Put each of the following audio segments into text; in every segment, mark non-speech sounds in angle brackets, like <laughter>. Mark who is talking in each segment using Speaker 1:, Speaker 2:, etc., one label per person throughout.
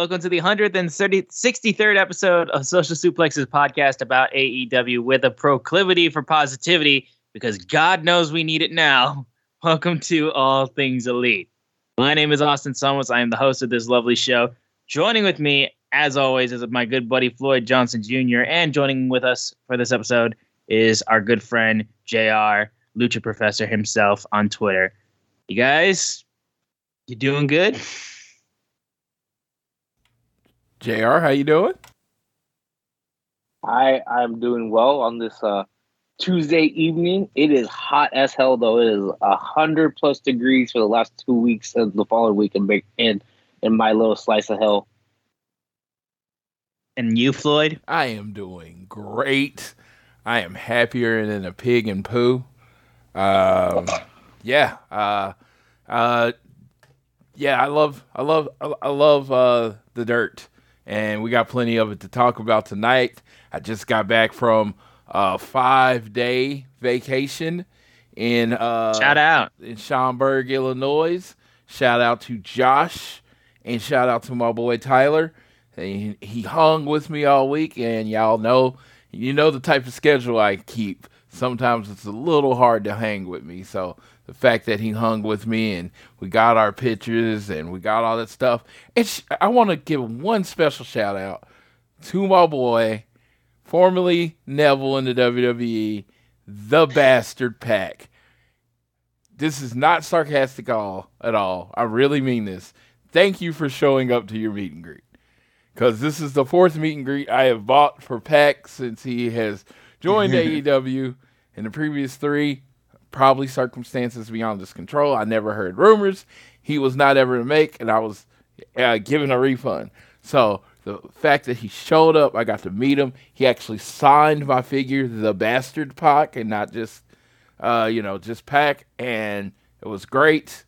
Speaker 1: Welcome to the 163rd episode of Social Suplexes podcast about AEW with a proclivity for positivity because God knows we need it now. <laughs> Welcome to All Things Elite. My name is Austin Summers. I am the host of this lovely show. Joining with me, as always, is my good buddy Floyd Johnson Jr., and joining with us for this episode is our good friend JR, Lucha Professor himself on Twitter. You guys, you doing good? <laughs>
Speaker 2: Jr. How you doing?
Speaker 3: I I'm doing well on this uh, Tuesday evening. It is hot as hell though. It is a hundred plus degrees for the last two weeks and the following week in big in in my little slice of hell.
Speaker 1: And you, Floyd?
Speaker 2: I am doing great. I am happier than a pig in poo. Um, yeah. Uh, uh, yeah. I love. I love. I I love uh, the dirt, and we got plenty of it to talk about tonight. I just got back from a five day vacation in uh,
Speaker 1: Shout out.
Speaker 2: in Schaumburg, Illinois. Shout out to Josh and shout out to my boy Tyler. He, he hung with me all week, and y'all know, you know the type of schedule I keep. Sometimes it's a little hard to hang with me. So the fact that he hung with me and we got our pictures and we got all that stuff. And sh- I want to give one special shout out to my boy, formerly Neville in the WWE, the Bastard PAC this is not sarcastic all at all. I really mean this. Thank you for showing up to your meet and greet. Because this is the fourth meet and greet I have bought for PAC since he has joined <laughs> AEW. In the previous three, probably circumstances beyond his control. I never heard rumors. He was not ever to make, and I was uh, given a refund. So the fact that he showed up, I got to meet him. He actually signed my figure, the Bastard PAC, and not just uh, you know, just PAC, and it was great.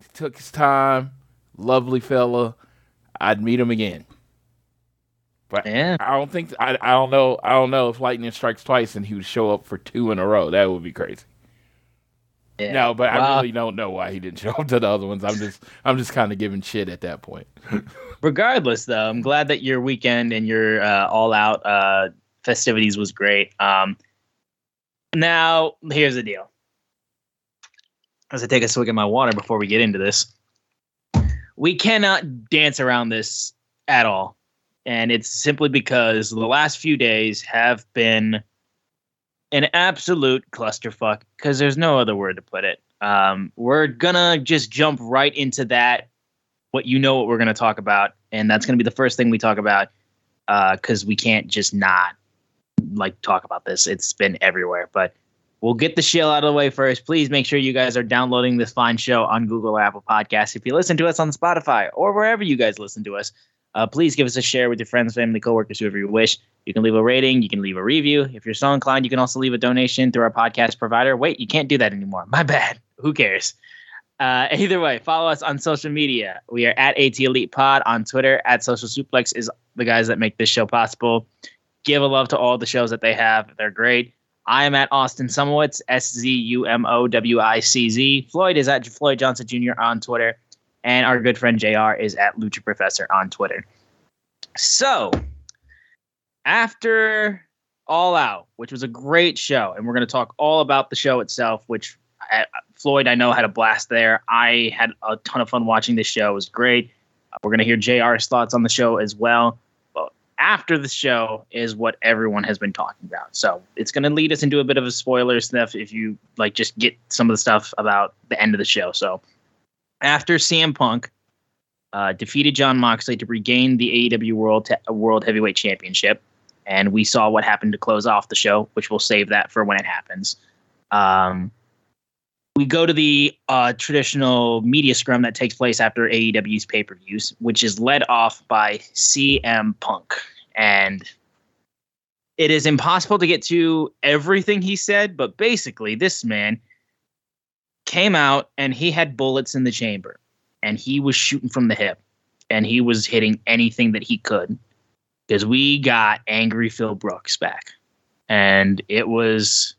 Speaker 2: He took his time, lovely fella. I'd meet him again, but
Speaker 1: Yeah.
Speaker 2: I don't think I, I don't know I don't know if lightning strikes twice and he would show up for two in a row. That would be crazy.
Speaker 1: Yeah.
Speaker 2: No, but I really don't know why he didn't show up to the other ones. I'm just I'm just kind of giving shit at that point. <laughs>
Speaker 1: regardless, though, I'm glad that your weekend and your uh, all-out uh, festivities was great. Um, now, here's the deal. As I take a swig of my water before we get into this, we cannot dance around this at all, and it's simply because the last few days have been an absolute clusterfuck. Because there's no other word to put it. Um, we're gonna just jump right into that what you know what we're to talk about and that's to be the first thing we talk about because we can't just not like talk about this it's been everywhere but we'll get the shill out of the way first please make sure you guys are downloading this fine show on google or apple podcasts if you listen to us on spotify or wherever you guys listen to us uh, please give us a share with your friends family coworkers whoever you wish you can leave a rating you can leave a review if you're so inclined you can also leave a donation through our podcast provider wait you can't do that anymore my bad <laughs> who cares uh, either way, follow us on social media. We are at AT Elite Pod on Twitter. At Social Suplex is the guys that make this show possible. Give a love to all the shows that they have. They're great. I am at Austin Szumowicz, S Z U M O W I C Z. Floyd is at Floyd Johnson Jr. on Twitter. And our good friend JR is at Lucha Professor on Twitter. So, after All Out, which was a great show, and we're going to talk all about the show itself, which I, Floyd, I know, had a blast there. I had a ton of fun watching this show. It was great. Uh, we're going to hear JR's thoughts on the show as well. But after the show is what everyone has been talking about. So it's going to lead us into a bit of a spoiler stuff if you like just get some of the stuff about the end of the show. So after CM Punk uh, defeated Jon Moxley to regain the AEW World World Heavyweight Championship, and we saw what happened to close off the show, which we'll save that for when it happens. Um, we go to the uh, traditional media scrum that takes place after AEW's pay per views, which is led off by CM Punk. And it is impossible to get to everything he said, but basically, this man came out and he had bullets in the chamber and he was shooting from the hip and he was hitting anything that he could because we got angry Phil Brooks back. And it was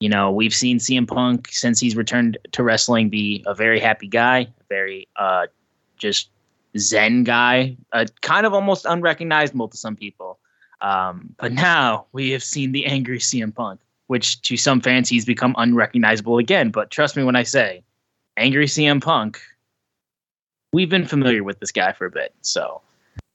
Speaker 1: you know, we've seen CM Punk since he's returned to wrestling be a very happy guy, very uh, just zen guy, uh, kind of almost unrecognizable to some people. Um, but now we have seen the angry CM Punk, which to some fans he's become unrecognizable again. But trust me when I say, angry CM Punk, we've been familiar with this guy for a bit. So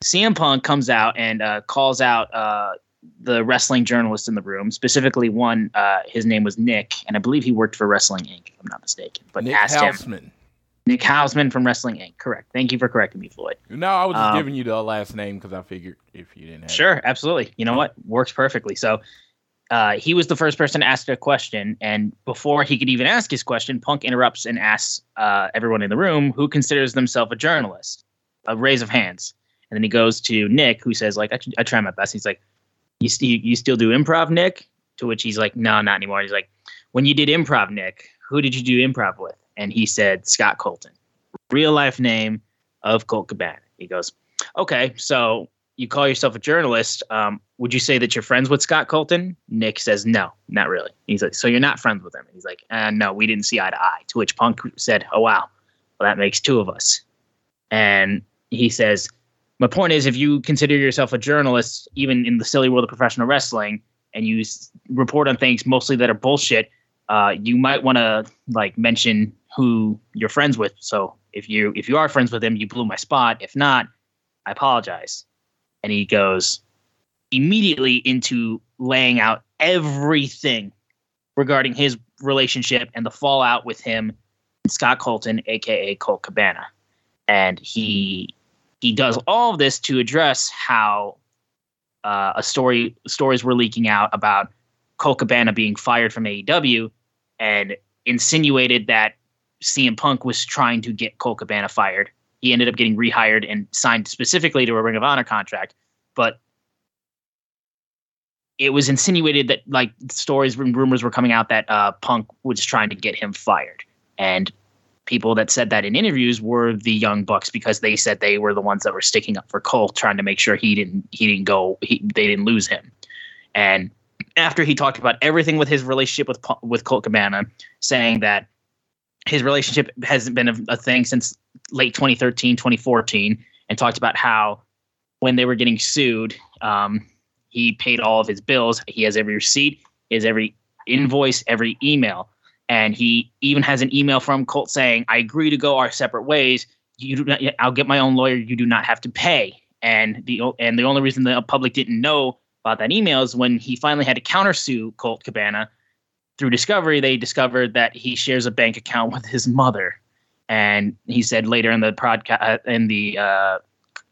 Speaker 1: CM Punk comes out and uh, calls out uh, the wrestling journalist in the room, specifically one. Uh, his name was Nick, and I believe he worked for Wrestling Inc. If I'm not mistaken. But
Speaker 2: Nick
Speaker 1: asked
Speaker 2: Hausman.
Speaker 1: him. Nick Hausman from Wrestling Inc. Correct. Thank you for correcting me, Floyd.
Speaker 2: No, I was just
Speaker 1: Um,
Speaker 2: giving you the last name because I figured if you didn't have it.
Speaker 1: Sure, absolutely. You know what? Works perfectly. So uh, he was the first person to ask a question, and before he could even ask his question, Punk interrupts and asks uh, everyone in the room who considers themselves a journalist. A raise of hands, and then he goes to Nick, who says, "Like I, I try my best." He's like, "You st- you still do improv, Nick?" To which he's like, "No, not anymore." He's like, "When you did improv, Nick, who did you do improv with?" And he said, "Scott Colton, real life name of Colt Cabana." He goes, "Okay, so." You call yourself a journalist. Um, would you say that you're friends with Scott Colton? Nick says, no, not really. He's like, so you're not friends with him? And he's like, uh, no, we didn't see eye to eye. To which Punk said, oh, wow, well, that makes two of us. And he says, my point is, if you consider yourself a journalist, even in the silly world of professional wrestling, and you s- report on things mostly that are bullshit, uh, you might want to like mention who you're friends with. So if you if you are friends with him, you blew my spot. If not, I apologize. And he goes immediately into laying out everything regarding his relationship and the fallout with him Scott Colton, aka Colt Cabana. And he he does all of this to address how uh, a story stories were leaking out about Colt Cabana being fired from AEW and insinuated that CM Punk was trying to get Colt Cabana fired. He ended up getting rehired and signed specifically to a Ring of Honor contract, but it was insinuated that like stories and rumors were coming out that uh, Punk was trying to get him fired, and people that said that in interviews were the Young Bucks because they said they were the ones that were sticking up for Colt, trying to make sure he didn't he didn't go he, they didn't lose him, and after he talked about everything with his relationship with with Colt Cabana, saying that his relationship hasn't been a, a thing since late 2013 2014 and talked about how when they were getting sued um, he paid all of his bills. He has every receipt has every invoice every email. And he even has an email from colt saying i agree to go our separate ways. You do not, i'll get my own lawyer. You do not have to pay. And the and the only reason the public didn't know about that email is when he finally had to countersue colt cabana through discovery they discovered that he shares a bank account with his mother. And he said later in the podcast uh, in the uh,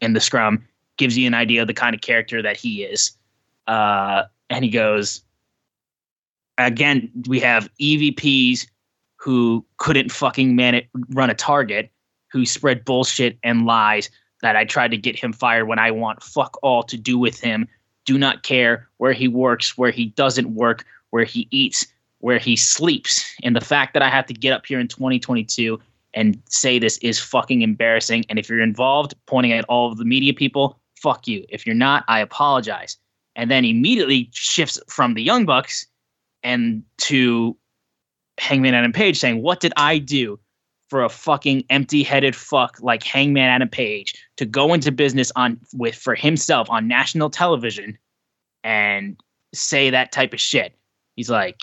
Speaker 1: in the scrum gives you an idea of the kind of character that he is. Uh, and he goes again we have evps who couldn't fucking man it run a target who spread bullshit and lies that i tried to get him fired when i want. Fuck all to do with him. Do not care where he works where he doesn't work where he eats where he sleeps. And the fact that i have to get up here in 2022 and say this is fucking embarrassing. And if you're involved pointing at all of the media people fuck you. If you're not i apologize. And then immediately shifts from the Young Bucks and to Hangman Adam Page saying, "What did I do for a fucking empty-headed fuck like Hangman Adam Page to go into business on with for himself on national television and say that type of shit. He's like,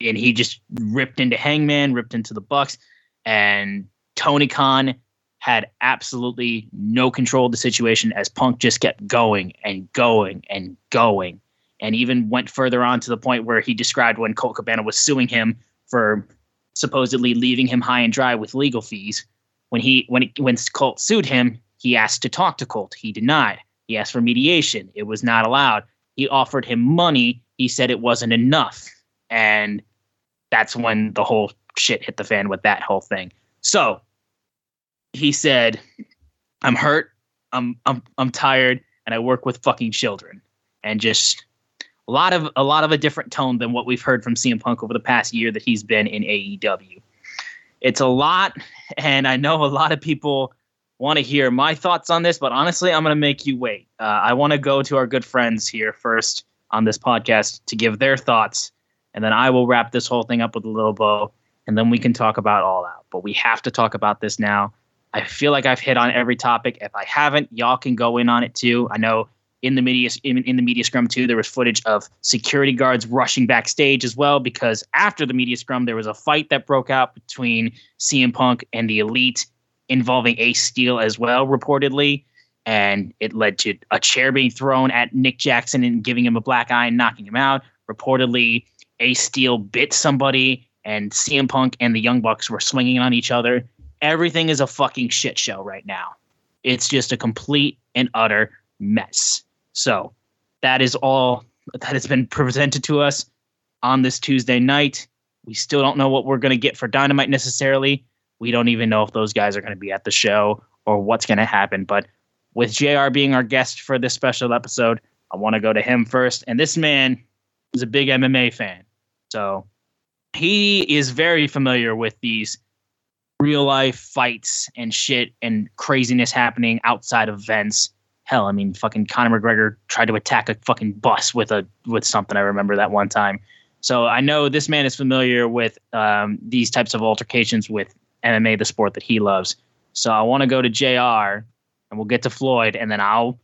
Speaker 1: and he just ripped into Hangman, ripped into the Bucks, and Tony Khan had absolutely no control of the situation as Punk just kept going and going and going, and even went further on to the point where he described when Colt Cabana was suing him for supposedly leaving him high and dry with legal fees. When he when it, when Colt sued him, he asked to talk to Colt. He denied. He asked for mediation. It was not allowed. He offered him money. He said it wasn't enough, and that's when the whole shit hit the fan with that whole thing. So he said, "I'm hurt. I'm I'm I'm tired, and I work with fucking children." And just a lot of a lot of a different tone than what we've heard from CM Punk over the past year that he's been in AEW. It's a lot, and I know a lot of people want to hear my thoughts on this, but honestly, I'm going to make you wait. Uh, I want to go to our good friends here first on this podcast to give their thoughts, and then I will wrap this whole thing up with a little bow, and then we can talk about all out. But we have to talk about this now. I feel like I've hit on every topic. If I haven't, y'all can go in on it too. I know in the media in, in, the media scrum too there was footage of security guards rushing backstage as well because after the media scrum there was a fight that broke out between CM Punk and the Elite involving Ace Steel as well reportedly and it led to a chair being thrown at Nick Jackson and giving him a black eye and knocking him out reportedly Ace Steel bit somebody and CM Punk and the Young Bucks were swinging on each other everything is a fucking shit show right now it's just a complete and utter mess so that is all that has been presented to us on this Tuesday night. We still don't know what we're going to get for Dynamite necessarily. We don't even know if those guys are going to be at the show or what's going to happen. But with JR being our guest for this special episode, I want to go to him first. And this man is a big MMA fan. So he is very familiar with these real life fights and shit and craziness happening outside of events hell, I mean, fucking Conor McGregor tried to attack a fucking bus with a with something. I remember that one time. So I know this man is familiar with um, these types of altercations with MMA, the sport that he loves. So I want to go to Jr. and we'll get to Floyd, and then I'll,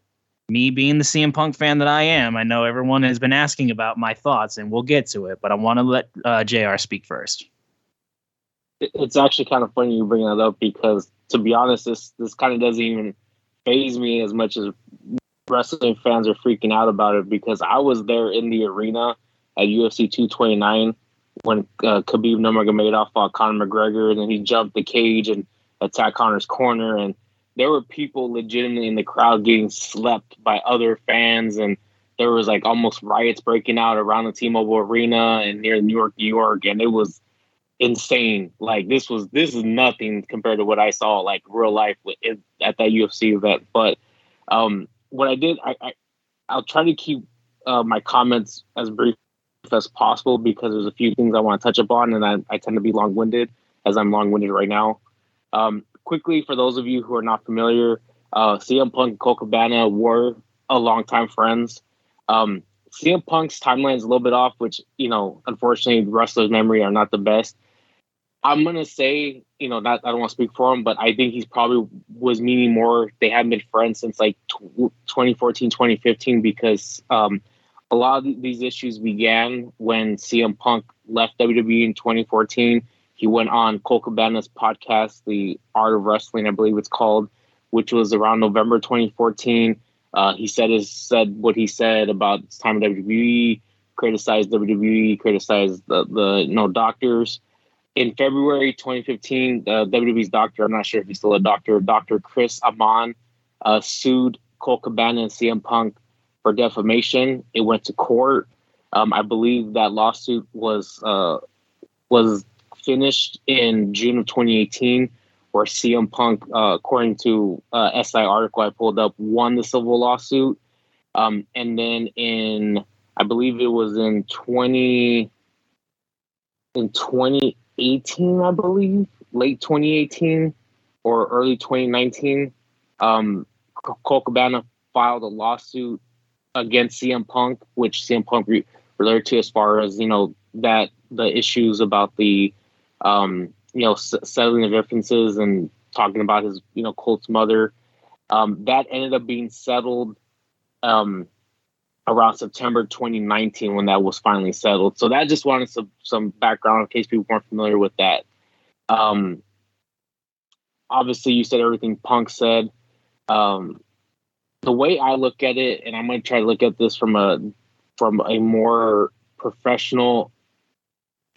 Speaker 1: me being the CM Punk fan that I am, I know everyone has been asking about my thoughts, and we'll get to it. But I want to let uh, Jr. speak first.
Speaker 3: It's actually kind of funny you bring that up because, to be honest, this this kind of doesn't even faze me as much as wrestling fans are freaking out about it because I was there in the arena at UFC 229 when uh, Khabib Nurmagomedov fought Conor McGregor, and then he jumped the cage and attacked Conor's corner, and there were people legitimately in the crowd getting slept by other fans, and there was like almost riots breaking out around the T-Mobile Arena and near New York, New York, and it was insane. Like this was this is nothing compared to what I saw like real life at that UFC event. But um, what I did, I, I I'll try to keep uh, my comments as brief as possible because there's a few things I want to touch upon, and I, I tend to be long winded as I'm long winded right now. Um, quickly, for those of you who are not familiar, uh, CM Punk and Colt Cabana were a longtime friends. Um, CM Punk's timeline is a little bit off, which you know, unfortunately, wrestlers' memory are not the best. I'm gonna say, you know, not I don't want to speak for him, but I think he's probably was meaning more. They haven't been friends since like 2014, 2015, because um, a lot of these issues began when CM Punk left WWE in 2014. He went on Colt Cabana's podcast, The Art of Wrestling, I believe it's called, which was around November 2014. Uh, he said his said what he said about his time at WWE, criticized WWE, criticized the the you know doctors in February 2015, the WWE's doctor, I'm not sure if he's still a doctor, Dr. Chris Amann, uh, sued Colt Cabana and CM Punk for defamation. It went to court. Um, I believe that lawsuit was uh, was finished in June of 2018, where CM Punk, uh, according to uh, SI article I pulled up, won the civil lawsuit. Um, and then in, I believe it was in 20 in 2018, I believe, late 2018 or early 2019, um, Colt Cabana filed a lawsuit against CM Punk, which CM Punk re- related to as far as you know that the issues about the um, you know, s- settling the differences and talking about his, you know, Colt's mother. Um, that ended up being settled um, around September 2019 when that was finally settled. So that just wanted some some background in case people weren't familiar with that. Um, obviously, you said everything Punk said. Um, the way I look at it, and I'm going to try to look at this from a from a more professional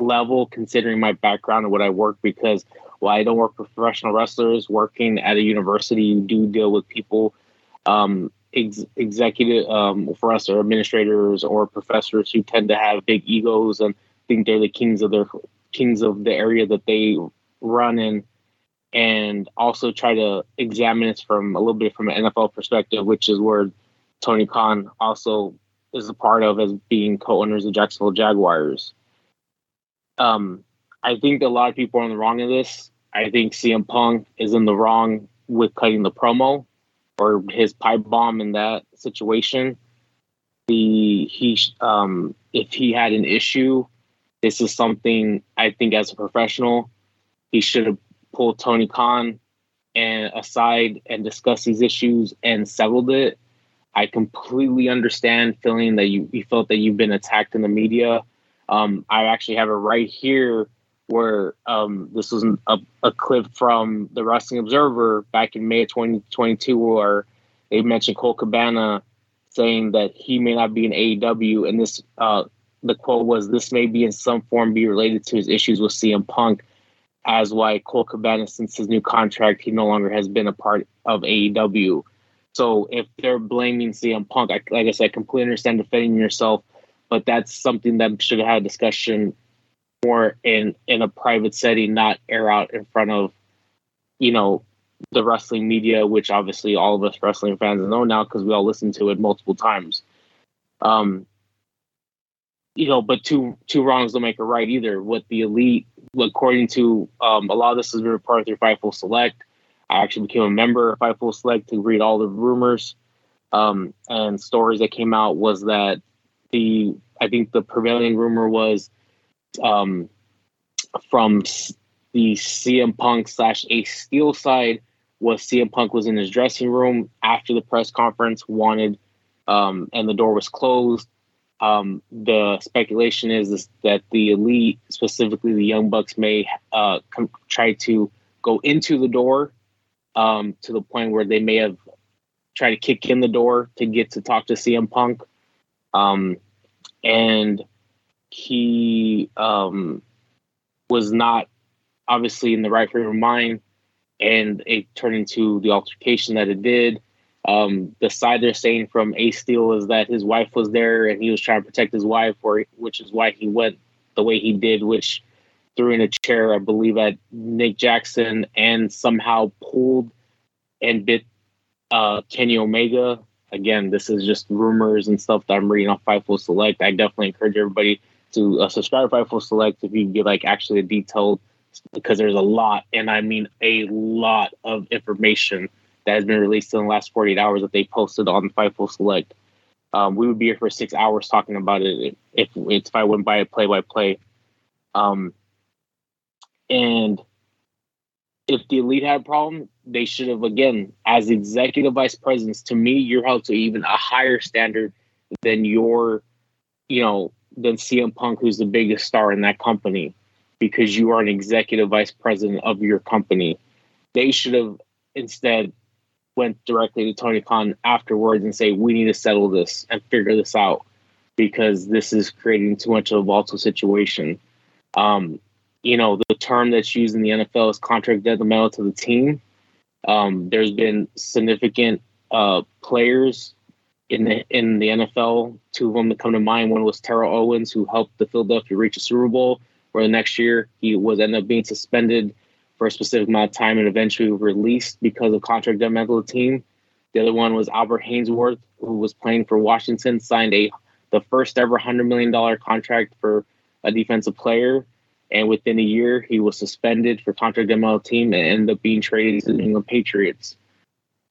Speaker 3: level, considering my background and what I work, because while I don't work with professional wrestlers, working at a university, you do deal with people, um, ex- executive um, for us, or administrators or professors who tend to have big egos and think they're the kings of their kings of the area that they run in and also try to examine it from a little bit from an NFL perspective, which is where Tony Khan also is a part of as being co-owners of Jacksonville Jaguars. Um, I think a lot of people are in the wrong in this. I think CM Punk is in the wrong with cutting the promo or his pipe bomb in that situation. The he um, if he had an issue, this is something I think as a professional he should have pulled Tony Khan and aside and discussed these issues and settled it. I completely understand feeling that you, you felt that you've been attacked in the media. Um, I actually have it right here where um, this was a, a, clip from the Wrestling Observer back in May of 2022 where they mentioned Colt Cabana saying that he may not be in AEW. And this, uh, the quote was, this may be in some form be related to his issues with CM Punk as why Colt Cabana, since his new contract, he no longer has been a part of AEW. So if they're blaming CM Punk, I, like I said, I completely understand defending yourself, but that's something that should have had a discussion more in in a private setting, not air out in front of, you know, the wrestling media, which obviously all of us wrestling fans know now because we all listen to it multiple times. Um, you know, but two two wrongs don't make a right either. What the elite, according to um, a lot of this has been reported through Fightful Select. I actually became a member of Fightful Select to read all the rumors um, and stories that came out. Was that the I think the prevailing rumor was um, from the CM Punk slash Ace Steel side was CM Punk was in his dressing room after the press conference, wanted, um, and the door was closed um, the speculation is, is, that the elite, specifically the Young Bucks, may uh, com- try to go into the door um, to the point where they may have tried to kick in the door to get to talk to CM Punk. Um, and he um, was not obviously in the right frame of mind, and it turned into the altercation that it did. Um, the side they're saying from Ace Steel is that his wife was there and he was trying to protect his wife, or which is why he went the way he did, which threw in a chair, I believe, at Nick Jackson and somehow pulled and bit uh, Kenny Omega. Again, this is just rumors and stuff that I'm reading off Fightful Select. I definitely encourage everybody to uh, subscribe to Fightful Select if you get like actually a detailed, because there's a lot, and I mean a lot of information that has been released in the last 48 hours that they posted on Fightful Select. Um, we would be here for six hours talking about it if, if, if I went by a play by play. Um, and if the elite had a problem, they should have again, as executive vice presidents. To me, you're held to even a higher standard than your, you know, than CM Punk, who's the biggest star in that company, because you are an executive vice president of your company. They should have instead went directly to Tony Khan afterwards and say, we need to settle this and figure this out because this is creating too much of a volatile situation. Um, you know, the term that's used in the NFL is contract detrimental to the team. Um, there's been significant uh, players in the in the NFL. Two of them that come to mind. One was Terrell Owens, who helped the Philadelphia reach a Super Bowl. Where the next year he was ended up being suspended for a specific amount of time and eventually released because of contract detrimental to the team. The other one was Albert Haynesworth, who was playing for Washington, signed a the first ever hundred million dollar contract for a defensive player, and within a year he was suspended for contract detrimental team and ended up being traded to the New England Patriots.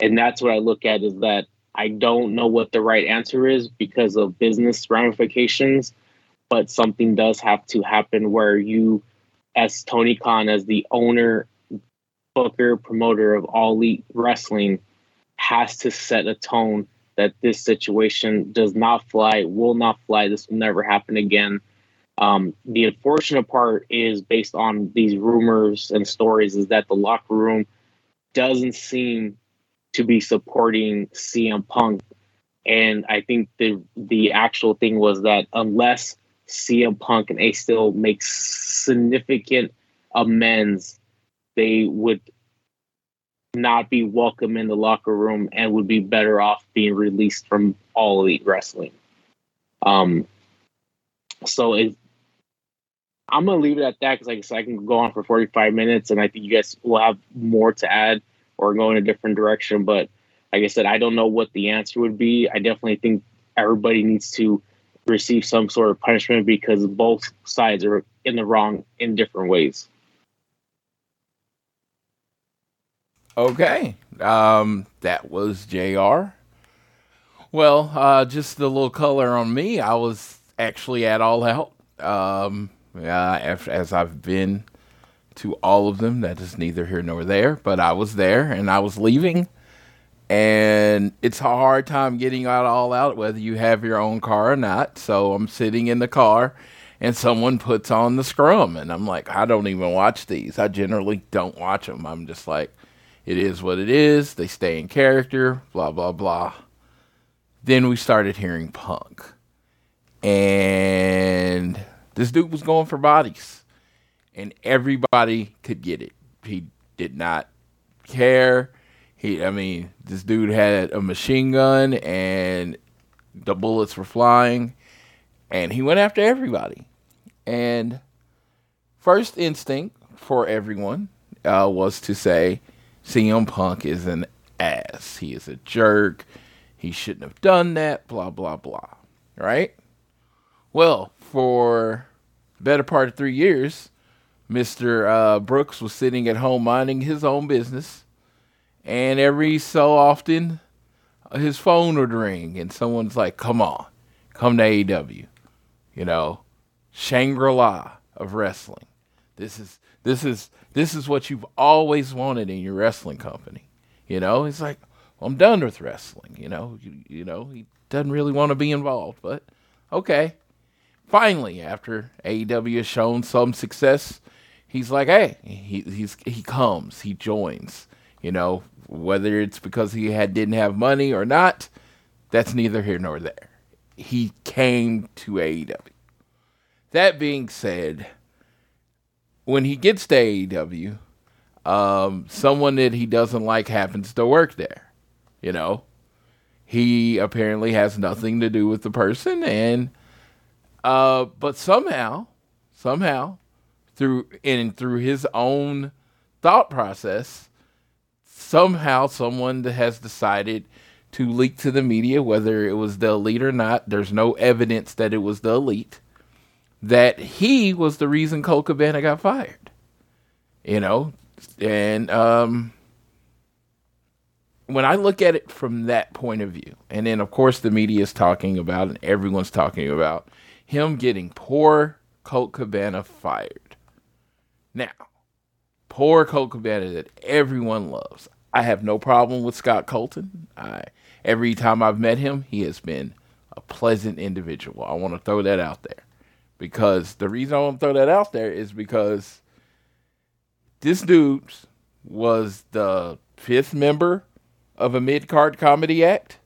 Speaker 3: And that's what I look at is that I don't know what the right answer is because of business ramifications, but something does have to happen where you as Tony Khan, as the owner, booker, promoter of All Elite Wrestling, has to set a tone that this situation does not fly, will not fly. This will never happen again. Um, the unfortunate part is based on these rumors and stories is that the locker room doesn't seem to be supporting CM Punk. And I think the the actual thing was that unless CM Punk and Ace Steel make significant amends, they would not be welcome in the locker room and would be better off being released from all elite wrestling. Um, so it, I'm gonna leave it at that because, like I said, I can go on for 45 minutes, and I think you guys will have more to add or go in a different direction. But like I said, I don't know what the answer would be. I definitely think everybody needs to receive some sort of punishment because both sides are in the wrong in different ways.
Speaker 2: Okay. Um, that was JR. Well, uh, just a little color on me. I was actually at All Out. Um, uh, as, as I've been to all of them, that is neither here nor there, but I was there and I was leaving. And it's a hard time getting out all out, whether you have your own car or not. So I'm sitting in the car and someone puts on the scrum. And I'm like, I don't even watch these. I generally don't watch them. I'm just like, it is what it is. They stay in character, blah, blah, blah. Then we started hearing punk. And this dude was going for bodies. And everybody could get it. He did not care. He I mean, this dude had a machine gun and the bullets were flying and he went after everybody. And first instinct for everyone uh, was to say, CM Punk is an ass. He is a jerk. He shouldn't have done that, blah, blah, blah. Right? Well, for better part of three years, Mr. Uh, Brooks was sitting at home minding his own business. And every so often, his phone would ring, and someone's like, Come on, come to AEW. You know, Shangri La of wrestling. This is this is this is what you've always wanted in your wrestling company. You know, he's like, well, I'm done with wrestling. You know, you, you know, he doesn't really want to be involved, but okay. Finally, after AEW has shown some success, he's like, hey, he he's he comes, he joins. You know, whether it's because he had didn't have money or not, that's neither here nor there. He came to AEW. That being said, when he gets to AEW, um, someone that he doesn't like happens to work there. You know, he apparently has nothing to do with the person, and uh, but somehow, somehow, through and through his own thought process, somehow someone has decided to leak to the media, whether it was the elite or not. There's no evidence that it was the elite that he was the reason Colt Cabana got fired. You know, and um, when I look at it from that point of view, and then of course the media is talking about and everyone's talking about him getting poor Colt Cabana fired. Now, poor Colt Cabana that everyone loves. I have no problem with Scott Colton. I every time I've met him, he has been a pleasant individual. I want to throw that out there because the reason I want to throw that out there is because this dude was the fifth member of a mid card comedy act.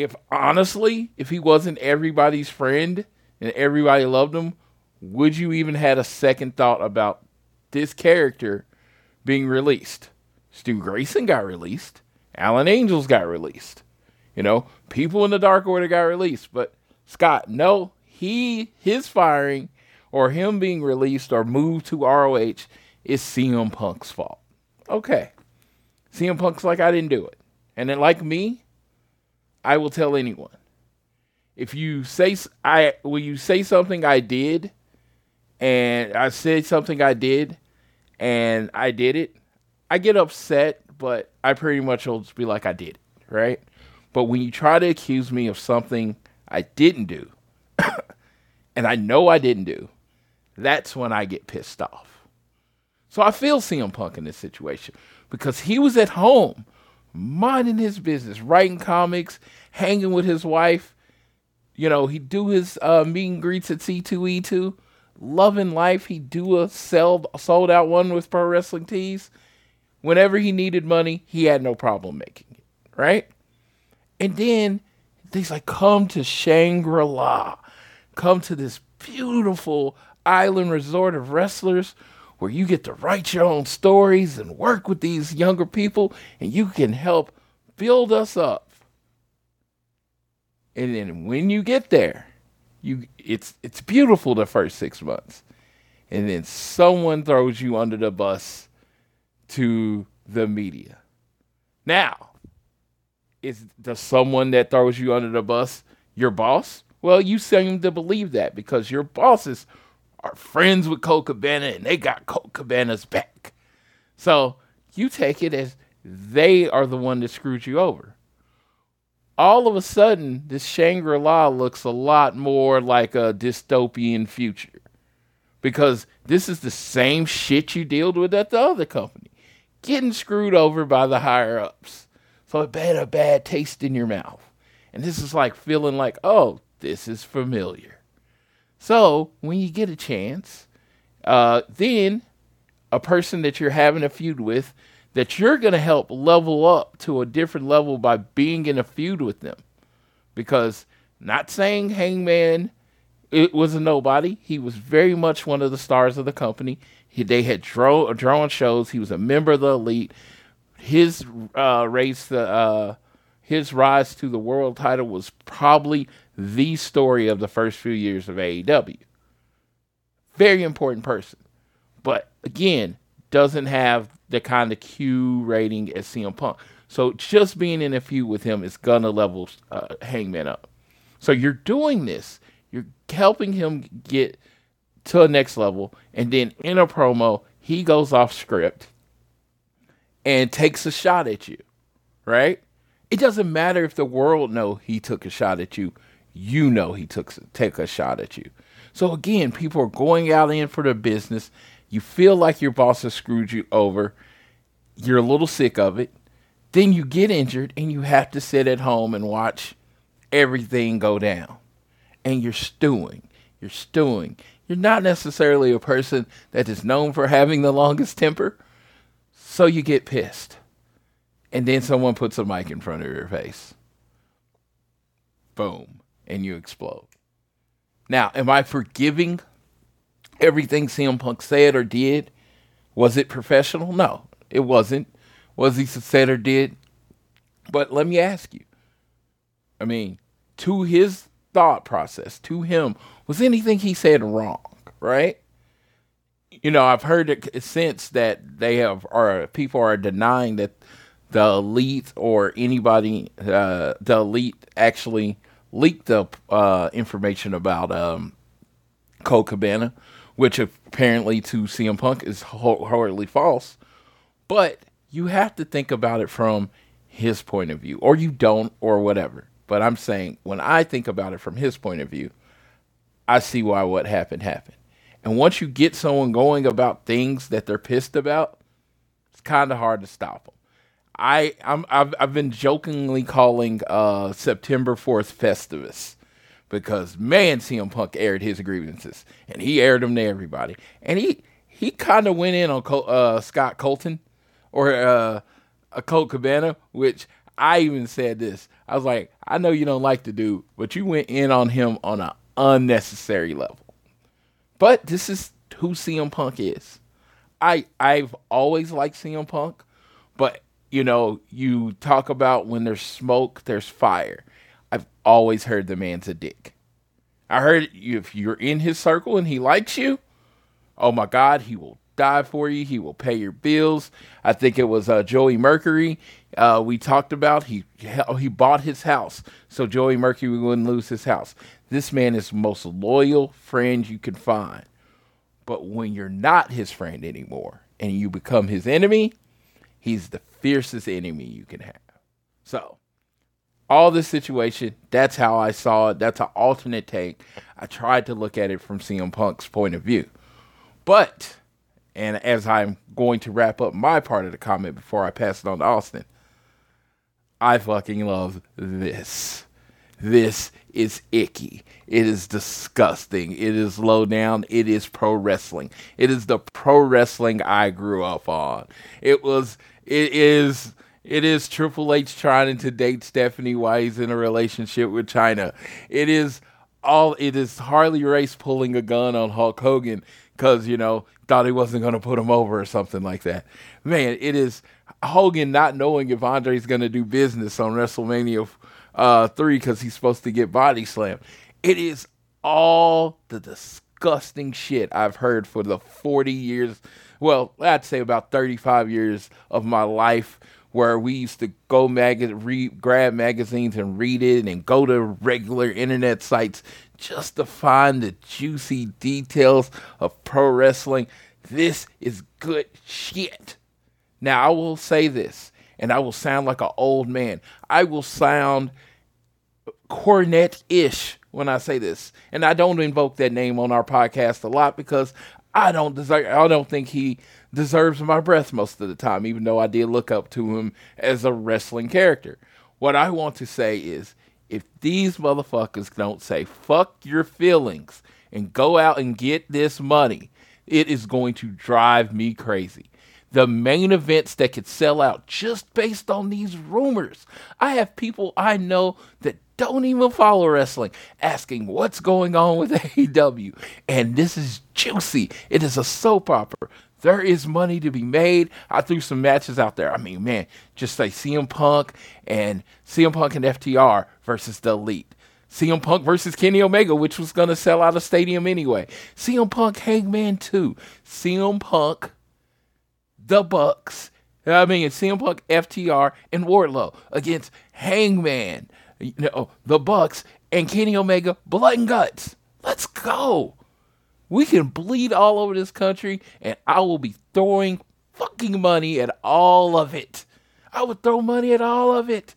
Speaker 2: If honestly, if he wasn't everybody's friend and everybody loved him, would you even had a second thought about this character being released? Stu Grayson got released. Alan Angels got released. You know, people in the Dark Order got released, but Scott, no, he his firing or him being released or moved to ROH is CM Punk's fault. Okay. CM Punk's like I didn't do it. And then like me, I will tell anyone. If you say I will you say something I did and I said something I did and I did it, I get upset, but I pretty much will just be like I did it, right? But when you try to accuse me of something I didn't do, <coughs> and I know I didn't do, that's when I get pissed off. So I feel CM Punk in this situation because he was at home minding his business, writing comics, hanging with his wife. You know, he'd do his uh, meet and greets at C2E2, loving life. He'd do a sell, sold out one with Pro Wrestling Tees. Whenever he needed money, he had no problem making it, right? And then he's like, come to Shangri La, come to this beautiful island resort of wrestlers where you get to write your own stories and work with these younger people and you can help build us up. And then when you get there, you it's it's beautiful the first 6 months. And then someone throws you under the bus to the media. Now, is the someone that throws you under the bus your boss? Well, you seem to believe that because your bosses are friends with Colt Cabana and they got Colt Cabana's back. So you take it as they are the one that screwed you over. All of a sudden, this Shangri La looks a lot more like a dystopian future because this is the same shit you dealt with at the other company, getting screwed over by the higher ups. So it had a bad taste in your mouth. And this is like feeling like, oh, this is familiar. So when you get a chance, uh, then a person that you're having a feud with, that you're going to help level up to a different level by being in a feud with them. Because not saying Hangman it was a nobody. He was very much one of the stars of the company. He, they had draw, drawn shows. He was a member of the elite. His uh, race, the uh, his rise to the world title was probably the story of the first few years of AEW. Very important person. But again, doesn't have the kind of Q rating as CM Punk. So just being in a feud with him is gonna level uh, Hangman up. So you're doing this. You're helping him get to a next level, and then in a promo, he goes off script and takes a shot at you, right? It doesn't matter if the world know he took a shot at you you know he took take a shot at you. So again, people are going out in for their business. You feel like your boss has screwed you over. You're a little sick of it. Then you get injured and you have to sit at home and watch everything go down. And you're stewing. You're stewing. You're not necessarily a person that is known for having the longest temper. So you get pissed. And then someone puts a mic in front of your face. Boom and you explode. Now, am I forgiving everything CM Punk said or did? Was it professional? No, it wasn't. Was he said or did? But let me ask you. I mean, to his thought process, to him, was anything he said wrong, right? You know, I've heard it since that they have, or people are denying that the elite or anybody, uh, the elite actually leaked the uh, information about um, Colt Cabana, which apparently to CM Punk is horribly false. But you have to think about it from his point of view, or you don't, or whatever. But I'm saying when I think about it from his point of view, I see why what happened happened. And once you get someone going about things that they're pissed about, it's kind of hard to stop them. I I'm I've, I've been jokingly calling uh, September 4th Festivus because man, CM Punk aired his grievances and he aired them to everybody, and he he kind of went in on Col- uh, Scott Colton or uh, a Colt Cabana, which I even said this. I was like, I know you don't like to do, but you went in on him on an unnecessary level. But this is who CM Punk is. I I've always liked CM Punk, but you know, you talk about when there's smoke, there's fire. I've always heard the man's a dick. I heard if you're in his circle and he likes you, oh my God, he will die for you. He will pay your bills. I think it was uh, Joey Mercury. Uh, we talked about he he bought his house so Joey Mercury wouldn't lose his house. This man is the most loyal friend you can find. But when you're not his friend anymore and you become his enemy, he's the fiercest enemy you can have. So, all this situation, that's how I saw it. That's an alternate take. I tried to look at it from CM Punk's point of view. But, and as I'm going to wrap up my part of the comment before I pass it on to Austin, I fucking love this. This is icky. It is disgusting. It is low down. It is pro wrestling. It is the pro wrestling I grew up on. It was, it is, it is Triple H trying to date Stephanie while he's in a relationship with Chyna. It is all, it is Harley Race pulling a gun on Hulk Hogan because, you know, thought he wasn't going to put him over or something like that. Man, it is Hogan not knowing if Andre's going to do business on WrestleMania uh, 3 because he's supposed to get body slammed. It is all the disgusting shit I've heard for the 40 years, well, I'd say about 35 years of my life where we used to go mag- read, grab magazines and read it and go to regular internet sites just to find the juicy details of pro wrestling. This is good shit. Now, I will say this, and I will sound like an old man. I will sound Cornette ish when I say this. And I don't invoke that name on our podcast a lot because I don't deserve I don't think he deserves my breath most of the time, even though I did look up to him as a wrestling character. What I want to say is if these motherfuckers don't say fuck your feelings and go out and get this money, it is going to drive me crazy the main events that could sell out just based on these rumors. I have people I know that don't even follow wrestling asking what's going on with <laughs> AEW. And this is juicy. It is a soap opera. There is money to be made. I threw some matches out there. I mean, man, just say CM Punk and CM Punk and FTR versus the Elite. CM Punk versus Kenny Omega, which was going to sell out a stadium anyway. CM Punk Hangman 2. CM Punk the Bucks. I mean, it's CM Punk, FTR, and Wardlow against Hangman, you know, the Bucks, and Kenny Omega, Blood and Guts. Let's go. We can bleed all over this country, and I will be throwing fucking money at all of it. I would throw money at all of it.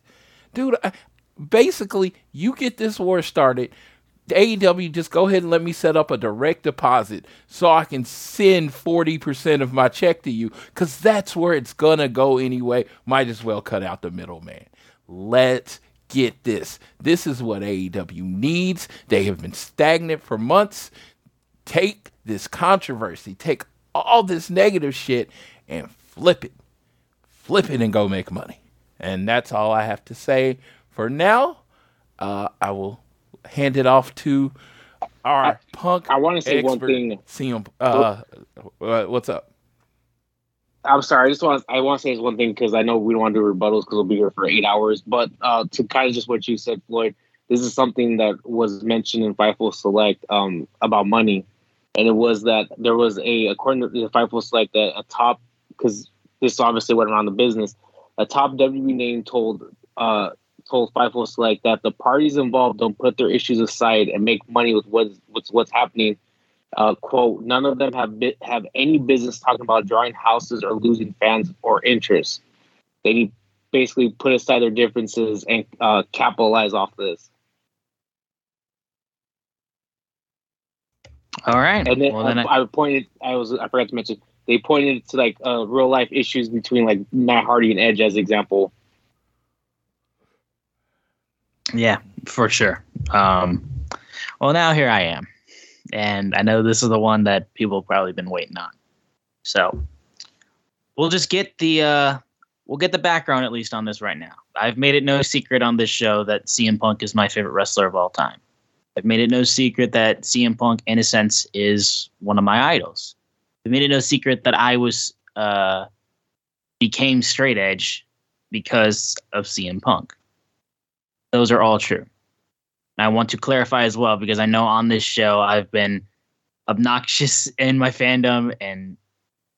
Speaker 2: Dude, I, basically, you get this war started AEW, just go ahead and let me set up a direct deposit so I can send 40% of my check to you because that's where it's going to go anyway. Might as well cut out the middleman. Let's get this. This is what AEW needs. They have been stagnant for months. Take this controversy, take all this negative shit and flip it. Flip it and go make money. And that's all I have to say for now. Uh, I will hand it off to our
Speaker 3: I,
Speaker 2: punk.
Speaker 3: I want to say one thing.
Speaker 2: CM, uh, what's up?
Speaker 3: I'm sorry. I just want I want to say one thing because I know we don't want to do rebuttals because we'll be here for eight hours. But uh, to kind of just what you said, Floyd, this is something that was mentioned in Fightful Select um, about money, and it was that there was a according to the Fightful Select that a top because this obviously went around the business. A top WWE name told uh, told Fightful Select that the parties involved don't put their issues aside and make money with what's what's, what's happening. Uh, quote: None of them have bi- have any business talking about drawing houses or losing fans or interest. They need basically put aside their differences and uh, capitalize off this.
Speaker 1: All right.
Speaker 3: And then, well, then I, I, pointed. I was. I forgot to mention. They pointed to like uh, real life issues between like Matt Hardy and Edge as example.
Speaker 1: Yeah, for sure. Um, well, now here I am, and I know this is the one that people have probably been waiting on. So we'll just get the uh, we'll get the background at least on this right now. I've made it no secret on this show that CM Punk is my favorite wrestler of all time. I've made it no secret that CM Punk, in a sense, is one of my idols. I've made it no secret that I was uh, became straight edge because of CM Punk. Those are all true. And I want to clarify as well because I know on this show I've been obnoxious <laughs> in my fandom and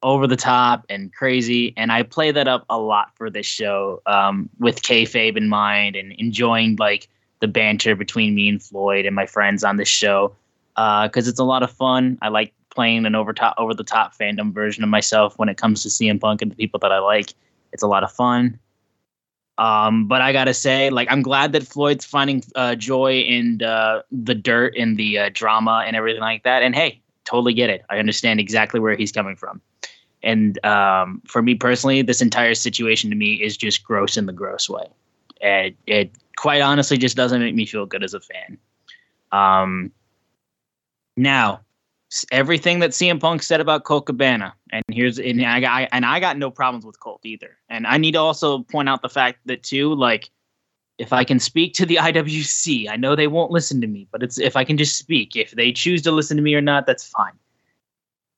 Speaker 1: over the top and crazy, and I play that up a lot for this show um, with kayfabe in mind and enjoying like the banter between me and Floyd and my friends on this show because uh, it's a lot of fun. I like playing an over top over the top fandom version of myself when it comes to CM Punk and the people that I like. It's a lot of fun. Um, but I gotta say, like, I'm glad that Floyd's finding uh, joy in uh, the dirt and the uh, drama and everything like that. And hey, totally get it. I understand exactly where he's coming from. And um, for me personally, this entire situation to me is just gross in the gross way. It, it quite honestly just doesn't make me feel good as a fan. Um, now, everything that CM Punk said about Colt Cabana, and here's and I got and I got no problems with Colt either. And I need to also point out the fact that too, like if I can speak to the <laughs> IWC, I know they won't listen to me, but it's if I can just speak. If they choose to listen to me or not, that's fine.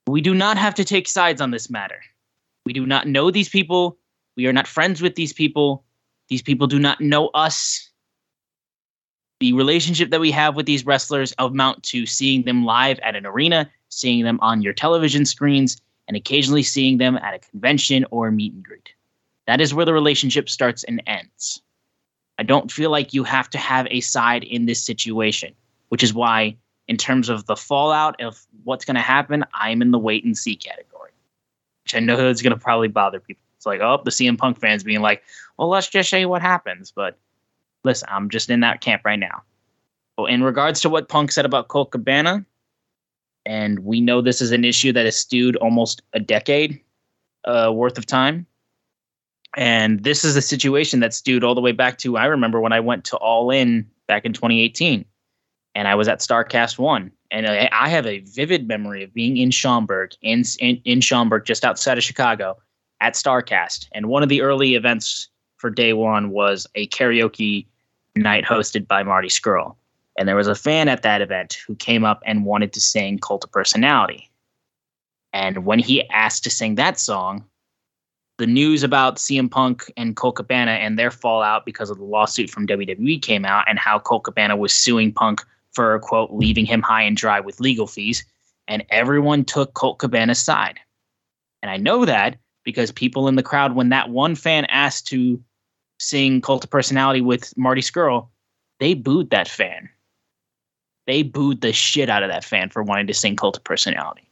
Speaker 1: We do not have to take sides on this matter. We do not know these people. We are not friends with these people. These people do not know us. The relationship that we have with these wrestlers amount to seeing them live at an arena, seeing them on your television screens, and occasionally seeing them at a convention or meet and greet. That is where the relationship starts and ends. I don't feel like you have to have a side in this situation, which is why, in terms of the fallout of what's going to happen, I'm in the wait and see category, which I know is going to probably bother people. It's like, oh, the CM Punk fans being like, well, let's just show you what happens. But listen, I'm just in that camp right now. Well, in regards to what Punk said about Colt Cabana, and we know this is an issue that has stewed almost a decade uh, worth of time. And this is a situation that's stewed all the way back to I remember when I went to All In back in 2018, and I was at Starcast One, and I, I have a vivid memory of being in Schaumburg, in, in in Schaumburg, just outside of Chicago, at Starcast, and one of the early events for Day One was a karaoke night hosted by Marty Scurll, and there was a fan at that event who came up and wanted to sing Cult of Personality, and when he asked to sing that song, the news about CM Punk and Colt Cabana and their fallout because of the lawsuit from WWE came out and how Colt Cabana was suing Punk for quote leaving him high and dry with legal fees, and everyone took Colt Cabana's side. And I know that because people in the crowd, when that one fan asked to sing Cult of Personality with Marty Scurll, they booed that fan. They booed the shit out of that fan for wanting to sing Cult of Personality.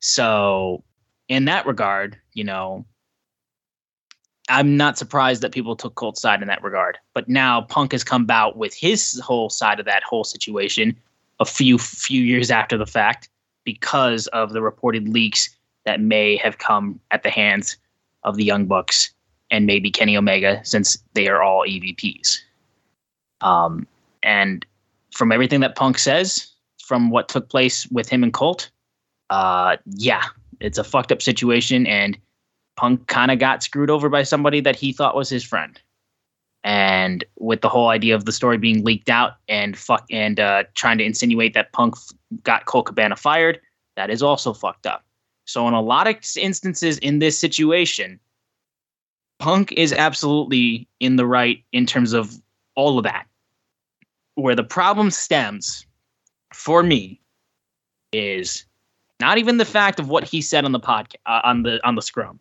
Speaker 1: So in that regard, you know, I'm not surprised that people took Colt's side in that regard. But now Punk has come out with his whole side of that whole situation a few few years after the fact because of the reported leaks that may have come at the hands of the Young Bucks and maybe Kenny Omega, since they are all EVPs. Um, and from everything that Punk says, from what took place with him and Colt, uh, yeah, it's a fucked up situation, and Punk kind of got screwed over by somebody that he thought was his friend. And with the whole idea of the story being leaked out and fuck and uh, trying to insinuate that Punk f- got Colt Cabana fired, that is also fucked up. So in a lot of instances in this situation, Punk is absolutely in the right in terms of all of that. Where the problem stems for me is not even the fact of what he said on the podcast uh, on the on the scrum,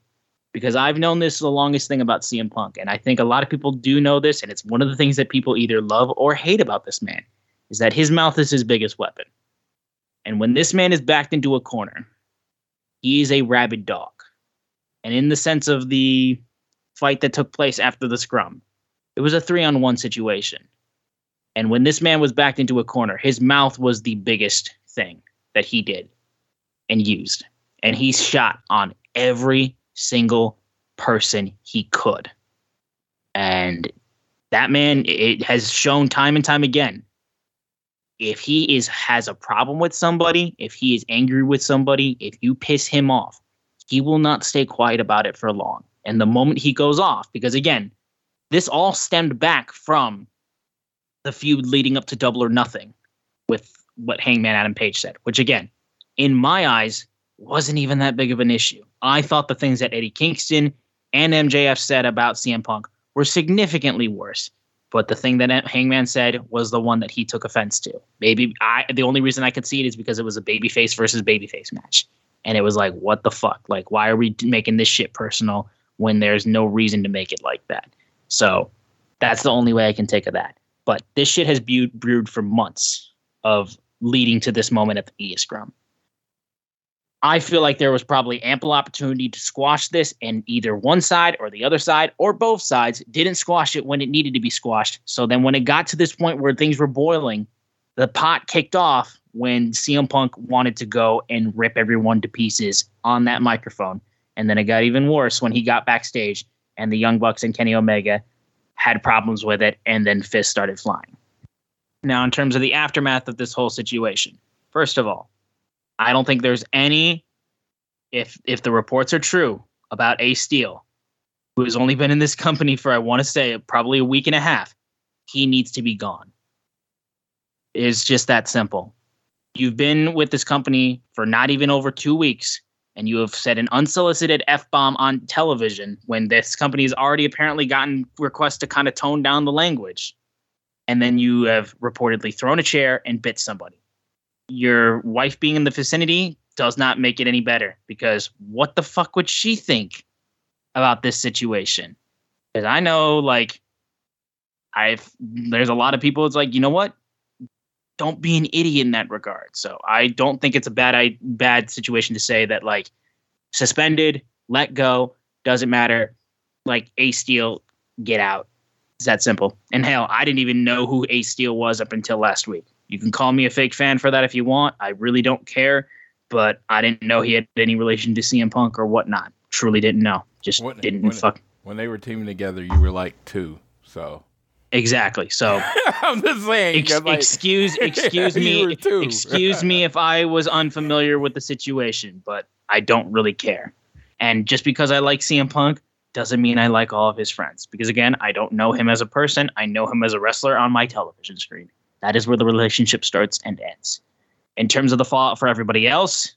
Speaker 1: because I've known this the longest thing about CM Punk, and I think a lot of people do know this, and it's one of the things that people either love or hate about this man, is that his mouth is his biggest weapon. And when this man is backed into a corner, he is a rabid dog. And in the sense of the fight that took place after the scrum, it was a three on one situation. And when this man was backed into a corner, his mouth was the biggest thing that he did and used. And he shot on every single person he could. And that man, it has shown time and time again. If he is has a problem with somebody, if he is angry with somebody, if you piss him off, he will not stay quiet about it for long. And the moment he goes off, because again, this all stemmed back from the feud leading up to Double or Nothing with what Hangman Adam Page said, which again, in my eyes, wasn't even that big of an issue. I thought the things that Eddie Kingston and MJF said about CM Punk were significantly worse. But the thing that Hangman said was the one that he took offense to. Maybe I the only reason I could see it is because it was a babyface versus babyface match. And it was like, what the fuck? Like, why are we making this shit personal when there's no reason to make it like that? So that's the only way I can take of that. But this shit has brewed, brewed for months of leading to this moment at the E Scrum. I feel like there was probably ample opportunity to squash this, and either one side or the other side or both sides didn't squash it when it needed to be squashed. So then, when it got to this point where things were boiling, the pot kicked off when CM Punk wanted to go and rip everyone to pieces on that microphone. And then it got even worse when he got backstage and the Young Bucks and Kenny Omega had problems with it, and then fists started flying. Now, in terms of the aftermath of this whole situation, first of all, I don't think there's any, if if the reports are true about Ace Steel, who has only been in this company for I want to say probably a week and a half, he needs to be gone. It's just that simple. You've been with this company for not even over two weeks, and you have said an unsolicited F bomb on television when this company has already apparently gotten requests to kind of tone down the language. And then you have reportedly thrown a chair and bit somebody. Your wife being in the vicinity does not make it any better because what the fuck would she think about this situation? Because I know, like, I've there's a lot of people. It's like, you know what? Don't be an idiot in that regard. So I don't think it's a bad I, bad situation to say that like suspended, let go, doesn't matter. Like Ace Steel, get out. It's that simple. And hell, I didn't even know who Ace Steel was up until last week. You can call me a fake fan for that if you want. I really don't care, but I didn't know he had any relation to CM Punk or whatnot. Truly didn't know. Just
Speaker 2: When-
Speaker 1: didn't
Speaker 2: when-
Speaker 1: fuck.
Speaker 2: When they were teaming together, you were like two. So
Speaker 1: Exactly. So <laughs>
Speaker 2: I'm just saying.
Speaker 1: Ex-
Speaker 2: like,
Speaker 1: excuse <laughs> excuse me excuse me if I was unfamiliar with the situation, but I don't really care. And just because I like CM Punk doesn't mean I like all of his friends. Because again, I don't know him as a person. I know him as a wrestler on my television screen. That is where the relationship starts and ends. In terms of the fallout for everybody else,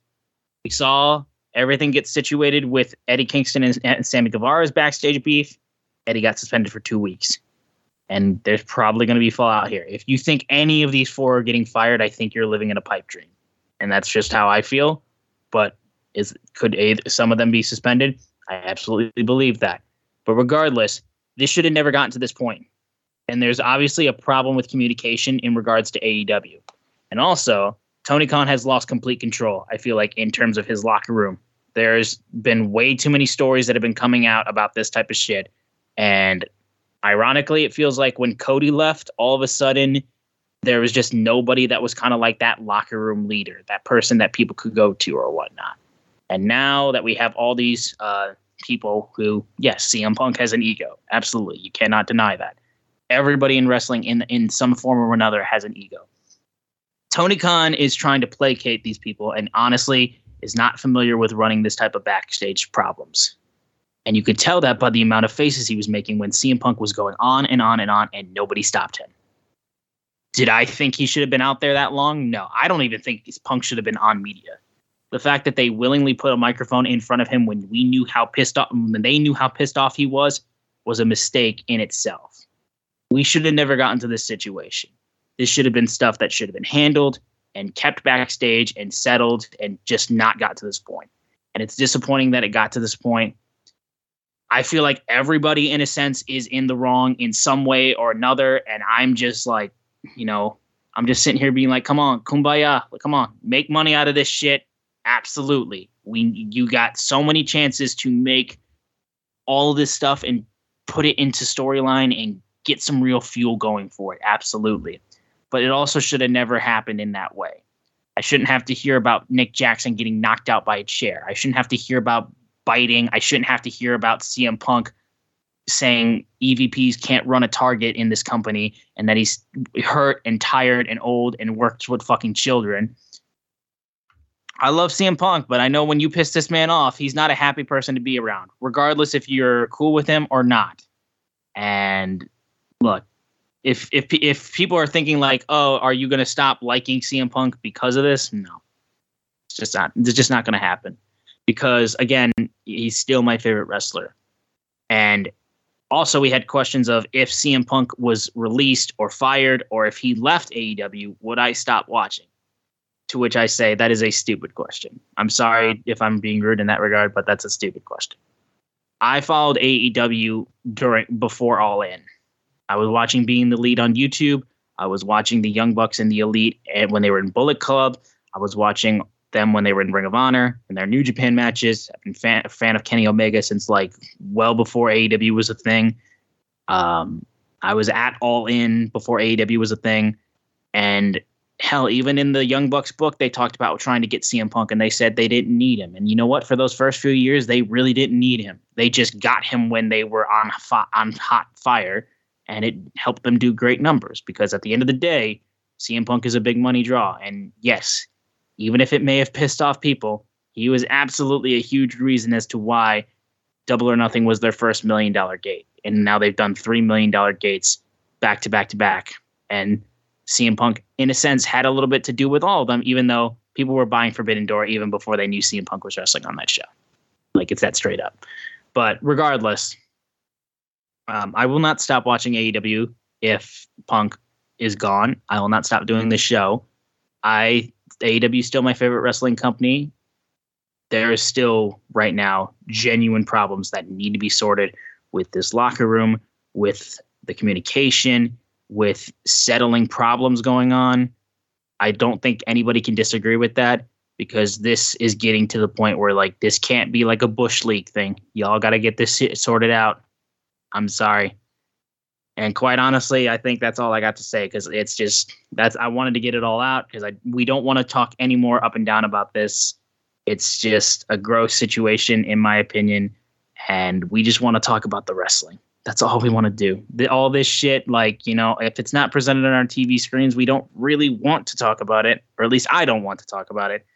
Speaker 1: we saw everything get situated with Eddie Kingston and, and Sammy Guevara's backstage beef. Eddie got suspended for two weeks and there's probably going to be fallout here. If you think any of these four are getting fired, I think you're living in a pipe dream, and that's just how I feel. But is could a, some of them be suspended? I absolutely believe that. But regardless, this should have never gotten to this point. And there's obviously a problem with communication in regards to AEW, and also Tony Khan has lost complete control. I feel like in terms of his locker room, there's been way too many stories that have been coming out about this type of shit, and ironically, it feels like when Cody left, all of a sudden there was just nobody that was kind of like that locker room leader, that person that people could go to or whatnot. And now that we have all these uh, people who, yes, CM Punk has an ego, absolutely, you cannot deny that. Everybody in wrestling, in in some form or another, has an ego. Tony Khan is trying to placate these people, and honestly, is not familiar with running this type of backstage problems. And you could tell that by the amount of faces he was making when CM Punk was going on and on and on, and nobody stopped him. Did I think he should have been out there that long? No, I don't even think Punk should have been on media. The fact that they willingly put a microphone in front of him when we knew how pissed off, when they knew how pissed off he was, was a mistake in itself. We should have never gotten to this situation. This should have been stuff that should have been handled and kept backstage and settled and just not got to this point. And it's disappointing that it got to this point. I feel like everybody, in a sense, is in the wrong in some way or another. And I'm just like, you know, I'm just sitting here being like, come on, kumbaya, come on, make money out of this shit. Absolutely. We you got so many chances to make all this stuff and put it into storyline and get some real fuel going for it. Absolutely. But it also should have never happened in that way. I shouldn't have to hear about Nick Jackson getting knocked out by a chair. I shouldn't have to hear about biting. I shouldn't have to hear about CM Punk saying EVPs can't run a target in this company and that he's hurt and tired and old and works with fucking children. I love CM Punk, but I know when you piss this man off, he's not a happy person to be around, regardless if you're cool with him or not. And look, if if if people are thinking like, "Oh, are you going to stop liking CM Punk because of this?" No. It's just not it's just not going to happen. Because again, he's still my favorite wrestler. And also we had questions of if CM Punk was released or fired or if he left AEW, would I stop watching? To which I say that is a stupid question. I'm sorry if I'm being rude in that regard, but that's a stupid question. I followed AEW during before All In. I was watching Being the Elite on YouTube. I was watching the Young Bucks and the Elite and when they were in Bullet Club. I was watching them when they were in Ring of Honor and their New Japan matches. I've been fan, a fan of Kenny Omega since like well before AEW was a thing. Um, I was at All In before AEW was a thing, and hell, even in the Young Bucks book, they talked about trying to get CM Punk, and they said they didn't need him. And you know what? For those first few years, they really didn't need him. They just got him when they were on fi- on hot fire, and it helped them do great numbers. Because at the end of the day, CM Punk is a big money draw, and yes, even if it may have pissed off people, he was absolutely a huge reason as to why Double or Nothing was their first million dollar gate, and now they've done three million dollar gates back to back to back, and CM Punk, in a sense, had a little bit to do with all of them, even though people were buying Forbidden Door even before they knew CM Punk was wrestling on that show. Like it's that straight up. But regardless, um, I will not stop watching AEW if Punk is gone. I will not stop doing this show. I AEW is still my favorite wrestling company. There is still right now genuine problems that need to be sorted with this locker room, with the communication, with settling problems going on. I don't think anybody can disagree with that because this is getting to the point where like this can't be like a bush league thing. Y'all got to get this sorted out. I'm sorry. And quite honestly, I think that's all I got to say because it's just that's I wanted to get it all out because I we don't want to talk anymore up and down about this. It's just a gross situation in my opinion, and we just want to talk about the wrestling. That's all we want to do. The, all this shit, like, you know, if it's not presented on our TV screens, we don't really want to talk about it, or at least I don't want to talk about it.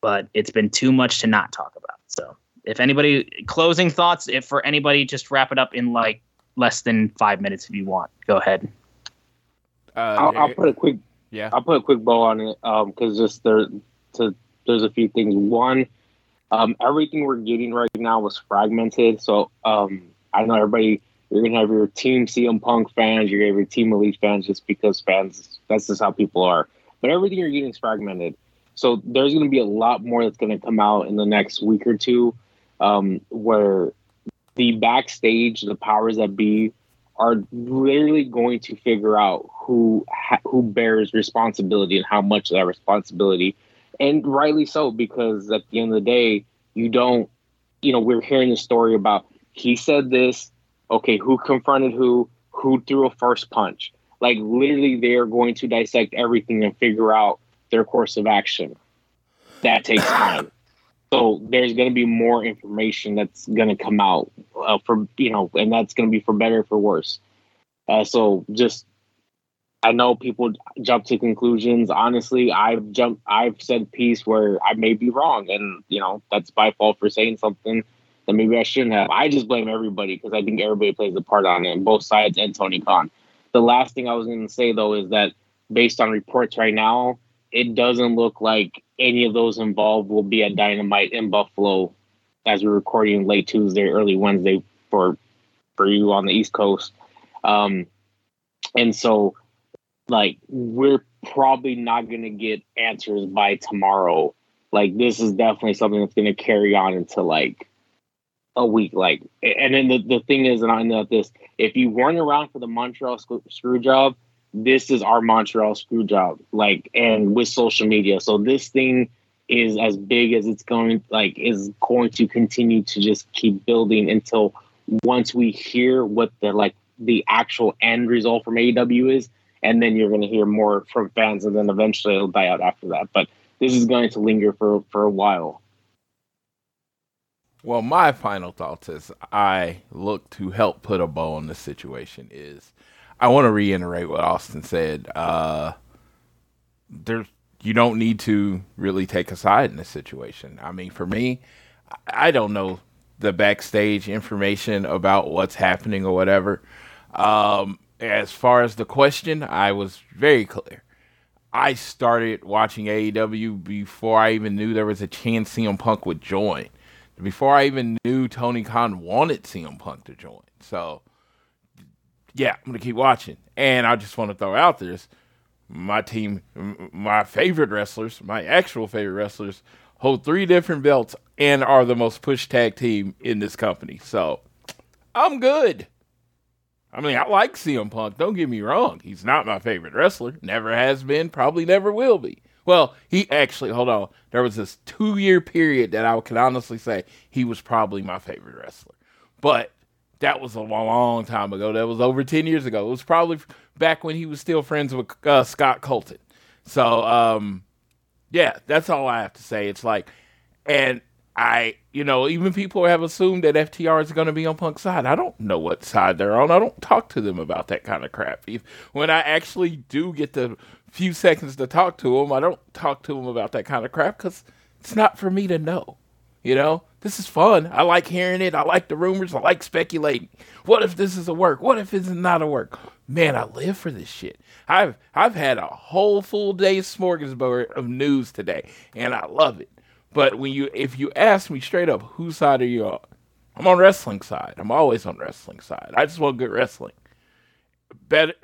Speaker 1: But it's been too much to not talk about. So, if anybody closing thoughts, if for anybody, just wrap it up in like less than five minutes if you want. Go ahead.
Speaker 3: Uh, I'll, I'll, put a quick yeah. I'll put a quick bow on it because um, just there to there's a few things. One, um, everything we're getting right now was fragmented. So um, I know everybody you're gonna have your team CM Punk fans, you're gonna have your team Elite fans, just because fans. That's just how people are. But everything you're getting is fragmented. So there's gonna be a lot more that's gonna come out in the next week or two, um, where the backstage, the powers that be, are literally going to figure out who ha- who bears responsibility and how much of that responsibility, and rightly so because at the end of the day, you don't, you know, we're hearing the story about he said this, okay, who confronted who, who threw a first punch. Like literally, they are going to dissect everything and figure out their course of action. That takes time. So there's going to be more information that's going to come out uh, for you know, and that's going to be for better for worse. Uh, so just, I know people jump to conclusions. Honestly, I've jumped, I've said piece where I may be wrong, and you know that's my fault for saying something that maybe I shouldn't have. I just blame everybody because I think everybody plays a part on it, both sides and Tony Khan. The last thing I was going to say though is that based on reports right now, it doesn't look like any of those involved will be at Dynamite in Buffalo as we're recording late Tuesday, early Wednesday for for you on the East Coast. Um, and so, like, we're probably not going to get answers by tomorrow. Like, this is definitely something that's going to carry on into like a week. Like, and then the, the thing is, and I know this: if you weren't around for the Montreal screw job, this is our Montreal screw job. Like, and with social media, so this thing is as big as it's going. Like, is going to continue to just keep building until once we hear what the like the actual end result from AEW is, and then you're going to hear more from fans, and then eventually it'll die out after that. But this is going to linger for for a while.
Speaker 2: Well, my final thoughts as I look to help put a bow on this situation is I want to reiterate what Austin said. Uh, there, you don't need to really take a side in this situation. I mean, for me, I don't know the backstage information about what's happening or whatever. Um, as far as the question, I was very clear. I started watching AEW before I even knew there was a chance CM Punk would join before I even knew Tony Khan wanted CM Punk to join. So, yeah, I'm gonna keep watching, and I just want to throw out this: my team, my favorite wrestlers, my actual favorite wrestlers, hold three different belts and are the most pushed tag team in this company. So, I'm good. I mean, I like CM Punk. Don't get me wrong; he's not my favorite wrestler. Never has been. Probably never will be. Well, he actually, hold on. There was this two year period that I can honestly say he was probably my favorite wrestler. But that was a long time ago. That was over 10 years ago. It was probably back when he was still friends with uh, Scott Colton. So, um, yeah, that's all I have to say. It's like, and I, you know, even people have assumed that FTR is going to be on Punk's side. I don't know what side they're on. I don't talk to them about that kind of crap. If, when I actually do get the few seconds to talk to them, I don't talk to them about that kind of crap because it's not for me to know. You know, this is fun. I like hearing it. I like the rumors. I like speculating. What if this is a work? What if it's not a work? Man, I live for this shit. I've I've had a whole full day's smorgasbord of news today, and I love it. But when you if you ask me straight up, whose side are you on? I'm on wrestling side. I'm always on wrestling side. I just want good wrestling. Better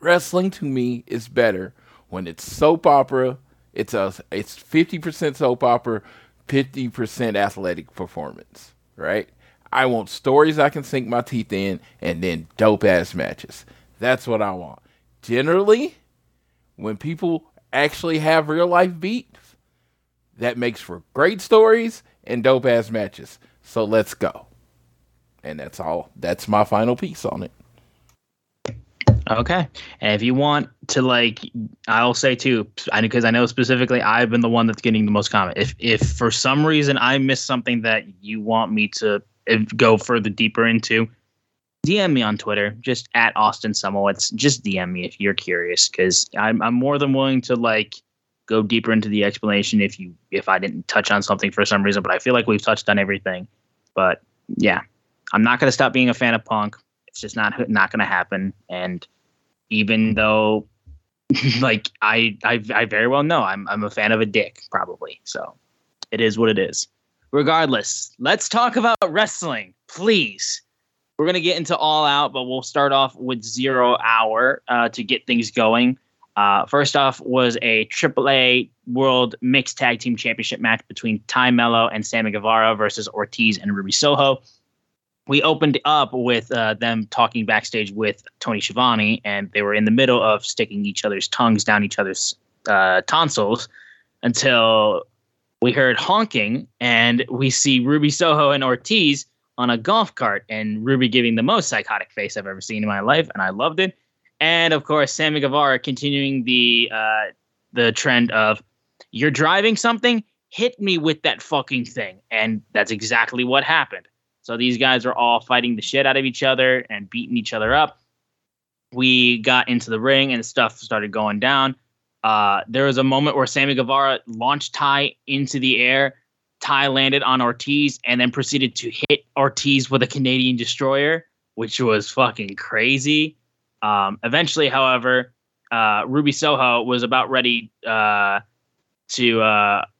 Speaker 2: wrestling to me is better when it's soap opera. It's a it's fifty percent soap opera, fifty percent athletic performance. Right. I want stories I can sink my teeth in, and then dope ass matches. That's what I want. Generally, when people actually have real life beats, that makes for great stories and dope ass matches. So let's go. And that's all. That's my final piece on it.
Speaker 1: Okay. And if you want to like I'll say too, because I know specifically I've been the one that's getting the most comment. If if for some reason I miss something that you want me to uh, go further deeper into, DM me on Twitter, just at Austin Szumowicz. Just DM me if you're curious, because I'm I'm more than willing to like go deeper into the explanation if you if I didn't touch on something for some reason. But I feel like we've touched on everything. But yeah, I'm not gonna stop being a fan of Punk. It's just not not gonna happen. And even though <laughs> like I, I I very well know I'm I'm a fan of a dick probably. So it is what it is. Regardless, let's talk about wrestling, please. We're gonna get into all out, but we'll start off with zero hour uh, to get things going. Uh, first off was a AAA World Mixed Tag Team Championship match between Tay Melo and Sammy Guevara versus Ortiz and Ruby Soho we opened up with uh, them talking backstage with Tony Schiavone, and they were in the middle of sticking each other's tongues down each other's uh, tonsils until we heard honking, and we see Ruby Soho and Ortiz on a golf cart, and Ruby giving the most psychotic face I've ever seen in my life, and I loved it. And of course, Sammy Guevara continuing the uh, the trend of you're driving something, hit me with that fucking thing, and that's exactly what happened. So these guys are all fighting the shit out of each other and beating each other up. We got into the ring and stuff started going down. Uh, there was a moment where Sammy Guevara launched Ty into the air. Ty landed on Ortiz and then proceeded to hit Ortiz with a Canadian destroyer, which was fucking crazy. Um, eventually, however, uh, Ruby Soho was about ready uh, to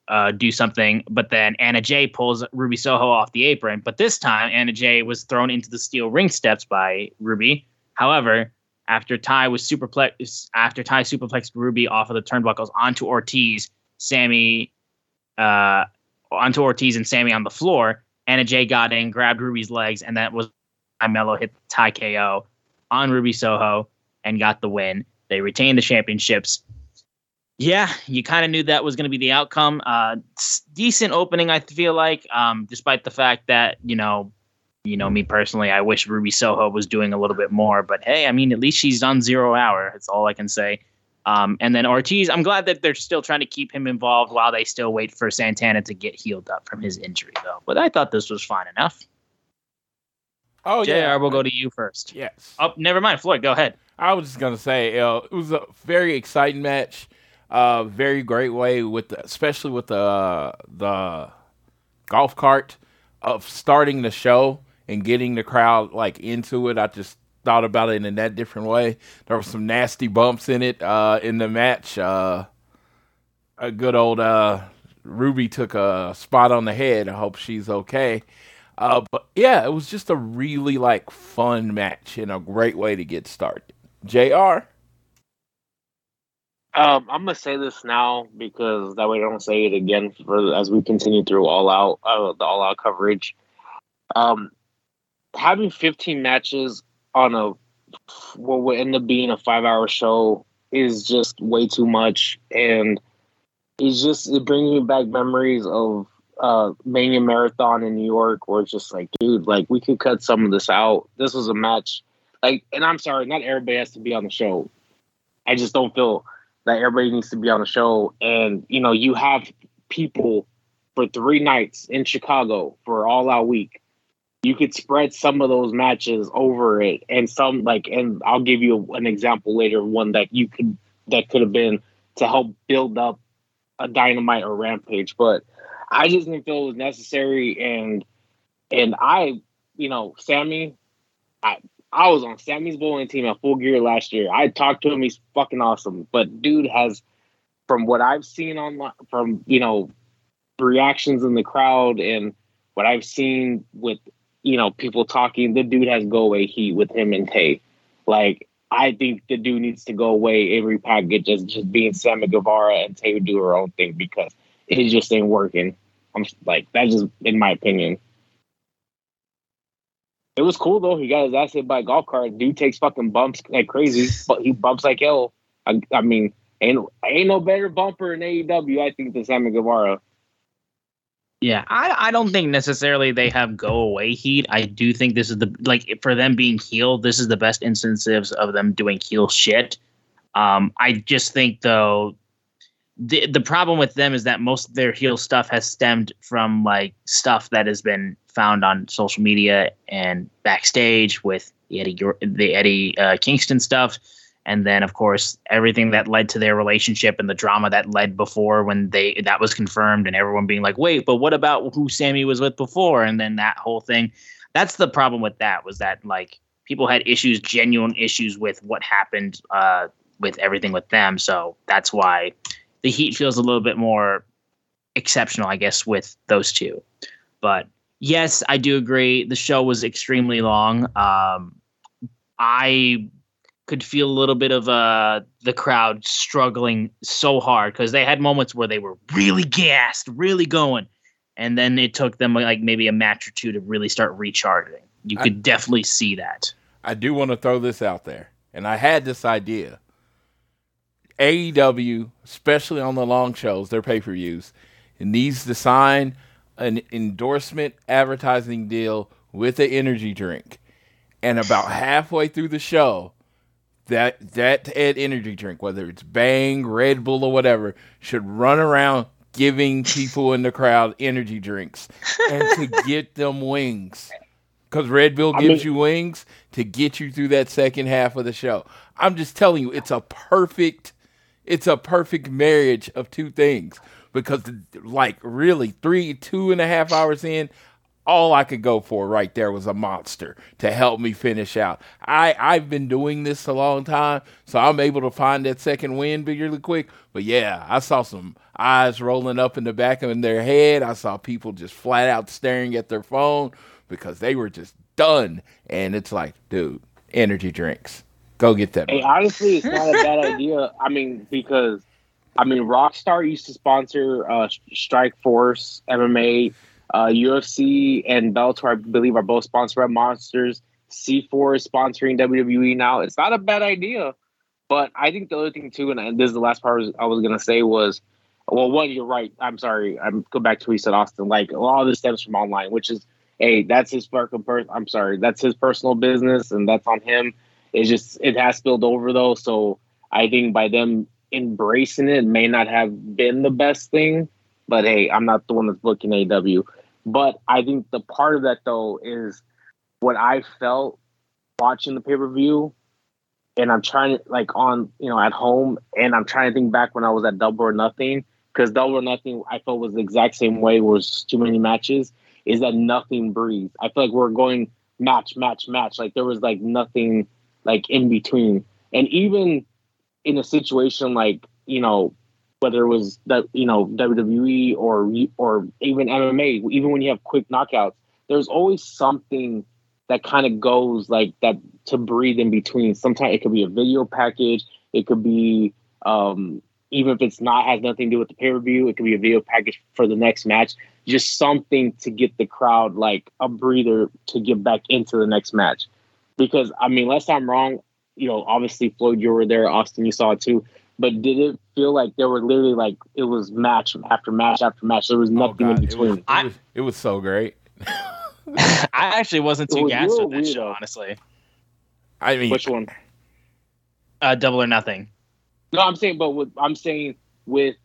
Speaker 1: uh, do something, but then Anna Jay pulls Ruby Soho off the apron. But this time, Anna Jay was thrown into the steel ring steps by Ruby. However, after Ty was superplex, after Tay superplexed Ruby off of the turnbuckles onto Ortiz, Sammy, uh, onto Ortiz and Sammy on the floor. Anna Jay got in, grabbed Ruby's legs, and that was Melo hit Ty KO on Ruby Soho and got the win. They retained the championships. Yeah, you kind of knew that was going to be the outcome. Uh, decent opening, I feel like, um, despite the fact that you know, you know me personally, I wish Ruby Soho was doing a little bit more. But hey, I mean, at least she's on zero hour. That's all I can say. Um, and then Ortiz, I'm glad that they're still trying to keep him involved while they still wait for Santana to get healed up from his injury, though. But I thought this was fine enough.
Speaker 2: Oh
Speaker 1: JR,
Speaker 2: yeah,
Speaker 1: we'll go to you first.
Speaker 2: yes.
Speaker 1: Oh, never mind, Floyd. Go ahead.
Speaker 2: I was just gonna say uh, it was a very exciting match. Uh, very great way with, the, especially with the the golf cart of starting the show and getting the crowd like into it. I just thought about it in that different way. There were some nasty bumps in it uh, in the match. Uh, a good old uh, Ruby took a spot on the head. I hope she's okay. Uh, but yeah, it was just a really like fun match and a great way to get started. Jr.
Speaker 3: Um, I'm gonna say this now because that way I don't say it again for as we continue through all out uh, the all out coverage. Um, having 15 matches on a what would end up being a five hour show is just way too much, and it's just it brings me back memories of uh Mania Marathon in New York, where it's just like, dude, like we could cut some of this out. This was a match, like, and I'm sorry, not everybody has to be on the show. I just don't feel that everybody needs to be on the show. And you know, you have people for three nights in Chicago for all out week. You could spread some of those matches over it, and some like, and I'll give you an example later. One that you could that could have been to help build up a dynamite or rampage, but I just didn't feel it was necessary. And and I, you know, Sammy, I I was on Sammy's bowling team at Full Gear last year. I talked to him; he's fucking awesome. But dude has, from what I've seen online, from you know, reactions in the crowd and what I've seen with you know people talking, the dude has go away heat with him and Tay. Like I think the dude needs to go away every package just just being Sammy Guevara and Tay do her own thing because it just ain't working. I'm like that's just in my opinion. It was cool though. He got his ass hit by a golf cart. Dude takes fucking bumps like crazy, but he bumps like hell. I, I mean, ain't ain't no better bumper in AEW. I think than Sammy Guevara.
Speaker 1: Yeah, I, I don't think necessarily they have go away heat. I do think this is the like for them being healed, this is the best instances of them doing heel shit. Um, I just think though the the problem with them is that most of their heel stuff has stemmed from like stuff that has been found on social media and backstage with the Eddie the Eddie uh, Kingston stuff, and then of course everything that led to their relationship and the drama that led before when they that was confirmed and everyone being like, wait, but what about who Sammy was with before? And then that whole thing. That's the problem with that was that like people had issues, genuine issues with what happened uh, with everything with them. So that's why the heat feels a little bit more exceptional, I guess, with those two. But yes, I do agree. The show was extremely long. Um, I could feel a little bit of uh, the crowd struggling so hard because they had moments where they were really gassed, really going, and then it took them like maybe a match or two to really start recharging. You could I, definitely see that.
Speaker 2: I do want to throw this out there, and I had this idea. AEW, especially on the long shows, their pay per views, needs to sign an endorsement advertising deal with an energy drink. And about halfway through the show, that that energy drink, whether it's Bang, Red Bull, or whatever, should run around giving people in the crowd energy drinks and to <laughs> get them wings. Because Red Bull gives I mean, you wings to get you through that second half of the show. I'm just telling you, it's a perfect, it's a perfect marriage of two things because like really three two and a half hours in all I could go for right there was a monster to help me finish out. I, I've been doing this a long time, so I'm able to find that second win really quick. But yeah, I saw some eyes rolling up in the back of their head. I saw people just flat out staring at their phone because they were just done. And it's like, dude, energy drinks. Go get that.
Speaker 3: Hey, honestly, it's not a bad <laughs> idea. I mean, because I mean, Rockstar used to sponsor uh, Strike Force MMA, uh, UFC, and Bellator. I believe are both sponsored by Monsters. C4 is sponsoring WWE now. It's not a bad idea, but I think the other thing too, and this is the last part I was gonna say was, well, one, you're right. I'm sorry. I'm go back to what you said, Austin. Like a lot of this stems from online, which is, hey, that's his fucking person. I'm sorry, that's his personal business, and that's on him. It's just it has spilled over though, so I think by them embracing it may not have been the best thing, but hey, I'm not the one that's booking AW. But I think the part of that though is what I felt watching the pay per view, and I'm trying to like on you know at home, and I'm trying to think back when I was at Double or Nothing because Double or Nothing I felt was the exact same way. Was too many matches. Is that nothing breathed? I feel like we're going match, match, match. Like there was like nothing like in between, and even in a situation like you know whether it was that you know WWE or or even MMA, even when you have quick knockouts, there's always something that kind of goes like that to breathe in between. Sometimes it could be a video package, it could be um, even if it's not has nothing to do with the pay per view, it could be a video package for the next match. Just something to get the crowd like a breather to get back into the next match. Because I mean, unless I'm wrong, you know, obviously Floyd, you were there, Austin, you saw it too. But did it feel like there were literally like it was match after match after match? There was oh, nothing oh in between. It
Speaker 2: was, it was, it was so great. <laughs>
Speaker 1: I actually wasn't too gassed with that show, honestly.
Speaker 2: I mean,
Speaker 3: which one?
Speaker 1: Uh, Double or Nothing.
Speaker 3: No, I'm saying, but with I'm saying with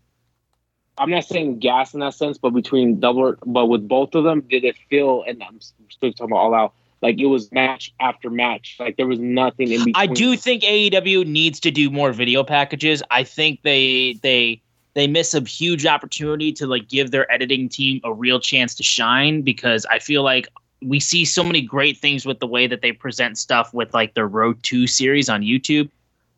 Speaker 3: I'm not saying gas in that sense, but between double, but with both of them, did it feel? And I'm still talking about all out. Like it was match after match. Like there was nothing in between.
Speaker 1: I do think AEW needs to do more video packages. I think they they they miss a huge opportunity to like give their editing team a real chance to shine because I feel like we see so many great things with the way that they present stuff with like their Road 2 series on YouTube.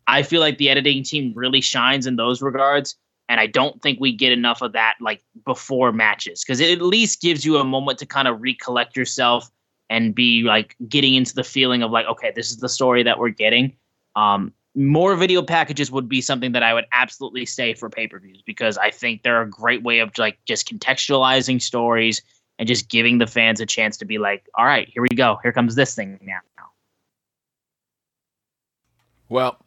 Speaker 1: I feel like the editing team really shines in those regards and I don't think we get enough of that like before matches because it at least gives you a moment to kind of recollect yourself and be like getting into the feeling of like, okay, this is the story that we're getting. Um, more video packages would be something that I would absolutely say for pay per views because I think they're a great way of like just contextualizing stories and just giving the fans a chance to be like, all right, here we go. Here comes this thing now.
Speaker 2: Well,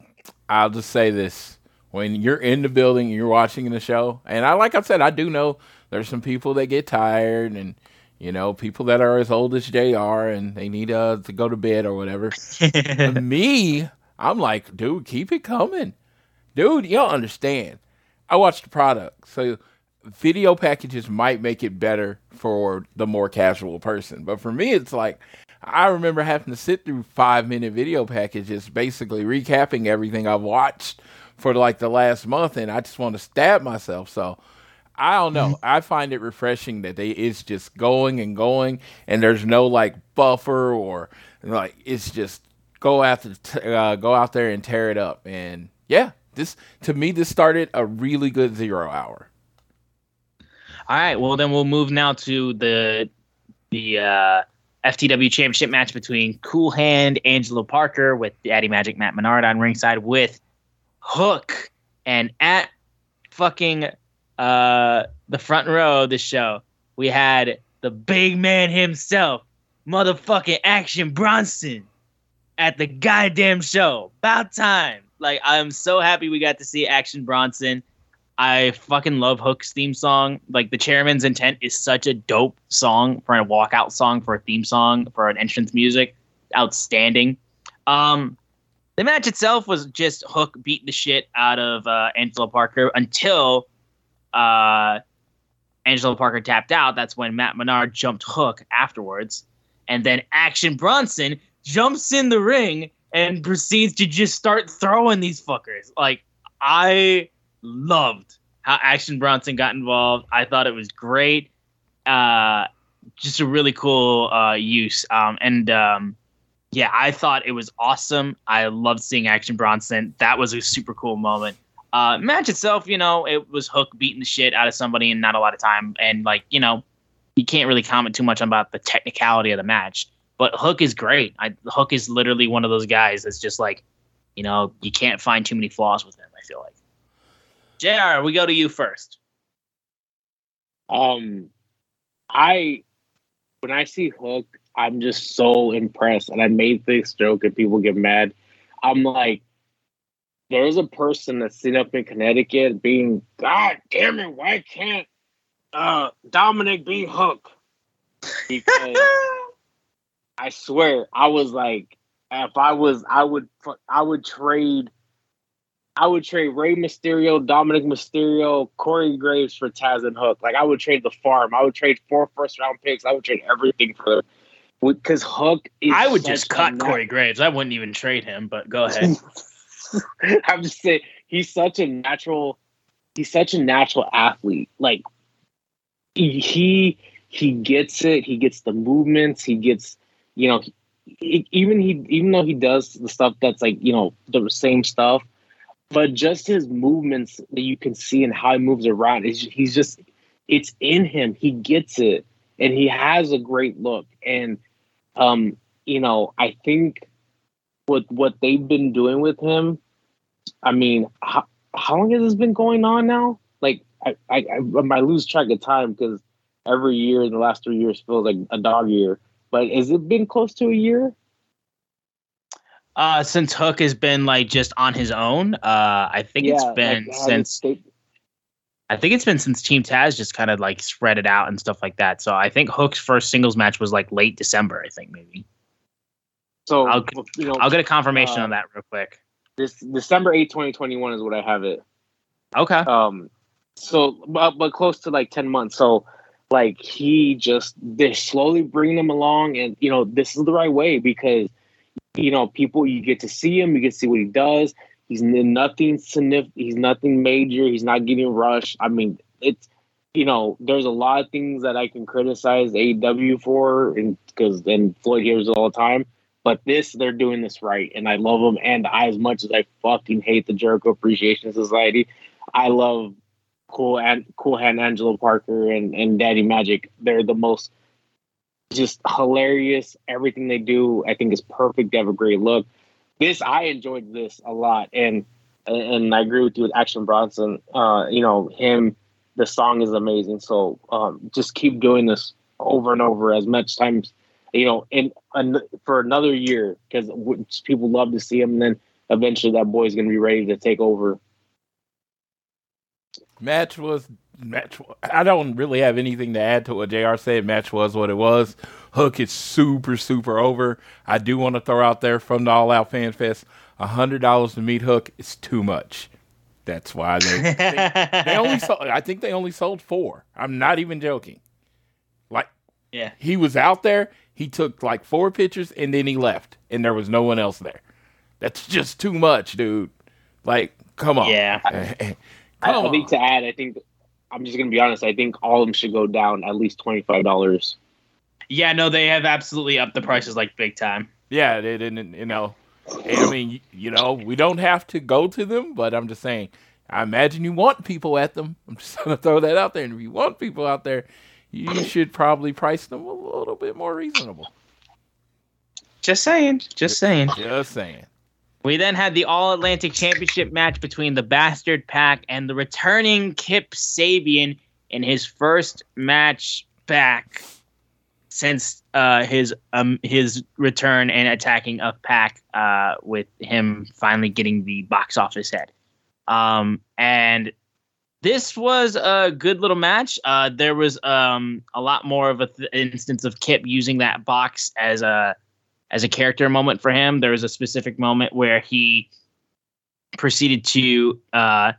Speaker 2: I'll just say this. When you're in the building, you're watching the show, and I like I said, I do know there's some people that get tired and you know, people that are as old as JR and they need uh, to go to bed or whatever. <laughs> me, I'm like, dude, keep it coming. Dude, you don't understand. I watch the product. So video packages might make it better for the more casual person. But for me, it's like, I remember having to sit through five minute video packages, basically recapping everything I've watched for like the last month, and I just want to stab myself. So I don't know. Mm-hmm. I find it refreshing that they it's just going and going, and there's no like buffer or like it's just go after to uh, go out there and tear it up. And yeah, this to me this started a really good zero hour.
Speaker 1: All right, well then we'll move now to the the uh, FTW Championship match between Cool Hand Angelo Parker with Daddy Magic Matt Menard on ringside with Hook and at fucking uh, the front row of the show, we had the big man himself, motherfucking Action Bronson, at the goddamn show. About time. Like, I'm so happy we got to see Action Bronson. I fucking love Hook's theme song. Like, the chairman's intent is such a dope song for a walkout song, for a theme song, for an entrance music. Outstanding. Um, the match itself was just Hook beat the shit out of uh, Angelo Parker until uh, Angelo Parker tapped out, that's when Matt Menard jumped hook afterwards. And then Action Bronson jumps in the ring and proceeds to just start throwing these fuckers. Like, I loved how Action Bronson got involved. I thought it was great. Uh, just a really cool uh, use. Um, and um, yeah, I thought it was awesome. I loved seeing Action Bronson. That was a super cool moment. Uh, match itself, you know, it was Hook beating the shit out of somebody in not a lot of time, and like you know, you can't really comment too much about the technicality of the match. But Hook is great. I, Hook is literally one of those guys that's just like, you know, you can't find too many flaws with him. I feel like. Jr. We go to you first.
Speaker 3: Um, I when I see Hook, I'm just so impressed, and I made this joke, and people get mad. I'm like, there's a person that's sitting up in Connecticut being, God damn it, why can't uh, Dominic be Hook? Because <laughs> I swear, I was like, if I was, I would, I would trade, I would trade Rey Mysterio, Dominic Mysterio, Corey Graves for Taz and Hook. Like I would trade the farm. I would trade four first round picks. I would trade everything for them. Because Hook is.
Speaker 1: I would just cut Corey Graves. I wouldn't even trade him, but go <laughs> ahead. <laughs>
Speaker 3: I'm just saying he's such a natural he's such a natural athlete. Like he he gets it, he gets the movements, he gets you know he, even he even though he does the stuff that's like, you know, the same stuff, but just his movements that you can see and how he moves around is he's just it's in him. He gets it and he has a great look and um you know, I think with what they've been doing with him, I mean, how, how long has this been going on now? Like, I, I, I might lose track of time because every year in the last three years feels like a dog year. But has it been close to a year?
Speaker 1: Uh, since Hook has been like just on his own, uh, I think yeah, it's been like, since. I think it's been since Team Taz just kind of like spread it out and stuff like that. So I think Hook's first singles match was like late December. I think maybe. So I'll, you know, I'll get a confirmation uh, on that real quick.
Speaker 3: this December 8, 2021 is what I have it.
Speaker 1: Okay.
Speaker 3: Um, so but but close to like ten months. So like he just they're slowly bringing him along, and you know this is the right way because you know people you get to see him, you get to see what he does. He's nothing significant. He's nothing major. He's not getting rushed. I mean, it's you know, there's a lot of things that I can criticize AEW for, and because and Floyd hears it all the time. But this, they're doing this right, and I love them. And I, as much as I fucking hate the Jericho Appreciation Society, I love Cool and Cool Hand Angelo Parker and and Daddy Magic. They're the most just hilarious. Everything they do, I think, is perfect. They have a great look. This, I enjoyed this a lot, and and I agree with you with Action Bronson. Uh, you know him. The song is amazing. So um, just keep doing this over and over as much times you know, in an, for another year because people love to see him. And then eventually that boy's going to be ready to take over
Speaker 2: match was match. I don't really have anything to add to what Jr. said. Match was what it was. Hook is super super over. I do want to throw out there from the All Out Fan Fest, hundred dollars to meet Hook is too much. That's why they, they, they only <laughs> sold. I think they only sold four. I'm not even joking. Like,
Speaker 1: yeah,
Speaker 2: he was out there. He took like four pictures and then he left, and there was no one else there. That's just too much, dude. Like, come on.
Speaker 1: Yeah. <laughs>
Speaker 3: come I, I think to add, I think I'm just gonna be honest. I think all of them should go down at least twenty five dollars.
Speaker 1: Yeah, no, they have absolutely upped the prices like big time.
Speaker 2: Yeah, they didn't. You know, I mean, you know, we don't have to go to them, but I'm just saying. I imagine you want people at them. I'm just gonna throw that out there. And if you want people out there, you should probably price them a little bit more reasonable.
Speaker 1: Just saying. Just saying.
Speaker 2: Just saying.
Speaker 1: We then had the All Atlantic Championship match between the Bastard PAC and the returning Kip Sabian in his first match back since uh, his um, his return and attacking of PAC uh, with him finally getting the box office head. Um, and this was a good little match. Uh, there was um, a lot more of an th- instance of Kip using that box as a as a character moment for him. There was a specific moment where he proceeded to uh,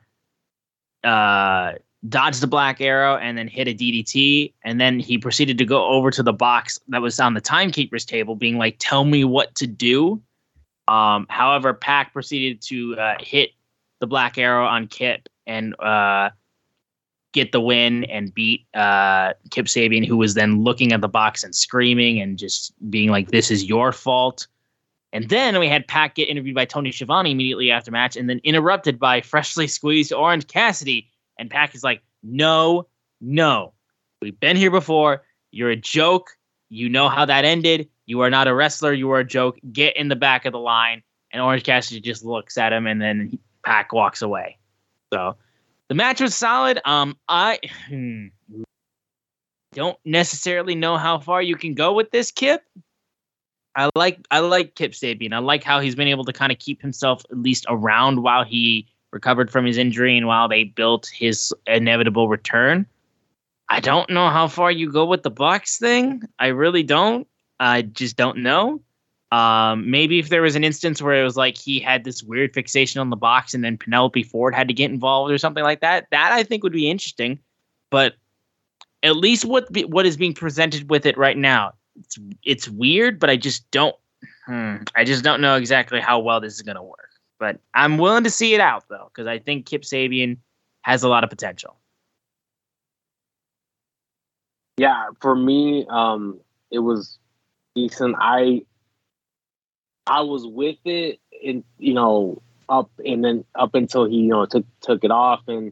Speaker 1: uh, dodge the black arrow and then hit a DDT. And then he proceeded to go over to the box that was on the timekeeper's table, being like, Tell me what to do. Um, however, PAC proceeded to uh, hit the black arrow on Kip and uh, get the win and beat uh, Kip Sabian, who was then looking at the box and screaming and just being like, "This is your fault." And then we had PAC get interviewed by Tony Schiavone immediately after match, and then interrupted by <laughs> freshly squeezed Orange Cassidy. And PAC is like, "No, no, we've been here before. You're a joke. You know how that ended. You are not a wrestler. You are a joke. Get in the back of the line." And Orange Cassidy just looks at him, and then PAC walks away. So the match was solid. Um, I hmm, don't necessarily know how far you can go with this Kip. I like I like Kip Sabian. I like how he's been able to kind of keep himself at least around while he recovered from his injury and while they built his inevitable return. I don't know how far you go with the box thing. I really don't. I just don't know. Um, maybe if there was an instance where it was like he had this weird fixation on the box and then Penelope Ford had to get involved or something like that, that I think would be interesting. But at least what be, what is being presented with it right now, it's it's weird, but I just don't hmm, I just don't know exactly how well this is going to work. But I'm willing to see it out though because I think Kip Sabian has a lot of potential.
Speaker 3: Yeah, for me, um, it was decent. I I was with it, and you know, up and then up until he you know took took it off, and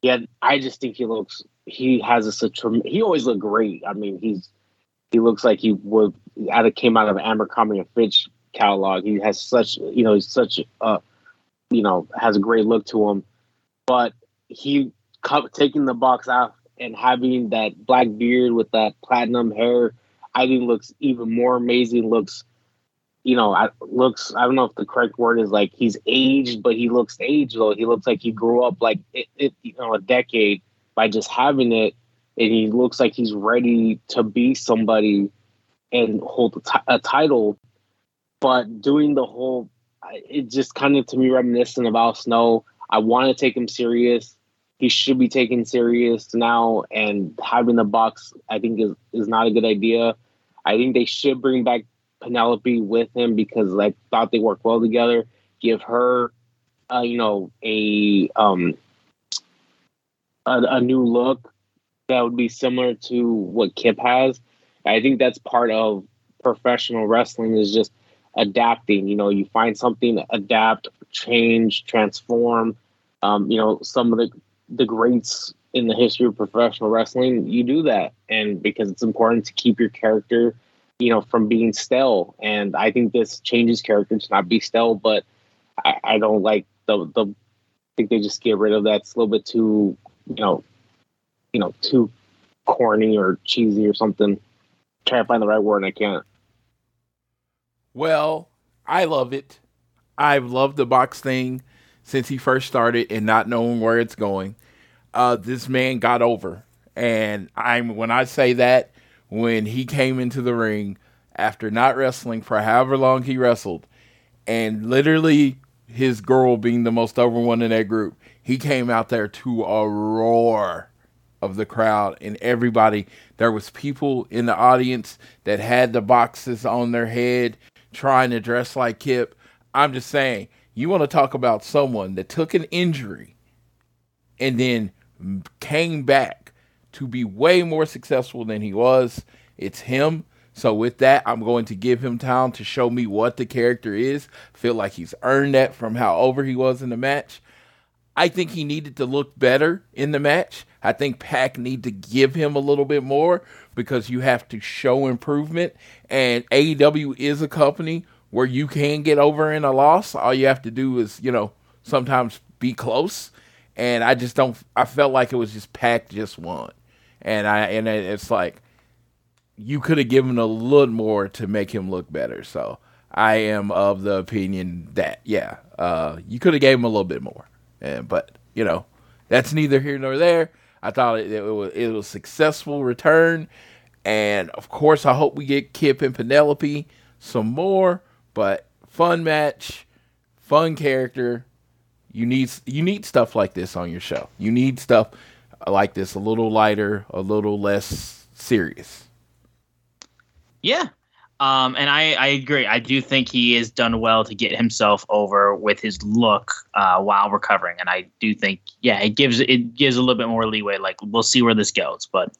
Speaker 3: yeah, I just think he looks he has a such he always looked great. I mean, he's he looks like he would out of came out of Abercrombie and Fitch catalog. He has such you know he's such a you know has a great look to him, but he taking the box off and having that black beard with that platinum hair, I think looks even more amazing. Looks you know, I, looks. I don't know if the correct word is like he's aged, but he looks aged though. He looks like he grew up like it, it, you know, a decade by just having it, and he looks like he's ready to be somebody and hold a, t- a title. But doing the whole, it just kind of to me reminiscent of Al Snow. I want to take him serious. He should be taken serious now, and having the box, I think, is is not a good idea. I think they should bring back Penelope with him because I thought they worked well together. Give her, uh, you know, a um a, a new look that would be similar to what Kip has. I think that's part of professional wrestling is just adapting. You know, you find something, adapt, change, transform. Um, you know, some of the the greats in the history of professional wrestling, you do that, and because it's important to keep your character, you know, from being stale. And I think this changes character to not be stale, but I, I don't like the the. I think they just get rid of that. It's a little bit too, you know, you know, too corny or cheesy or something. Try to find the right word and I can't.
Speaker 2: Well, I love it. I've loved the box thing since he first started and not knowing where it's going. Uh, this man got over. And I'm when I say that, when he came into the ring after not wrestling for however long he wrestled, and literally his girl being the most over one in that group, he came out there to a roar of the crowd and everybody. There was people in the audience that had the boxes on their head trying to dress like Kip. I'm just saying, you want to talk about someone that took an injury and then came back to be way more successful than he was. It's him. So with that, I'm going to give him time to show me what the character is. Feel like he's earned that from how over he was in the match. I think he needed to look better in the match. I think PAC need to give him a little bit more because you have to show improvement. And AEW is a company where you can get over in a loss. All you have to do is, you know, sometimes be close. And I just don't. I felt like it was just PAC just won, and I and it's like you could have given a little more to make him look better. So I am of the opinion that yeah, uh, you could have gave him a little bit more. And, but you know, that's neither here nor there. I thought it, it was it was successful return, and of course, I hope we get Kip and Penelope some more. But fun match, fun character. You need you need stuff like this on your show. You need stuff like this a little lighter, a little less serious.
Speaker 1: Yeah, um, and I, I agree. I do think he has done well to get himself over with his look uh, while recovering, and I do think, yeah, it gives it gives a little bit more leeway. Like we'll see where this goes. But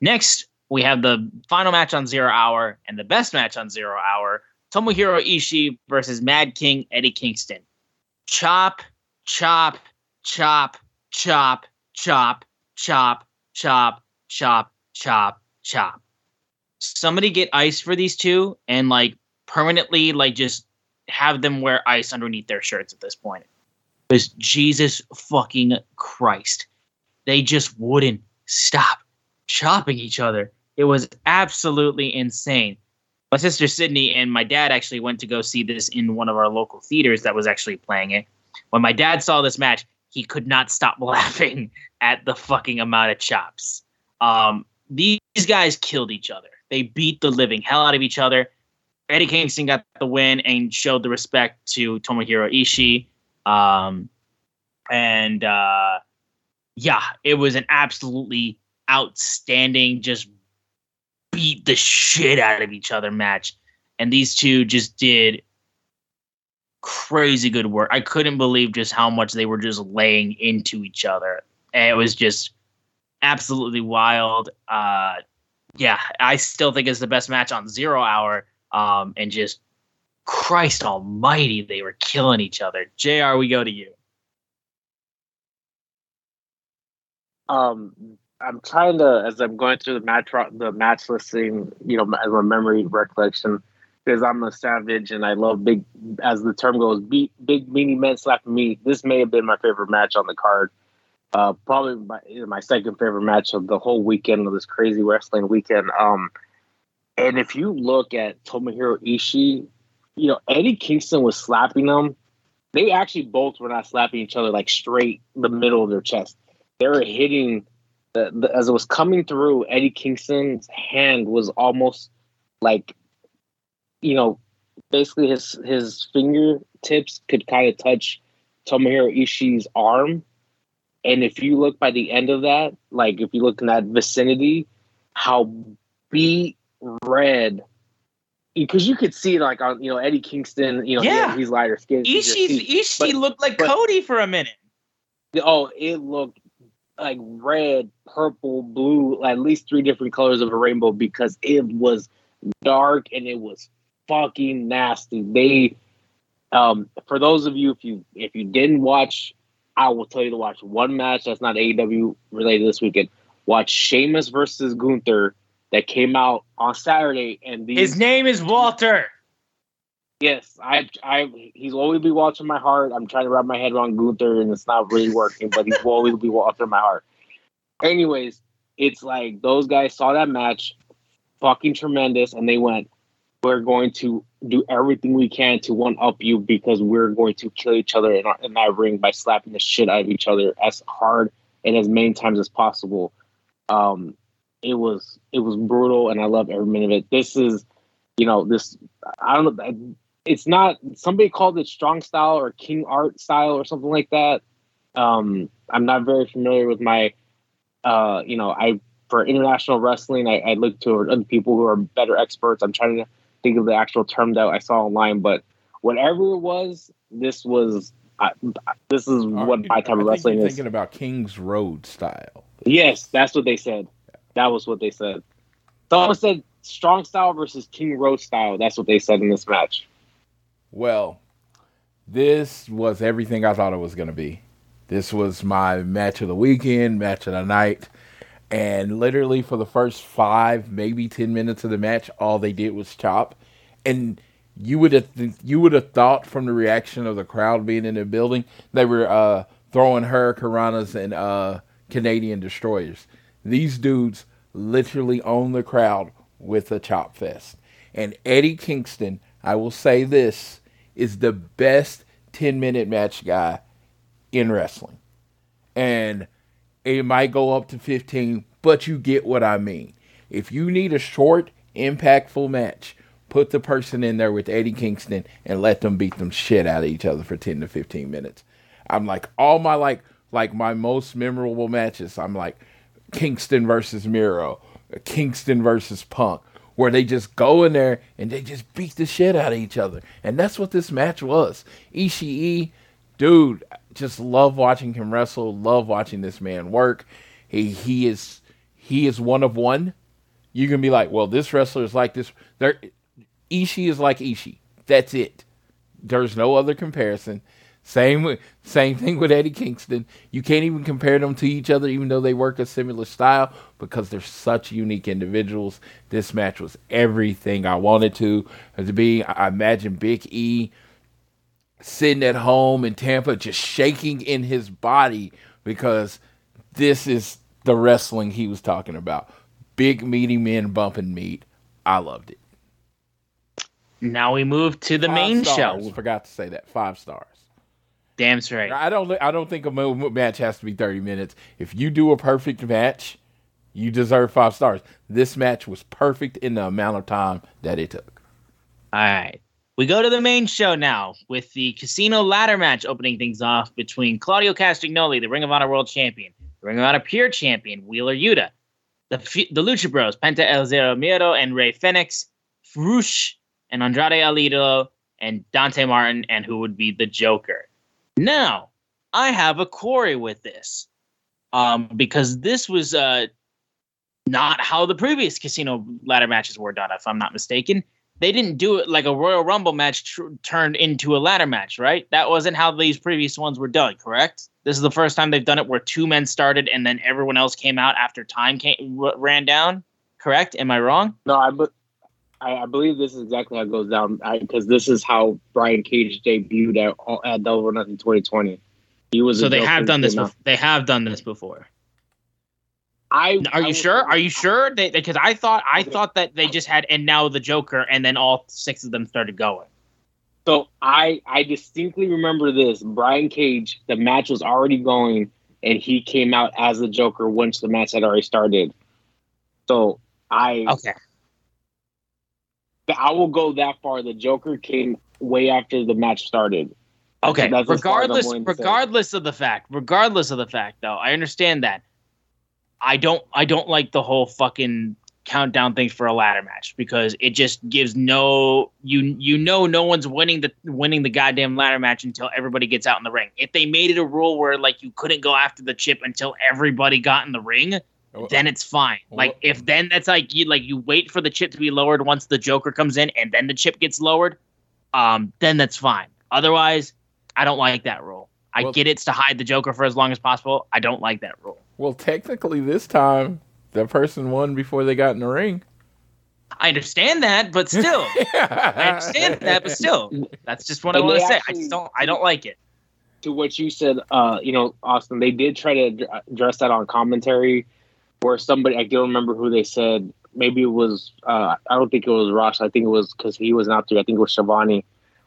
Speaker 1: next, we have the final match on Zero Hour and the best match on Zero Hour: Tomohiro Ishii versus Mad King Eddie Kingston. Chop, chop, chop, chop, chop, chop, chop, chop, chop, chop somebody get ice for these two and like permanently like just have them wear ice underneath their shirts at this point. Because Jesus fucking Christ. They just wouldn't stop chopping each other. It was absolutely insane. My sister Sydney and my dad actually went to go see this in one of our local theaters that was actually playing it. When my dad saw this match, he could not stop <laughs> laughing at the fucking amount of chops. Um, these guys killed each other. They beat the living hell out of each other. Eddie Kingston got the win and showed the respect to Tomohiro Ishii. Um, and uh, yeah, it was an absolutely outstanding, just beat the shit out of each other match. And these two just did crazy good work. I couldn't believe just how much they were just laying into each other. And it was just absolutely wild. Uh, yeah, I still think it's the best match on Zero Hour. Um, and just Christ Almighty, they were killing each other. Jr., we go to you.
Speaker 3: Um, I'm trying to as I'm going through the match the match listing, you know, as my memory recollection, because I'm a savage and I love big, as the term goes, big, big men slapping me. This may have been my favorite match on the card. Uh, probably my, my second favorite match of the whole weekend of this crazy wrestling weekend. Um, and if you look at Tomohiro Ishii, you know Eddie Kingston was slapping them. They actually both were not slapping each other like straight the middle of their chest. They were hitting the, the, as it was coming through. Eddie Kingston's hand was almost like, you know, basically his his finger tips could kind of touch Tomohiro Ishii's arm. And if you look by the end of that, like if you look in that vicinity, how beat red because you could see like on you know Eddie Kingston, you know,
Speaker 1: Yeah.
Speaker 3: he, he's lighter skin. you
Speaker 1: Ishii, Ishii looked like
Speaker 3: but-
Speaker 1: Cody for a minute.
Speaker 3: Oh, it looked like red, purple, blue, at least three different colors of a rainbow because it was dark and it was fucking nasty. They um for those of you if you if you didn't watch, I will tell you to watch one match that's not AEW related this weekend. Watch Sheamus versus Gunther that came out on Saturday and these
Speaker 1: His name is Walter.
Speaker 3: Yes, I, I, he's always be watching my heart. I'm trying to wrap my head around Gunther, and it's not really working. But he's always be watching my heart. Anyways, it's like those guys saw that match, fucking tremendous, and they went, "We're going to do everything we can to one up you because we're going to kill each other in, our, in that ring by slapping the shit out of each other as hard and as many times as possible." Um, it was it was brutal, and I love every minute of it. This is, you know, this I don't know it's not somebody called it strong style or king art style or something like that um i'm not very familiar with my uh you know i for international wrestling i, I look to other people who are better experts i'm trying to think of the actual term that i saw online but whatever it was this was I, this is what my type
Speaker 2: I
Speaker 3: of wrestling
Speaker 2: you're
Speaker 3: is
Speaker 2: thinking about King's Road style.
Speaker 3: yes that's what they said that was what they said someone said strong style versus king road style that's what they said in this match
Speaker 2: Well, this was everything I thought it was going to be. This was my match of the weekend, match of the night. And literally for the first five, maybe 10 minutes of the match, all they did was chop. And you would have you would have thought from the reaction of the crowd being in the building, they were uh, throwing karanas and uh, Canadian destroyers. These dudes literally own the crowd with a chop fest. And Eddie Kingston, I will say this, is the best 10 minute match guy in wrestling. And it might go up to 15, but you get what I mean. If you need a short, impactful match, put the person in there with Eddie Kingston and let them beat them shit out of each other for 10 to 15 minutes. I'm like all my like like my most memorable matches. I'm like Kingston versus Miro, Kingston versus Punk, where they just go in there and they just beat the shit out of each other. And that's what this match was. Ishii, dude, just love watching him wrestle, love watching this man work. He he is he is one of one. You can be like, well, this wrestler is like this. There Ishii is like Ishii. That's it. There's no other comparison. Same same thing with Eddie Kingston. You can't even compare them to each other, even though they work a similar style, because they're such unique individuals. This match was everything I wanted to to be. I imagine Big E sitting at home in Tampa, just shaking in his body because this is the wrestling he was talking about. Big meaty men bumping meat. I loved it.
Speaker 1: Now we move to the
Speaker 2: Five
Speaker 1: main
Speaker 2: stars.
Speaker 1: show.
Speaker 2: Forgot to say that. Five stars.
Speaker 1: Damn straight.
Speaker 2: I don't. I don't think a match has to be thirty minutes. If you do a perfect match, you deserve five stars. This match was perfect in the amount of time that it took.
Speaker 1: All right. We go to the main show now with the casino ladder match opening things off between Claudio Castagnoli, the Ring of Honor World Champion, the Ring of Honor Pure Champion, Wheeler Yuta, the, the Lucha Bros, Penta El Zero Miedo and Rey Fenix, Frush and Andrade Alito, and Dante Martin, and who would be the Joker. Now, I have a quarry with this um, because this was uh, not how the previous casino ladder matches were done, if I'm not mistaken they didn't do it like a Royal Rumble match tr- turned into a ladder match, right? That wasn't how these previous ones were done, correct? This is the first time they've done it where two men started and then everyone else came out after time came, r- ran down, correct? Am I wrong?
Speaker 3: No, I, be- I, I believe this is exactly how it goes down because this is how Brian Cage debuted at, at Double or Nothing 2020. He was
Speaker 1: So they have done this. They have done this before.
Speaker 3: I
Speaker 1: Are
Speaker 3: I
Speaker 1: you sure? Are you sure? Because I thought I thought that they just had and now the Joker and then all six of them started going.
Speaker 3: So I I distinctly remember this. Brian Cage, the match was already going, and he came out as the Joker once the match had already started. So I
Speaker 1: Okay.
Speaker 3: I will go that far. The Joker came way after the match started.
Speaker 1: Okay,
Speaker 3: That's as far as I'm
Speaker 1: regardless
Speaker 3: willing to say.
Speaker 1: regardless of the fact, regardless of the fact though, I understand that. I don't I don't like the whole fucking countdown thing for a ladder match because it just gives no you you know no one's winning the winning the goddamn ladder match until everybody gets out in the ring. If they made it a rule where like you couldn't go after the chip until everybody got in the ring, then it's fine. Like if then that's like you like you wait for the chip to be lowered once the Joker comes in and then the chip gets lowered, um, then that's fine. Otherwise, I don't like that rule. I
Speaker 2: Well-
Speaker 1: get it's to hide the Joker for as long as possible. I don't like that rule.
Speaker 2: Well, technically, this time the person won before they got in the ring.
Speaker 1: I understand that, but still, <laughs> I understand that, but still, that's just what I want to say. I just don't. I don't like it.
Speaker 3: to what you said, uh, you know, Austin, they did try to address that on commentary, where somebody I don't remember who they said. Maybe it was. Uh, I don't think it was Ross. I think it was because he was not there. I think it was Schiavone.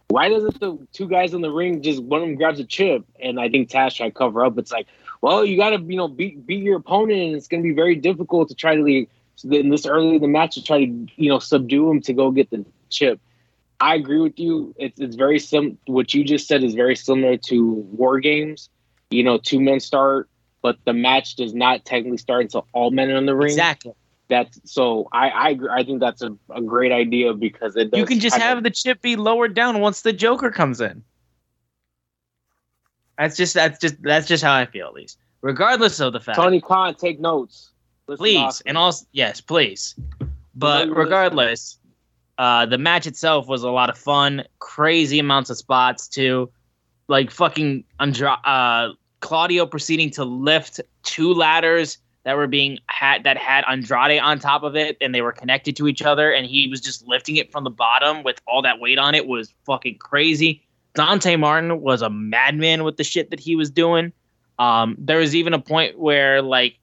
Speaker 3: Why doesn't the two guys in the ring just one of them grabs a chip and I think Taz tried to cover up? It's like, well, you got to you know beat beat your opponent, and it's going to be very difficult to try to like, in this early in the match to try to you know subdue him to go get the chip. I agree with you. It's it's very sim. What you just said is very similar to War Games. You know, two men start, but the match does not technically start until all men are in the ring.
Speaker 1: Exactly.
Speaker 3: That's so. I I. I think that's a, a great idea because it. Does
Speaker 1: You can just have the chip be lowered down once the Joker comes in. That's just that's just that's just how I feel at least. Regardless of the fact.
Speaker 3: Tony Khan take notes. Listen,
Speaker 1: please and also yes please but regardless uh the match itself was a lot of fun crazy amounts of spots too like fucking Andra- uh claudio proceeding to lift two ladders that were being had that had andrade on top of it and they were connected to each other and he was just lifting it from the bottom with all that weight on it was fucking crazy dante martin was a madman with the shit that he was doing um there was even a point where like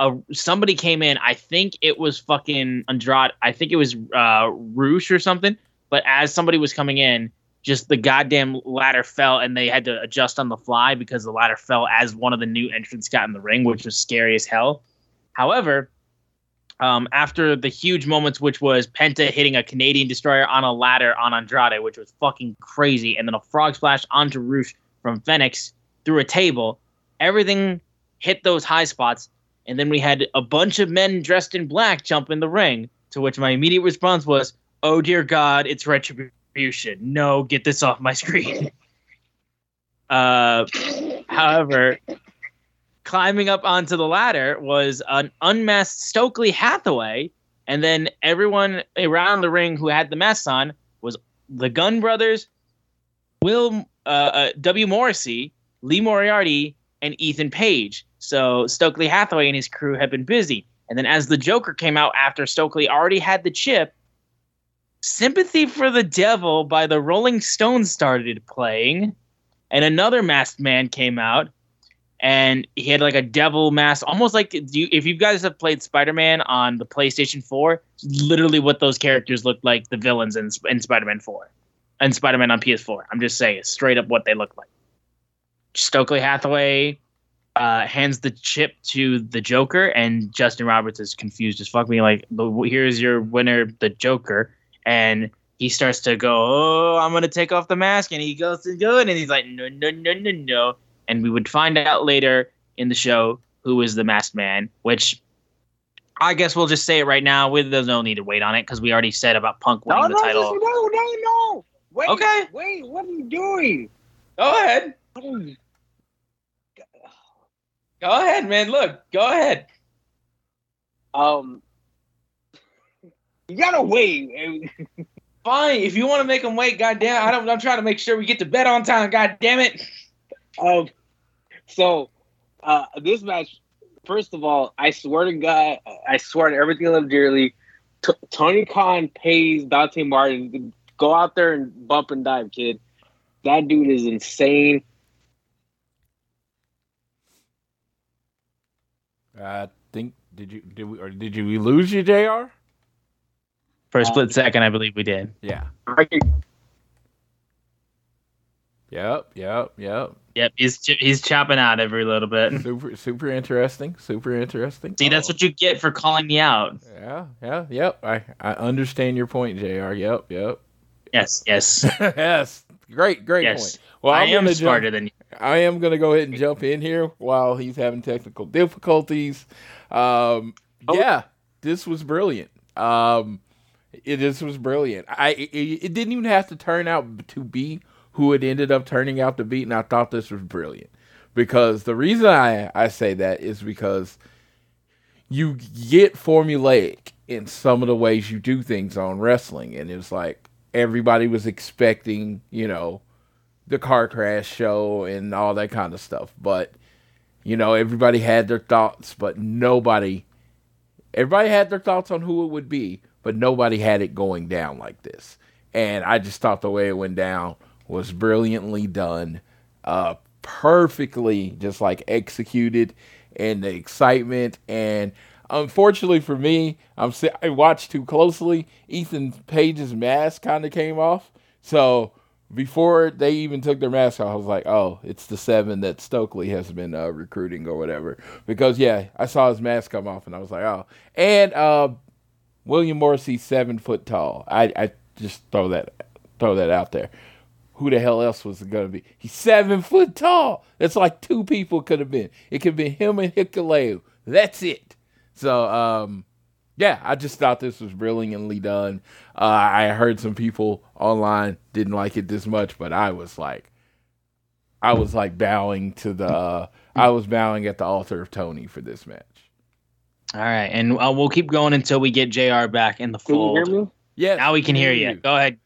Speaker 1: a somebody came in. I think it was fucking Andrade. I think it was uh Rush or something. But as somebody was coming in, just the goddamn ladder fell, and they had to adjust on the fly because the ladder fell as one of the new entrants got in the ring, which was scary as hell. However, um, after the huge moments, which was Penta hitting a Canadian destroyer on a ladder on Andrade, which was fucking crazy, and then a frog splash onto Rush from Fenix through a table, everything hit those high spots and then we had a bunch of men dressed in black jump in the ring. To which my immediate response was, "Oh dear God, it's retribution! No, get this off my screen." <laughs> uh, however, climbing up onto the ladder was an unmasked Stokely Hathaway, and then everyone around the ring who had the masks on was the Gunn Brothers, Will uh, uh, W Morrissey, Lee Moriarty, and Ethan Page. So Stokely Hathaway and his crew had been busy. And then as the Joker came out after Stokely already had the chip, Sympathy for the Devil by the Rolling Stones started playing. And another masked man came out. And he had like a devil mask, almost like you, if you guys have played Spider Man on the PlayStation 4, literally what those characters look like, the villains in, in Spider Man 4 and Spider Man on PS4. I'm just saying, straight up what they look like. Stokely Hathaway uh, hands the chip to the Joker, and Justin Roberts is confused as fuck. Being like, "Here's your winner, the Joker," and he starts to go, "Oh, I'm gonna take off the mask," and he goes to and he's like, "No, no, no, no, no," and we would find out later in the show who is the masked man, which. I guess we'll just say it right now. We, there's no need to wait on it because we already said about Punk winning
Speaker 3: No,
Speaker 1: the
Speaker 3: no,
Speaker 1: title.
Speaker 3: just- no, no, no. Wait,
Speaker 1: Okay.
Speaker 3: wait. What are you doing?
Speaker 1: Go ahead.
Speaker 3: You?
Speaker 1: Go ahead, man. Look, go ahead.
Speaker 3: Um, you gotta wait.
Speaker 1: Fine, if you want to make them wait, goddamn, I don't. I'm trying to make sure we get to bed on time. God damn it!
Speaker 3: Um, so uh, this match, first of all, I swear to God, I swear to everything I love dearly. T- Tony Khan pays Dante Martin to go out there and bump and dive, kid. That dude is insane.
Speaker 2: I think did you did we or did you we lose you, Jr.
Speaker 1: For a split second, I believe we did.
Speaker 2: Yeah.
Speaker 3: I can-
Speaker 2: Yep. Yep. Yep.
Speaker 1: Yep, he's he's chopping out every little bit. <laughs>
Speaker 2: Super super interesting. Super interesting.
Speaker 1: See, that's what you get for calling me out.
Speaker 2: Yeah. Yeah. Yep. I I understand your point, Jr. Yep. Yep.
Speaker 1: Yes, yes. <laughs>
Speaker 2: yes, great, great
Speaker 1: Yes.
Speaker 2: point. Well,
Speaker 1: I
Speaker 2: I'm
Speaker 1: am smarter
Speaker 2: jump,
Speaker 1: than you.
Speaker 2: I am gonna go ahead and jump in here while he's having technical difficulties. Um,
Speaker 3: Oh.
Speaker 2: yeah, this was brilliant. Um, it, this was brilliant. I it, it didn't even have to turn out to be who it ended up turning out to be, and I thought this was brilliant because the reason I I say that is because you get formulaic in some of the ways you do things on wrestling, and it's like everybody was expecting, you know, the car crash show and all that kind of stuff, but you know, everybody had their thoughts, but nobody everybody had their thoughts on who it would be, but nobody had it going down like this. And I just thought the way it went down was brilliantly done, uh, perfectly just like executed, and the excitement. And unfortunately for me, I'm I watched too closely. Ethan Page's mask kind of came off, so before they even took their mask off, I was like, oh, it's the seven that Stokely has been uh, recruiting or whatever. Because, yeah, I saw his mask come off and I was like, oh. And uh, William Morrissey's seven foot tall. I, I just throw that throw that out there. Who the hell else was it going to be? He's seven foot tall. That's like two people could have been. It could be him and Hikuleo. That's it. So, um, yeah, I just thought this was brilliantly done. Uh, I heard some people online didn't like it this much, but I was like, I was like bowing to the, uh, I was bowing at the altar of Tony for this match.
Speaker 1: All right, and uh, we'll keep going until we get Jr. back in the
Speaker 3: Can you
Speaker 1: fold.
Speaker 3: hear me?
Speaker 2: Yeah,
Speaker 1: Now we can hear you. Go ahead.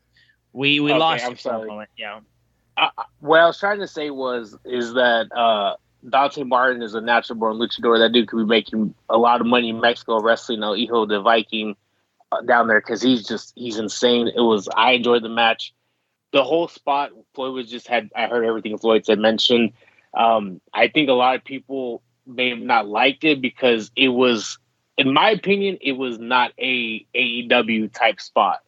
Speaker 1: We we
Speaker 3: Okay,
Speaker 1: lost
Speaker 3: I'm
Speaker 1: you for a
Speaker 3: sorry.
Speaker 1: moment. Yeah.
Speaker 3: What I was trying to say was is that uh, Dante Martin is a natural born luchador. That dude could be making a lot of money in Mexico wrestling El Hijo de Viking uh, down there because he's just he's insane. It was I enjoyed the match. The whole spot Floyd was just had I heard everything Floyd said mentioned. Um, I think a lot of people may have not liked it because it was, in my opinion, it was not a AEW type spot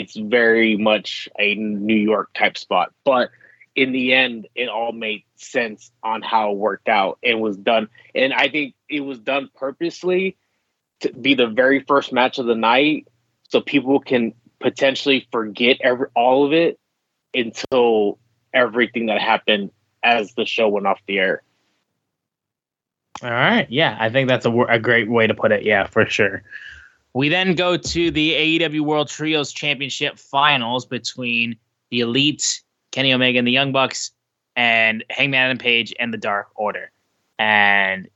Speaker 3: it's very much a New York type spot. But in the end, it all made sense on how it worked out and was done. And I think it was done purposely to be the very first match of the night so people can potentially forget every, all of it until everything that happened as the show went off the air.
Speaker 1: All right. Yeah, I think that's a, a great way to put it. Yeah, for sure. We then go to the AEW World Trios Championship finals between the Elite, Kenny Omega and the Young Bucks, and Hangman Adam Page and the Dark Order. And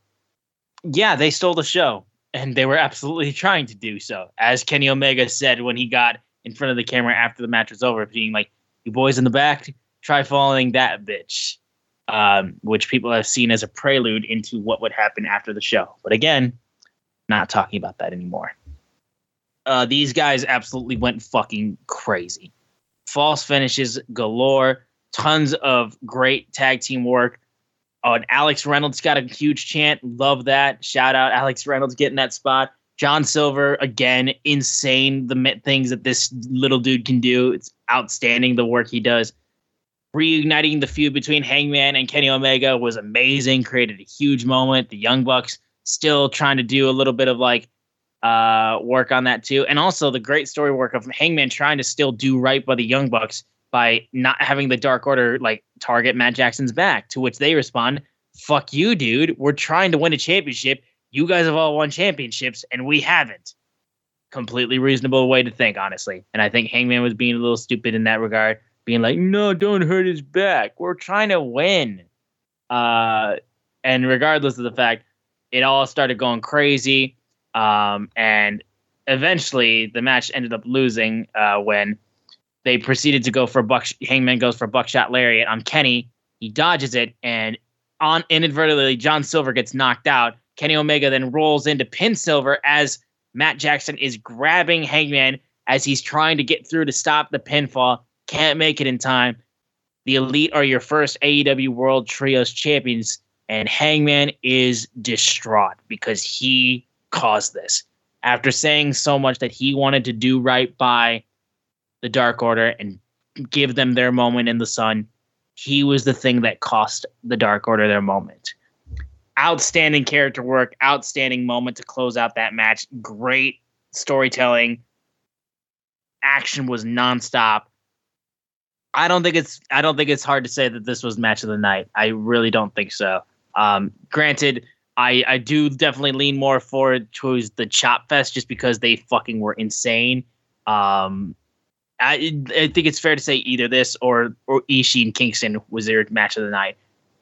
Speaker 1: yeah, they stole the show, and they were absolutely <laughs> trying to do so. As Kenny Omega said when he got in front of the camera after the match was over, being like, "You boys in the back, try following that bitch." um, which people have seen as a prelude into what would happen after the show. But again, not talking about that anymore. Uh, these guys absolutely went fucking crazy. False finishes galore, tons of great tag team work. Oh, and Alex Reynolds got a huge chant. Love that. Shout out Alex Reynolds getting that spot. John Silver, again, insane the things that this little dude can do. It's outstanding the work he does reuniting the feud between Hangman and Kenny Omega was amazing. Created a huge moment. The Young Bucks still trying to do a little bit of like uh, work on that too, and also the great story work of Hangman trying to still do right by the Young Bucks by not having the Dark Order like target Matt Jackson's back. To which they respond, "Fuck you, dude. We're trying to win a championship. You guys have all won championships, and we haven't." Completely reasonable way to think, honestly. And I think Hangman was being a little stupid in that regard being like, no, don't hurt his back. We're trying to win. Uh, and regardless of the fact, it all started going crazy. Um, and eventually the match ended up losing uh, when they proceeded to go for buck. Hangman goes for buckshot lariat on Kenny. He dodges it, and on inadvertently, John Silver gets knocked out. Kenny Omega then rolls into pin Silver as Matt Jackson is grabbing Hangman as he's trying to get through to stop the pinfall can't make it in time. The Elite are your first AEW World Trios champions, and Hangman is distraught because he caused this. After saying so much that he wanted to do right by the Dark Order and give them their moment in the sun, he was the thing that cost the Dark Order their moment. Outstanding character work, outstanding moment to close out that match. Great storytelling. Action was nonstop I don't think it's I don't think it's hard to say that this was match of the night. I really don't think so. Um, granted, I I do definitely lean more forward towards the Chop Fest just because they fucking were insane. Um, I I think it's fair to say either this or or Ishii and Kingston was their match of the night.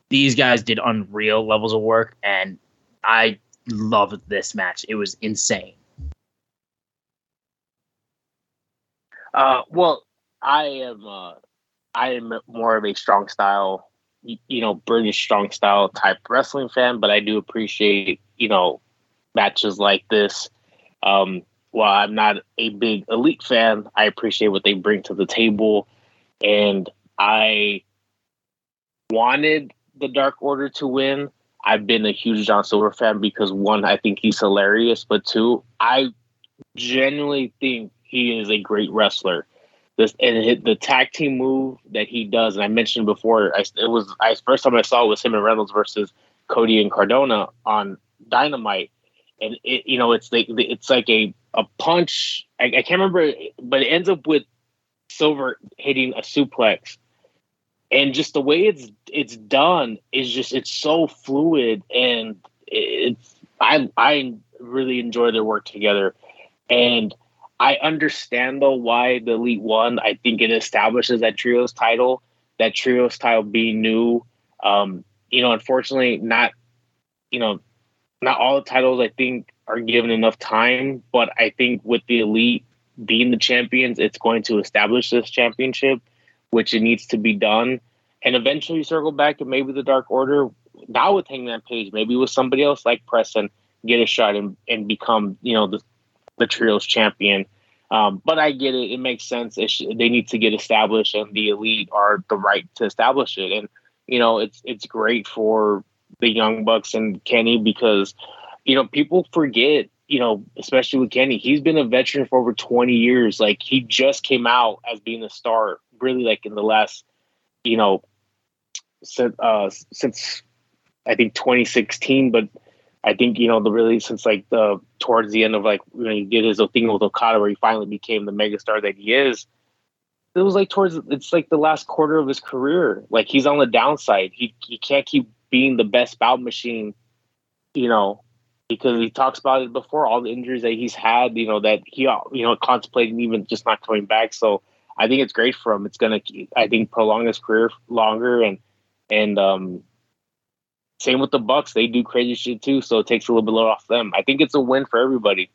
Speaker 1: These guys did unreal levels of work, and I loved this match. It was insane.
Speaker 3: Uh, well, I am uh, I am more of a strong style, you know, British strong style type wrestling fan, but I do appreciate you know matches like this. Um, while I'm not a big elite fan, I appreciate what they bring to the table, and I wanted the Dark Order to win. I've been a huge John Silver fan because one, I think he's hilarious, but two, I genuinely think he is a great wrestler. This and the tag team move that he does, and I mentioned before, I, it was I first time I saw it was him and Reynolds versus Cody and Cardona on Dynamite, and it you know it's like it's like a a punch. I, I can't remember, but it ends up with Silver hitting a suplex, and just the way it's it's done is just it's so fluid, and it's I I really enjoy their work together, and I understand though why the Elite won. I think it establishes that trios title, that trios title being new. Um, you know, unfortunately, not you know, not all the titles I think are given enough time, but I think with the Elite being the champions, it's going to establish this championship, which it needs to be done. And eventually circle back and maybe the Dark Order, not with Hangman Page, maybe with somebody else like Preston, get a shot and, and become, you know, the the champion. Um, but I get it; it makes sense. It sh- they need to get established, and the elite are the right to establish it. And you know, it's it's great for the young bucks and Kenny because you know people forget. You know, especially with Kenny, he's been a veteran for over twenty years. Like he just came out as being a star, really, like in the last, you know, since uh, since I think 2016, but I think you know the really since like the towards the end of like when he did his thing with Okada where he finally became the megastar that he is. It was like towards it's like the last quarter of his career. Like he's on the downside. He he can't keep being the best bout machine, you know, because he talks about it before all the injuries that he's had. You know that he you know contemplating even just not coming back. So I think it's great for him. It's gonna I think prolong his career longer and and um same with the Bucks; they do crazy shit too, so it takes a little bit off them. I think it's a win for everybody.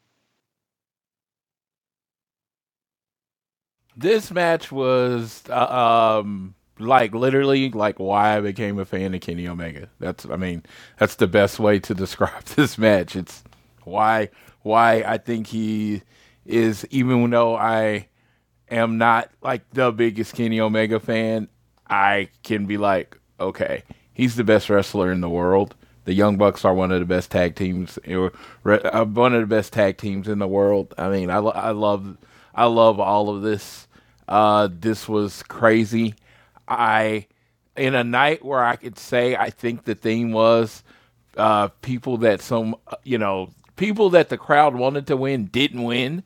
Speaker 2: This match was uh, um like literally like why I became a fan of Kenny Omega. That's I mean that's the best way to <laughs> describe this match. It's why why I think he is even though I am not like the biggest Kenny Omega fan, I can be like okay, he's the best wrestler in the world. The Young Bucks are one of the best tag teams, uh, one of the best tag teams in the world. I mean, I, I love, I love all of this. Uh, this was crazy. I, in a night where I could say, I think the theme was uh, people that some, you know, people that the crowd wanted to win didn't win.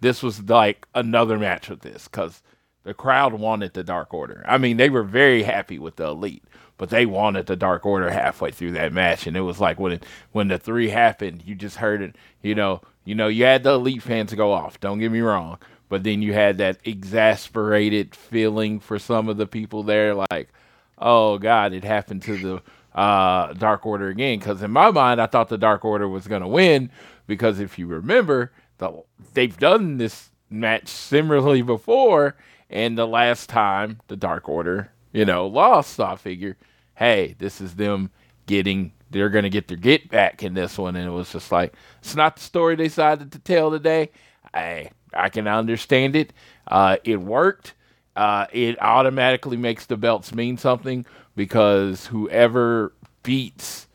Speaker 2: This was like another match with this because the crowd wanted the Dark Order. I mean, they were very happy with the Elite but they wanted the Dark Order halfway through that match, and it was like when it, when the three happened, you just heard it. You know, you know, you had the elite fans go off. Don't get me wrong, but then you had that exasperated feeling for some of the people there, like, oh God, it happened to the uh, Dark Order again. Because in my mind, I thought the Dark Order was going to win because if you remember, the, they've done this match similarly before, and the last time the Dark Order, you know, lost. I figure hey, this is them getting they're going to get their get back in this one. And it was just like it's not the story they decided to tell today. I i can understand it. Uh, it worked. Uh, it automatically makes the belts mean something because whoever beats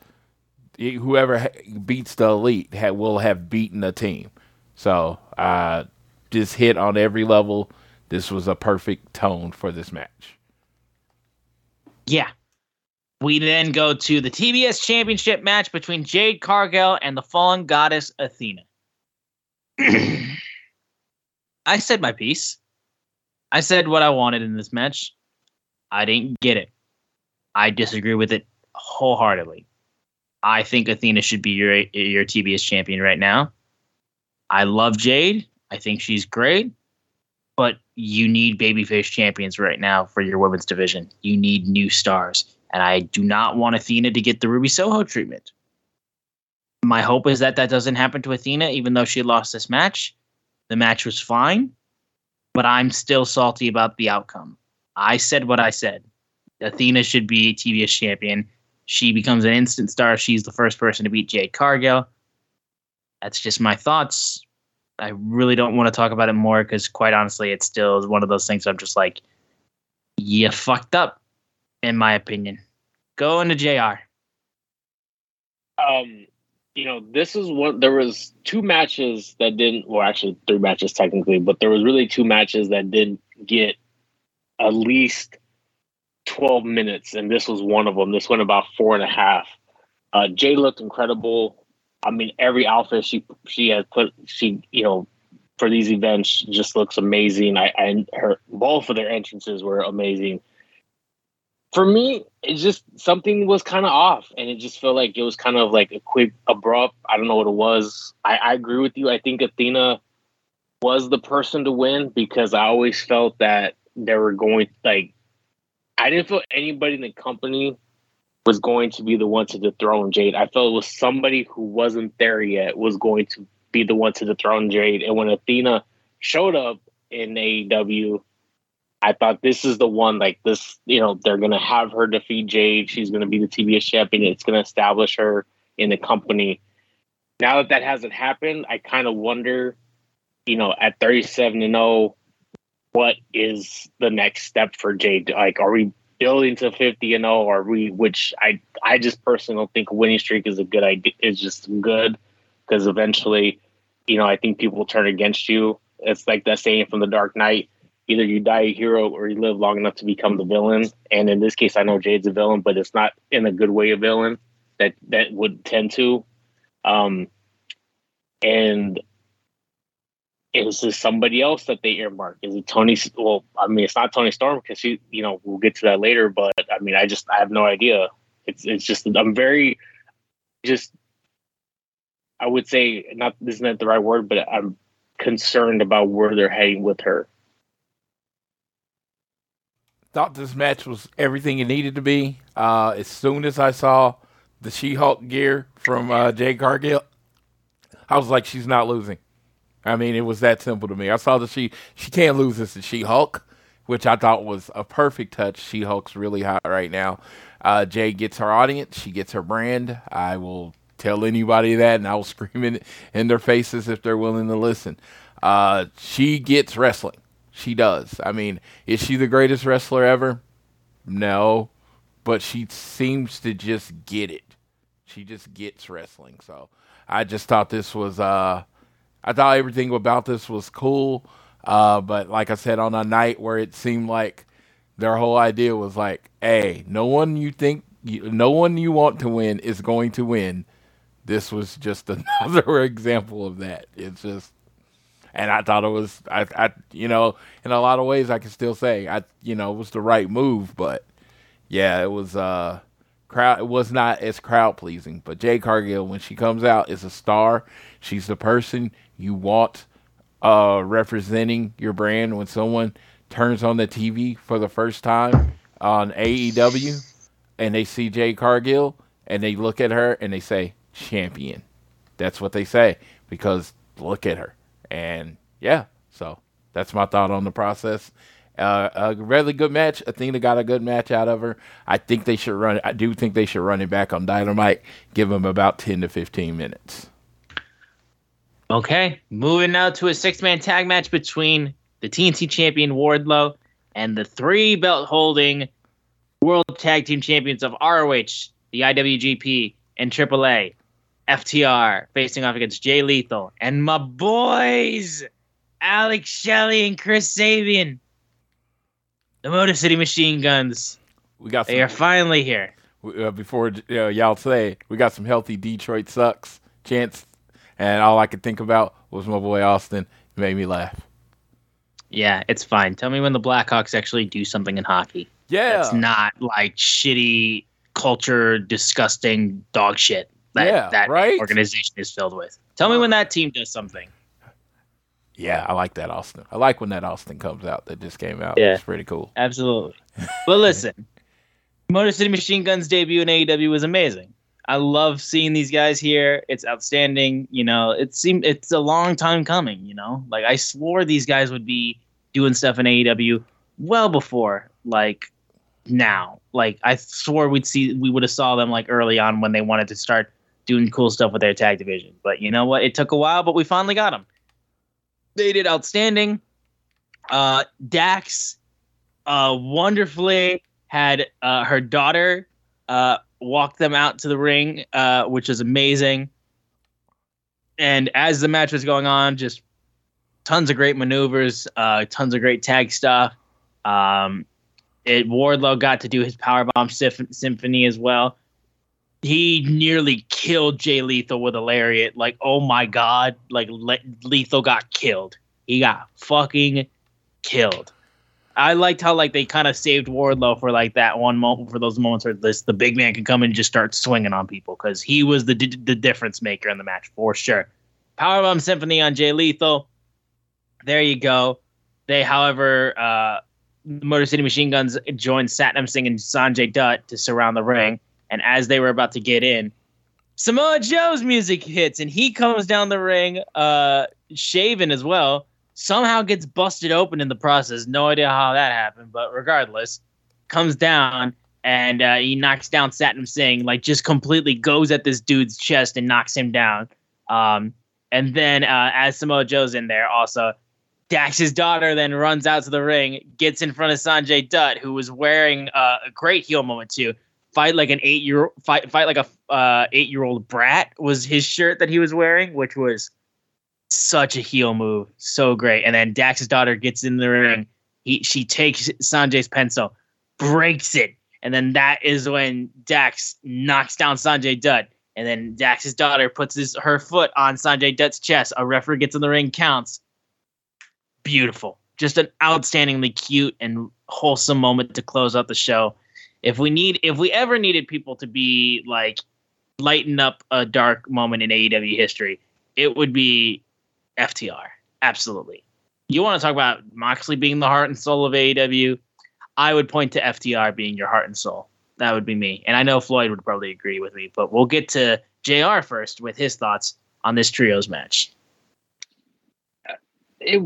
Speaker 2: whoever beats the elite will have beaten the team. So uh, hit on every level. This was a perfect tone for this match.
Speaker 1: Yeah we then go to the TBS Championship match between Jade Cargill and the fallen goddess Athena. <clears throat> I said my piece. I said what I wanted in this match. I didn't get it. I disagree with it wholeheartedly. I think Athena should be your your TBS champion right now. I love Jade. I think she's great, but you need babyface champions right now for your women's division. You need new stars, and I do not want Athena to get the Ruby Soho treatment. My hope is that that doesn't happen to Athena, even though she lost this match. The match was fine, but I'm still salty about the outcome. I said what I said. Athena should be TBS champion. She becomes an instant star. She's the first person to beat Jade Cargill. That's just my thoughts. I really don't want to talk about it more because, quite honestly, it still is one of those things I'm just like, you fucked up, in my opinion. Go into JR.
Speaker 3: Um, you know, this is one there was two matches that didn't, well, actually three matches technically, but there was really two matches that didn't get at least 12 minutes, and this was one of them. This went about four and a half. Uh, Jade looked incredible. I mean, every outfit she she has put, she you know, for these events just looks amazing. I and her both of their entrances were amazing. For me, it just something was kind of off, and it just felt like it was kind of like a quick, abrupt. I don't know what it was. I, I agree with you. I think Athena was the person to win because I always felt that they were going like I didn't feel anybody in the company was going to be the one to dethrone Jade. I felt it was somebody who wasn't there yet was going to be the one to dethrone Jade. And when Athena showed up in AEW, I thought this is the one like this, you know, they're gonna have her defeat Jade. She's gonna be the TBS champion. It's gonna establish her in the company. Now that that hasn't happened, I kind of wonder, you know, at 37 and 0, what is the next step for Jade? Like, are we building to 50 and 0 are we which i i just personally don't think winning streak is a good idea it's just good because eventually you know i think people turn against you it's like that saying from the dark knight either you die a hero or you live long enough to become the villain and in this case i know jade's a villain but it's not in a good way a villain that that would tend to um and is this somebody else that they earmark? Is it Tony? Well, I mean, it's not Toni Storm because she, you know, we'll get to that later. But I mean, I just, I have no idea. It's, it's just, I'm very, just, I would say, not, isn't that the right word? But I'm concerned about where they're heading with her.
Speaker 2: Thought this match was everything it needed to be. Uh, as soon as I saw the She-Hulk gear from uh, Jade Cargill, I was like, she's not losing. I mean, it was that simple to me. I saw that she she can't lose this to She Hulk, which I thought was a perfect touch. She Hulk's really hot right now. Uh, Jade gets her audience. She gets her brand. I will tell anybody that, and I will <laughs> scream it in their faces if they're willing to listen. Uh, she gets wrestling. She does. I mean, is she the greatest wrestler ever? No, but she seems to just get it. She just gets wrestling. So I just thought this was uh I thought everything about this was cool. Uh, but like I said, on a night where it seemed like their whole idea was like, hey, no one you think, no one you want to win is going to win. This was just <laughs> another <laughs> example of that. It's just, and I thought it was, I, I, you know, in a lot of ways, I can still say, I, you know, it was the right move, but yeah, it was, uh, crowd, it was not as crowd pleasing. But Jade Cargill, when she comes out, is a star. She's the person you want uh, representing your brand when someone turns on the TV for the first time on AEW and they see Jade Cargill and they look at her and they say champion. That's what they say because look at her. And yeah, so that's my thought on the process. Uh, a really good match. Athena got a good match out of her. I think they should run. I do think they should run it back on Dynamite. Give them about ten to fifteen minutes.
Speaker 1: Okay, moving now to a six man tag match between the TNT champion Wardlow and the three belt holding world tag team champions of ROH, the IWGP, and AAA, FTR, facing off against Jay Lethal and my boys, Alex Shelley and Chris Sabin, the Motor City Machine Guns.
Speaker 2: We got.
Speaker 1: Some, they are finally here.
Speaker 2: Uh, before uh, y'all say, we got some healthy Detroit sucks chance and all I could think about was my boy Austin. It made me laugh.
Speaker 1: Yeah, it's fine. Tell me when the Blackhawks actually do something in hockey.
Speaker 2: Yeah.
Speaker 1: it's not like shitty culture, disgusting dog shit that
Speaker 2: Yeah,
Speaker 1: that
Speaker 2: right?
Speaker 1: organization is filled with. Tell me when that team does something.
Speaker 2: Yeah, I like that Austin. I like when that Austin comes out that just came out.
Speaker 1: Yeah.
Speaker 2: It's pretty cool.
Speaker 1: Absolutely. but listen, <laughs> Motor City Machine Guns debut in AEW was amazing. I love seeing these guys here. It's outstanding. You know, it seemed it's a long time coming. You know, like I swore these guys would be doing stuff in AEW well before like now. Like I swore we'd see we would have saw them like early on when they wanted to start doing cool stuff with their tag division. But you know what? It took a while, but we finally got them. They did outstanding. Uh, Dax, uh, wonderfully had uh, her daughter uh, walk them out to the ring, uh, which is amazing. And as the match was going on, just tons of great maneuvers, uh, tons of great tag stuff. Um, it Wardlow got to do his powerbomb symp- symphony as well. He nearly killed Jay Lethal with a lariat. Like, oh my god! Like Le- Lethal got killed. He got fucking killed. I liked how like they kind of saved Wardlow for like that one moment for those moments where this the big man can come and just start swinging on people because he was the d- the difference maker in the match for sure. Powerbomb Symphony on Jay Lethal. There you go. They, however, uh, Motor City Machine Guns joined Satnam Singh and Sanjay Dutt to surround the ring. And as they were about to get in, Samoa Joe's music hits and he comes down the ring, uh, shaven as well. Somehow gets busted open in the process. No idea how that happened, but regardless, comes down and uh, he knocks down Satnam Singh, like just completely goes at this dude's chest and knocks him down. Um, and then uh, as Samoa Joe's in there, also Dax's daughter then runs out to the ring, gets in front of Sanjay Dutt, who was wearing uh, a great heel moment too. Fight like an eight year fight, fight like a uh, eight year old brat was his shirt that he was wearing, which was such a heel move, so great. And then Dax's daughter gets in the ring. He she takes Sanjay's pencil, breaks it, and then that is when Dax knocks down Sanjay Dutt. And then Dax's daughter puts his her foot on Sanjay Dutt's chest. A referee gets in the ring, counts. Beautiful, just an outstandingly cute and wholesome moment to close out the show. If we need, if we ever needed people to be like lighten up a dark moment in AEW history, it would be FTR. Absolutely. You want to talk about Moxley being the heart and soul of AEW? I would point to FTR being your heart and soul. That would be me. And I know Floyd would probably agree with me, but we'll get to JR first with his thoughts on this trios match.
Speaker 3: it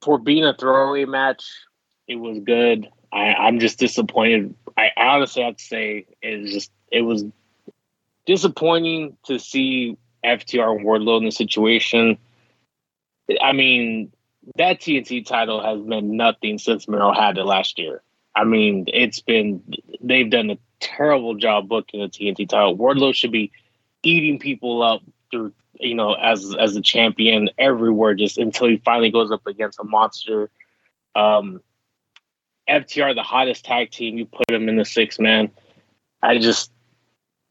Speaker 3: for being a throwaway match, it was good. I, I'm just disappointed. I honestly have to say it's just it was disappointing to see FTR and Wardlow in the situation. I mean, that TNT title has meant nothing since Miro had it last year. I mean, it's been they've done a terrible job booking the TNT title. Wardlow should be eating people up through you know as as a champion everywhere just until he finally goes up against a monster. Um, FTR, the hottest tag team, you put them in the six man. I just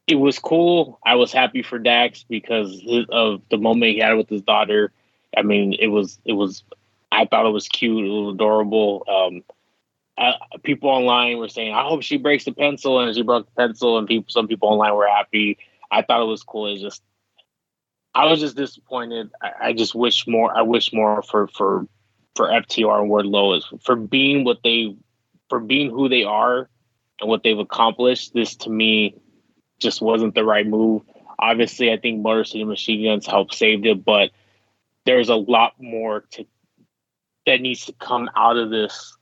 Speaker 3: it was cool. I was happy for Dax because of the moment he had with his daughter. I mean, it was it was. I thought it was cute. It was adorable. Um, people online were saying, "I hope she breaks the pencil," and she broke the pencil, and people, some people online were happy. I thought it was cool. It's just, I was just disappointed. I, I just wish more. I wish more for for for FTR and Wardlow is for being what they, for being who they are, and what they've accomplished. This to me, just wasn't the right move. Obviously, I think Motor City Machine Guns helped saved it, but there's a lot more to that needs to come out of this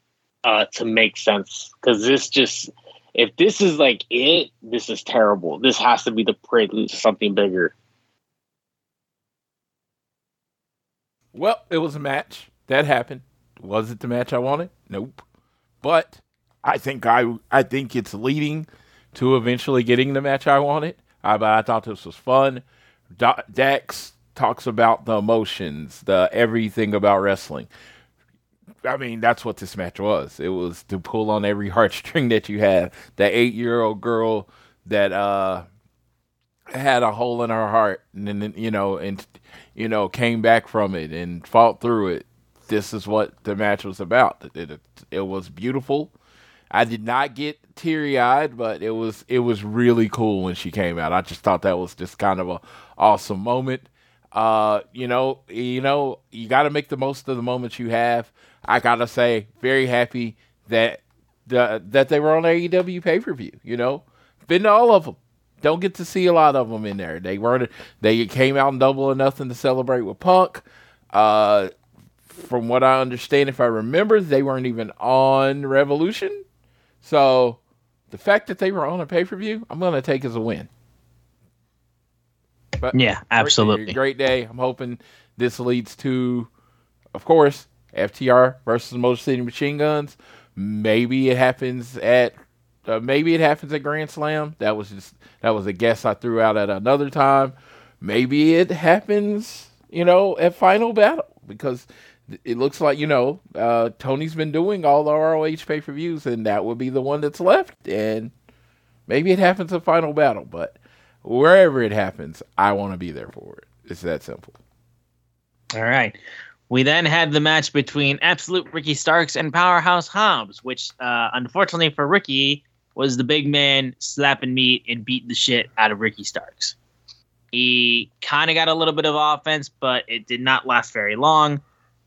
Speaker 3: uh, to make sense. Because this just, if this is like it, this is terrible. This has to be the prelude to something bigger.
Speaker 2: Well, it was a match that happened. Was it the match I wanted? Nope. But I think I I think it's leading to eventually getting the match I wanted. I, I thought this was fun. Da- Dax talks about the emotions, the everything about wrestling. I mean, that's what this match was. It was to pull on every <laughs> heartstring that you had. The eight year old girl that uh had a hole in her heart and then you know and you know came back from it and fought through it this is what the match was about it, it, it was beautiful I did not get teary eyed, but it was it was really cool when she came out. I just thought that was just kind of a awesome moment. Uh, you know, you know, you got to make the most of the moments you have. I gotta say, very happy that the that they were on AEW pay per view. You know, been to all of them. Don't get to see a lot of them in there. They weren't. They came out in double or nothing to celebrate with Punk. Uh, from what I understand, if I remember, they weren't even on Revolution. So the fact that they were on a pay per view, I'm going to take as a win.
Speaker 1: But yeah, absolutely.
Speaker 2: Great day. I'm hoping this leads to, of course, FTR versus Motor City Machine Guns. Maybe it happens at uh, maybe it happens at Grand Slam. That was just that was a guess I threw out at another time. Maybe it happens, you know, at Final Battle because it looks like you know uh, Tony's been doing all the ROH pay per views, and that would be the one that's left. And maybe it happens at Final Battle, but wherever it happens, I want to be there for it. It's that simple.
Speaker 1: All right. We then had the match between Absolute Ricky Starks and Powerhouse Hobbs, which uh, unfortunately for Ricky was the big man slapping meat and beating the shit out of Ricky Starks. He kind of got a little bit of offense, but it did not last very long.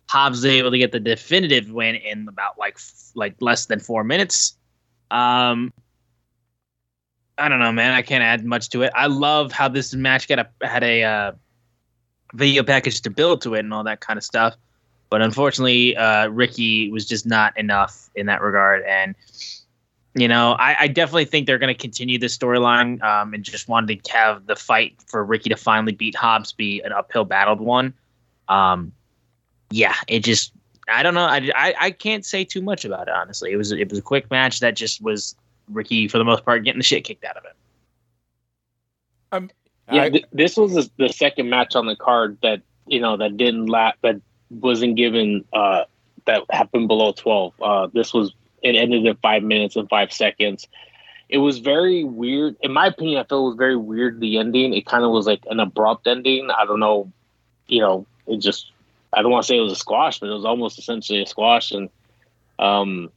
Speaker 1: Hobbs able to get the definitive win in about like like less than four minutes. Um, I don't know, man. I can't add much to it. I love how this match got a had a uh, video package to build to it and all that kind of stuff. But unfortunately, uh, Ricky was just not enough in that regard. And, you know, I, I definitely think they're going to continue this storyline um, and just wanted to have the fight for Ricky to finally beat Hobbs be an uphill battled one. Um, yeah, it just, I don't know. I, I, I can't say too much about it, honestly. It was, it was a quick match that just was Ricky, for the most part, getting the shit kicked out of him.
Speaker 3: Um, yeah, I, th- this was the second match on the card that you know that didn't last, that wasn't given uh, that happened below twelve. Uh, this was it ended in five minutes and five seconds. It was very weird, in my opinion. I felt it was very weird. The ending, it kind of was like an abrupt ending. I don't know, you know, it just I don't want to say it was a squash, but it was almost essentially a squash. And um,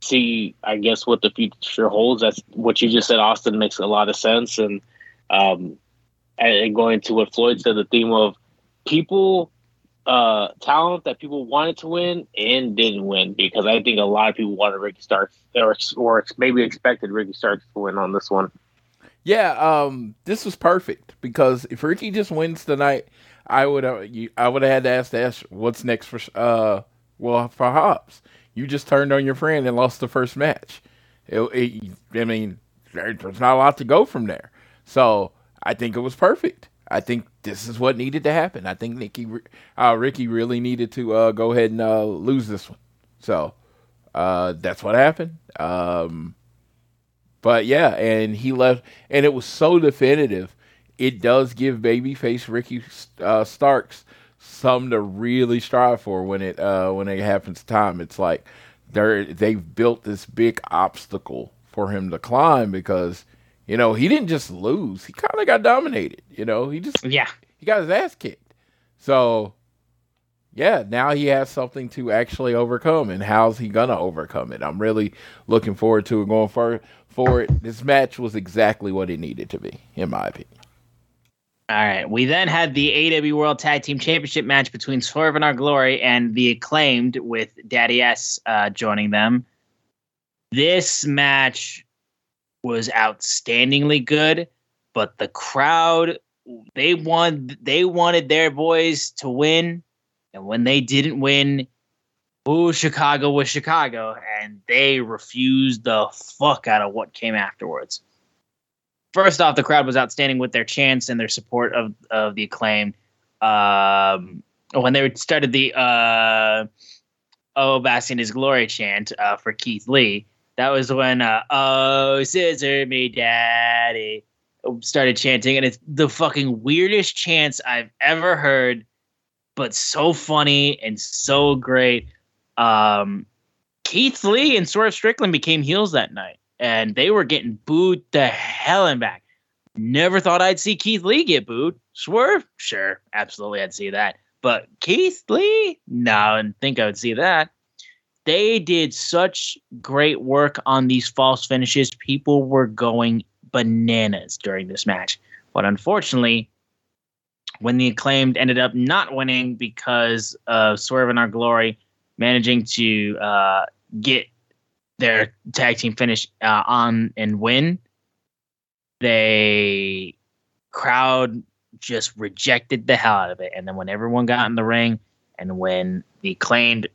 Speaker 3: see, I guess what the future holds. That's what you just said, Austin, makes a lot of sense. And um, and going to what Floyd said, the theme of people, uh, talent that people wanted to win and didn't win because I think a lot of people wanted Ricky Starks or, or maybe expected Ricky Starks to win on this one.
Speaker 2: Yeah, um, this was perfect because if Ricky just wins tonight, I would have I would have had to ask Ash what's next for uh well for Hobbs. You just turned on your friend and lost the first match. It, it, I mean, there's not a lot to go from there. So I think it was perfect. I think this is what needed to happen. I think Nikki, uh, Ricky really needed to uh, go ahead and uh, lose this one. So uh, that's what happened. Um, but yeah, and he left, and it was so definitive. It does give babyface Ricky uh, Starks something to really strive for when it uh, when it happens time. It's like they're they've built this big obstacle for him to climb because you know, he didn't just lose; he kind of got dominated. You know, he just
Speaker 1: yeah,
Speaker 2: he got his ass kicked. So, yeah, now he has something to actually overcome, and how's he gonna overcome it? I'm really looking forward to it going forward. For it, this match was exactly what it needed to be, in my opinion.
Speaker 1: All right. We then had the AEW World Tag Team Championship match between Swerve in Our Glory and the Acclaimed with Daddy Ass uh, joining them. This match was outstandingly good, but the crowd they want they wanted their boys to win, and when they didn't win, ooh, Chicago was Chicago, and they refused the fuck out of what came afterwards. First off, the crowd was outstanding with their chants and their support of of the acclaim. Um, when they started the uh, "Oh, Basking His Glory" chant uh, for Keith Lee, that was when uh, "Oh Scissor Me Daddy" started chanting, and it's the fucking weirdest chants I've ever heard, but so funny and so great. Um, Keith Lee and Swerve Strickland became heels that night, and they were getting booed the hell and back. Never thought I'd see Keith Lee get booed. Swerve, sure, absolutely, I'd see that. But Keith Lee, no, I didn't think I would see that. they did such great work on these false finishes. People were going bananas during this match. But unfortunately, when the acclaimed ended up not winning because of Swerve in Our Glory managing to uh, get their tag team finish uh, on and win, they crowd just rejected the hell out of it. And then when everyone got in the ring, and when the claimed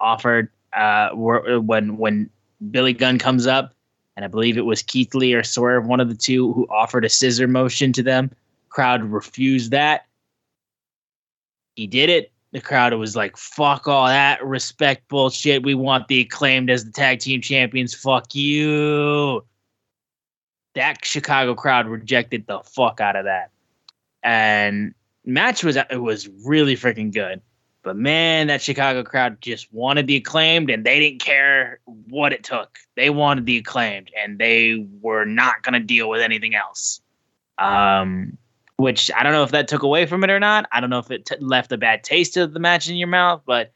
Speaker 1: offered, uh, when when Billy Gunn comes up, and I believe it was Keith Lee or Swerve, one of the two, who offered a scissor motion to them. Crowd refused that. He did it. The crowd was like, "Fuck all that respect bullshit. We want the acclaimed as the tag team champions. Fuck you." That Chicago crowd rejected the fuck out of that and match was it was really freaking good. But man, that Chicago crowd just wanted the acclaimed, and they didn't care what it took. They wanted the acclaimed, and they were not going to deal with anything else. Um, which I don't know if that took away from it or not. I don't know if it t- left a bad taste of the match in your mouth, but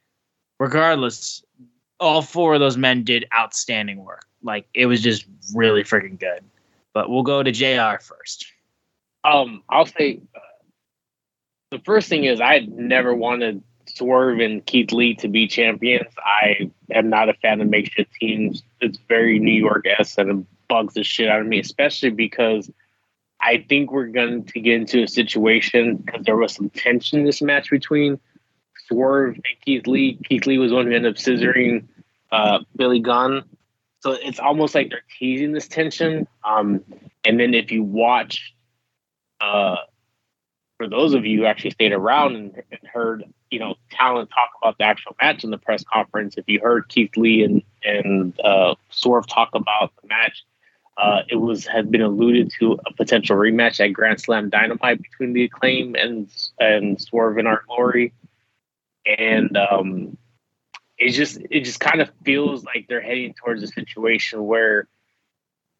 Speaker 1: regardless, all four of those men did outstanding work. Like it was just really freaking good. But we'll go to JR first.
Speaker 3: Um, I'll say uh, the first thing is I never wanted Swerve and Keith Lee to be champions. I am not a fan of makeshift teams. It's very New York s and it bugs the shit out of me, especially because I think we're going to get into a situation because there was some tension in this match between Swerve and Keith Lee. Keith Lee was one who ended up scissoring uh, Billy Gunn. So it's almost like they're teasing this tension. Um, and then if you watch uh, for those of you who actually stayed around and, and, heard, you know, talent talk about the actual match in the press conference, if you heard Keith Lee and and uh, Swerve talk about the match, uh, it was had been alluded to a potential rematch at Grand Slam Dynamite between the Acclaim and and Swerve in Our Glory, and um, it just it just kind of feels like they're heading towards a situation where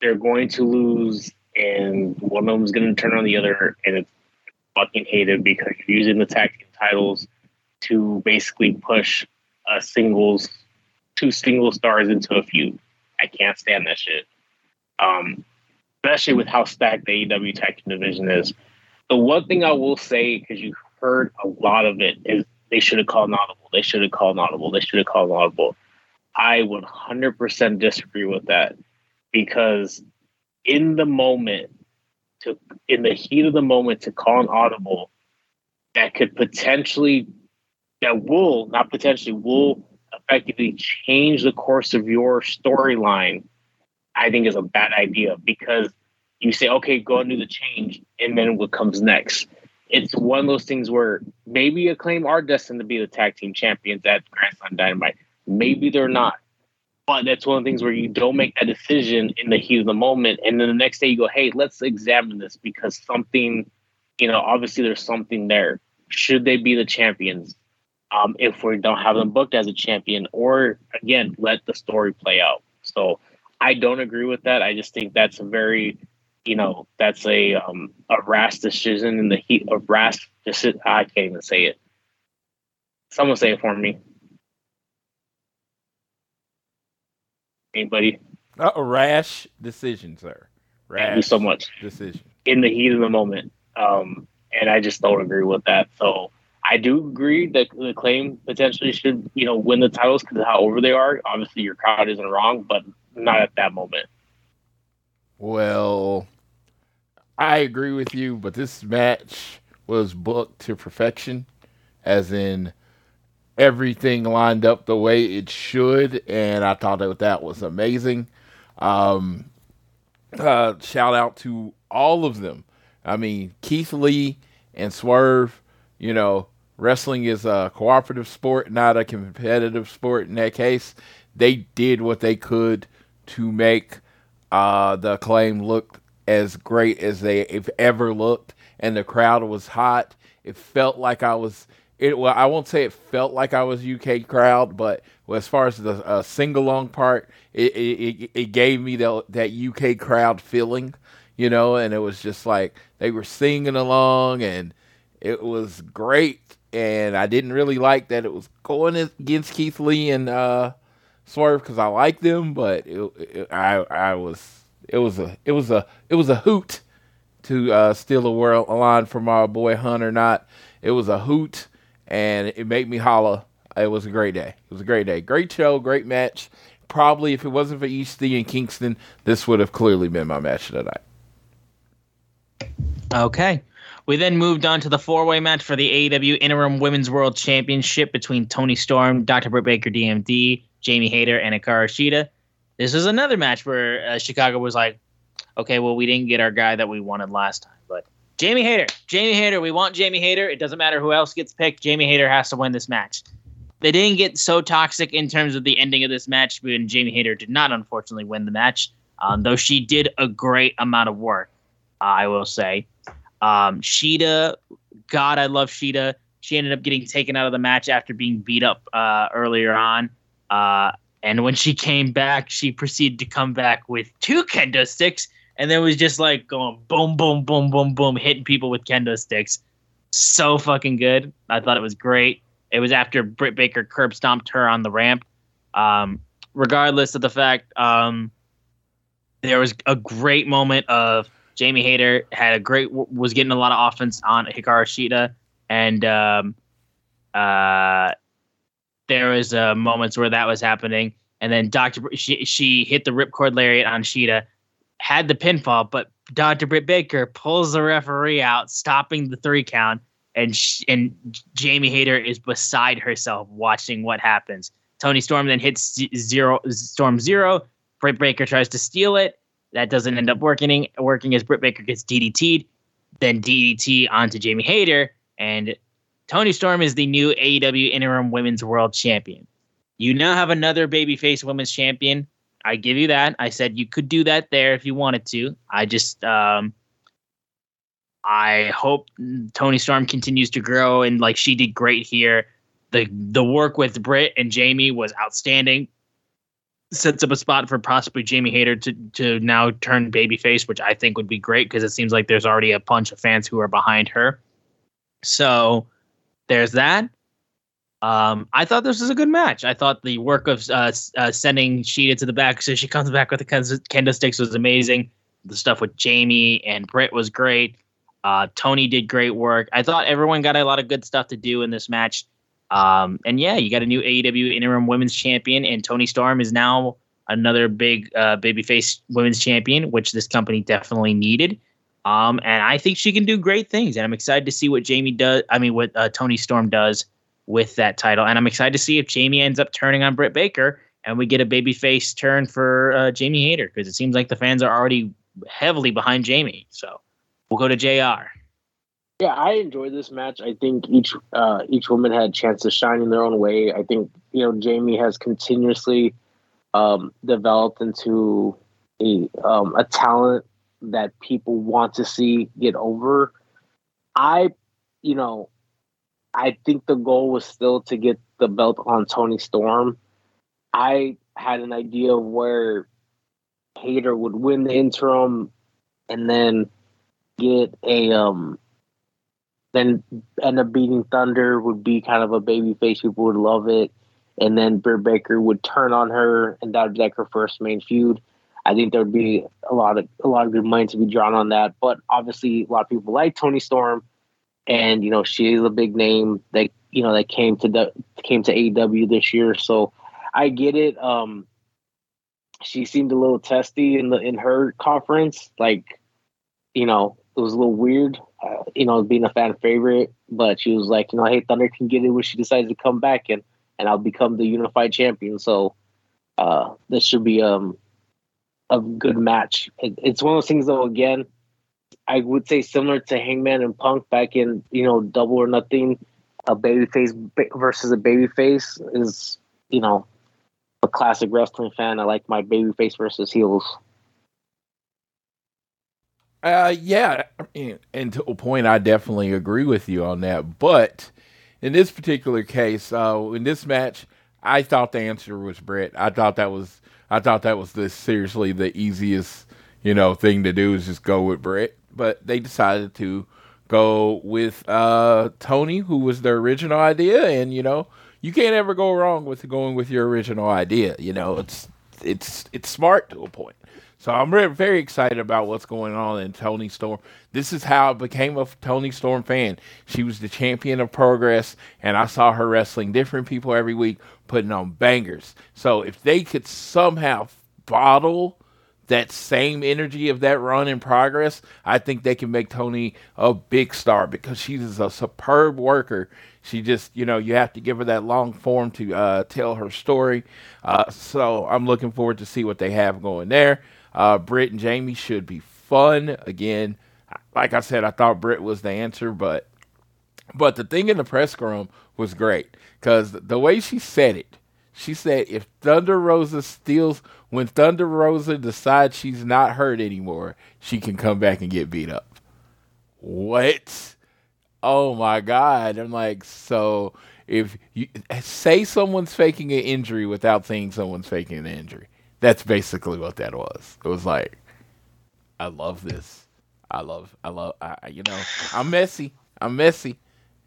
Speaker 3: they're going to lose and one of them is going to turn on the other, and it's fucking hated because you're using the tag team titles to basically push a singles, two single stars into a feud. I can't stand that shit. Um, especially with how stacked the AEW tag team division is. The one thing I will say, because you heard a lot of it, is they should have called an audible. They should have called an audible. They should have called an audible. I would 100% disagree with that because in the moment to in the heat of the moment to call an audible that could potentially that will not potentially will effectively change the course of your storyline i think is a bad idea because you say okay go and do the change and then what comes next it's one of those things where maybe acclaim are destined to be the tag team champions at grand slam dynamite maybe they're not but that's one of the things where you don't make that decision in the heat of the moment. And then the next day you go, hey, let's examine this because something, you know, obviously there's something there. Should they be the champions? Um, if we don't have them booked as a champion, or again, let the story play out. So I don't agree with that. I just think that's a very, you know, that's a um, a rash decision in the heat of rash decision. I can't even say it. Someone say it for me. Anybody?
Speaker 2: Uh, a rash decision, sir.
Speaker 3: Rash Thank you so much.
Speaker 2: Decision.
Speaker 3: In the heat of the moment. Um, and I just don't agree with that. So I do agree that the claim potentially should, you know, win the titles because of how over they are. Obviously, your crowd isn't wrong, but not at that moment.
Speaker 2: Well, I agree with you, but this match was booked to perfection, as in everything lined up the way it should, and I thought that that was amazing. Um, uh, shout out to all of them. I mean, Keith Lee and Swerve. You know, wrestling is a cooperative sport, not a competitive sport. In that case, they did what they could to make uh, the acclaim look as great as they have ever looked, and the crowd was hot. It felt like I was it well, I won't say it felt like I was UK crowd, but as far as the uh, sing along part, it, it it gave me the, that UK crowd feeling, you know, and it was just like they were singing along, and it was great. And I didn't really like that it was going against Keith Lee and uh, Swerve because I like them, but it, it, I I was it was a it was a it was a hoot to uh, steal a world a line from our boy Hunter. Not it was a hoot, and it made me holla. It was a great day. It was a great day. Great show, great match. Probably if it wasn't for Ishii and Kingston, this would have clearly been my match tonight.
Speaker 1: Okay. We then moved on to the four way match for the AEW Interim Women's World Championship between Toni Storm, Dr. Britt Baker, DMD, Jamie Hayter, and Hikaru Shida. This was another match where uh, Chicago was like, okay, well, we didn't get our guy that we wanted last time. But Jamie Hayter, Jamie Hayter, we want Jamie Hayter. It doesn't matter who else gets picked. Jamie Hayter has to win this match. They didn't get so toxic in terms of the ending of this match when Jamie Hayter did not, unfortunately, win the match, um, though she did a great amount of work, uh, I will say. Um, Shida, God, I love Shida. She ended up getting taken out of the match after being beat up uh, earlier on. Uh, and when she came back, she proceeded to come back with two kendo sticks and then was just like going boom, boom, boom, boom, boom, hitting people with kendo sticks. So fucking good. I thought it was great. It was after Britt Baker curb stomped her on the ramp. Um, regardless of the fact, um, there was a great moment of Jamie Hayter had a great was getting a lot of offense on Hikaru Shida, and um, uh, there was uh, moments where that was happening, and then Doctor she she hit the ripcord lariat on Shida, had the pinfall, but Doctor Britt Baker pulls the referee out, stopping the three count, and sh- and Jamie Hayter is beside herself watching what happens. Toni Storm then hits zero Storm zero. Britt Baker tries to steal it. That doesn't end up working. Working as Britt Baker gets DDT'd, then DDT onto Jamie Hayter, and Toni Storm is the new AEW Interim Women's World Champion. You now have another babyface women's champion. I give you that. I said you could do that there if you wanted to. I just um I hope Toni Storm continues to grow and like she did great here. The the work with Britt and Jamie was outstanding sets up a spot for possibly Jamie Hayter to to now turn babyface, which I think would be great because it seems like there's already a bunch of fans who are behind her. So there's that. Um, I thought this was a good match. I thought the work of uh, uh, sending Shida to the back so she comes back with the kendo sticks was amazing. The stuff with Jamie and Britt was great. Uh, Toni did great work. I thought everyone got a lot of good stuff to do in this match. Um, and yeah, you got a new AEW interim women's champion, and Toni Storm is now another big uh, babyface women's champion, which this company definitely needed. Um, and I think she can do great things, and I'm excited to see what Jamie does. I mean, what uh, Toni Storm does with that title, and I'm excited to see if Jamie ends up turning on Britt Baker, and we get a babyface turn for uh, Jamie Hayter because it seems like the fans are already heavily behind Jamie. So we'll go to Jr.
Speaker 3: Yeah, I enjoyed this match. I think each uh, each woman had a chance to shine in their own way. I think you know Jamie has continuously um, developed into a um, a talent that people want to see get over. I, you know, I think the goal was still to get the belt on Toni Storm. I had an idea of where Hayter would win the interim and then get a um then end up beating Thunder would be kind of a baby face. People would love it. And then Britt Baker would turn on her, and that would be like her first main feud. I think there would be a lot of a lot of good money to be drawn on that. But obviously, a lot of people like Toni Storm, and you know she is a big name that you know that came to the came to AEW this year. So I get it. Um, she seemed a little testy in the in her conference, like you know it was a little weird uh, you know, being a fan favorite. But she was like, you know, hey, Thunder can get it when she decides to come back, and and I'll become the unified champion. So uh, this should be um a good match. It, it's one of those things, though. Again, I would say similar to Hangman and Punk back in you know Double or Nothing. A babyface versus a babyface is you know a classic wrestling fan. I like my babyface versus heels.
Speaker 2: Uh, yeah, and to a point, I definitely agree with you on that. But in this particular case, uh, in this match, I thought the answer was Britt. I thought that was, I thought that was the seriously the easiest, you know, thing to do is just go with Britt. But they decided to go with uh Toni, who was the original idea, and you know, you can't ever go wrong with going with your original idea. You know, it's it's it's smart to a point. So I'm re- very excited about what's going on in Toni Storm. This is how I became a Toni Storm fan. She was the champion of progress, and I saw her wrestling different people every week, putting on bangers. So if they could somehow bottle that same energy of that run in progress, I think they can make Toni a big star because she's a superb worker. She just, you know, you have to give her that long form to uh, tell her story. Uh, so I'm looking forward to see what they have going there. Uh, Britt and Jamie should be fun again. Like I said, I thought Britt was the answer, but but the thing in the press room was great because the way she said it, she said if Thunder Rosa steals when Thunder Rosa decides she's not hurt anymore, she can come back and get beat up. What? Oh my god! I'm like, so if you say someone's faking an injury without saying someone's faking an injury, that's basically what that was. It was like, I love this. I love, I love, I, you know, I'm messy. I'm messy.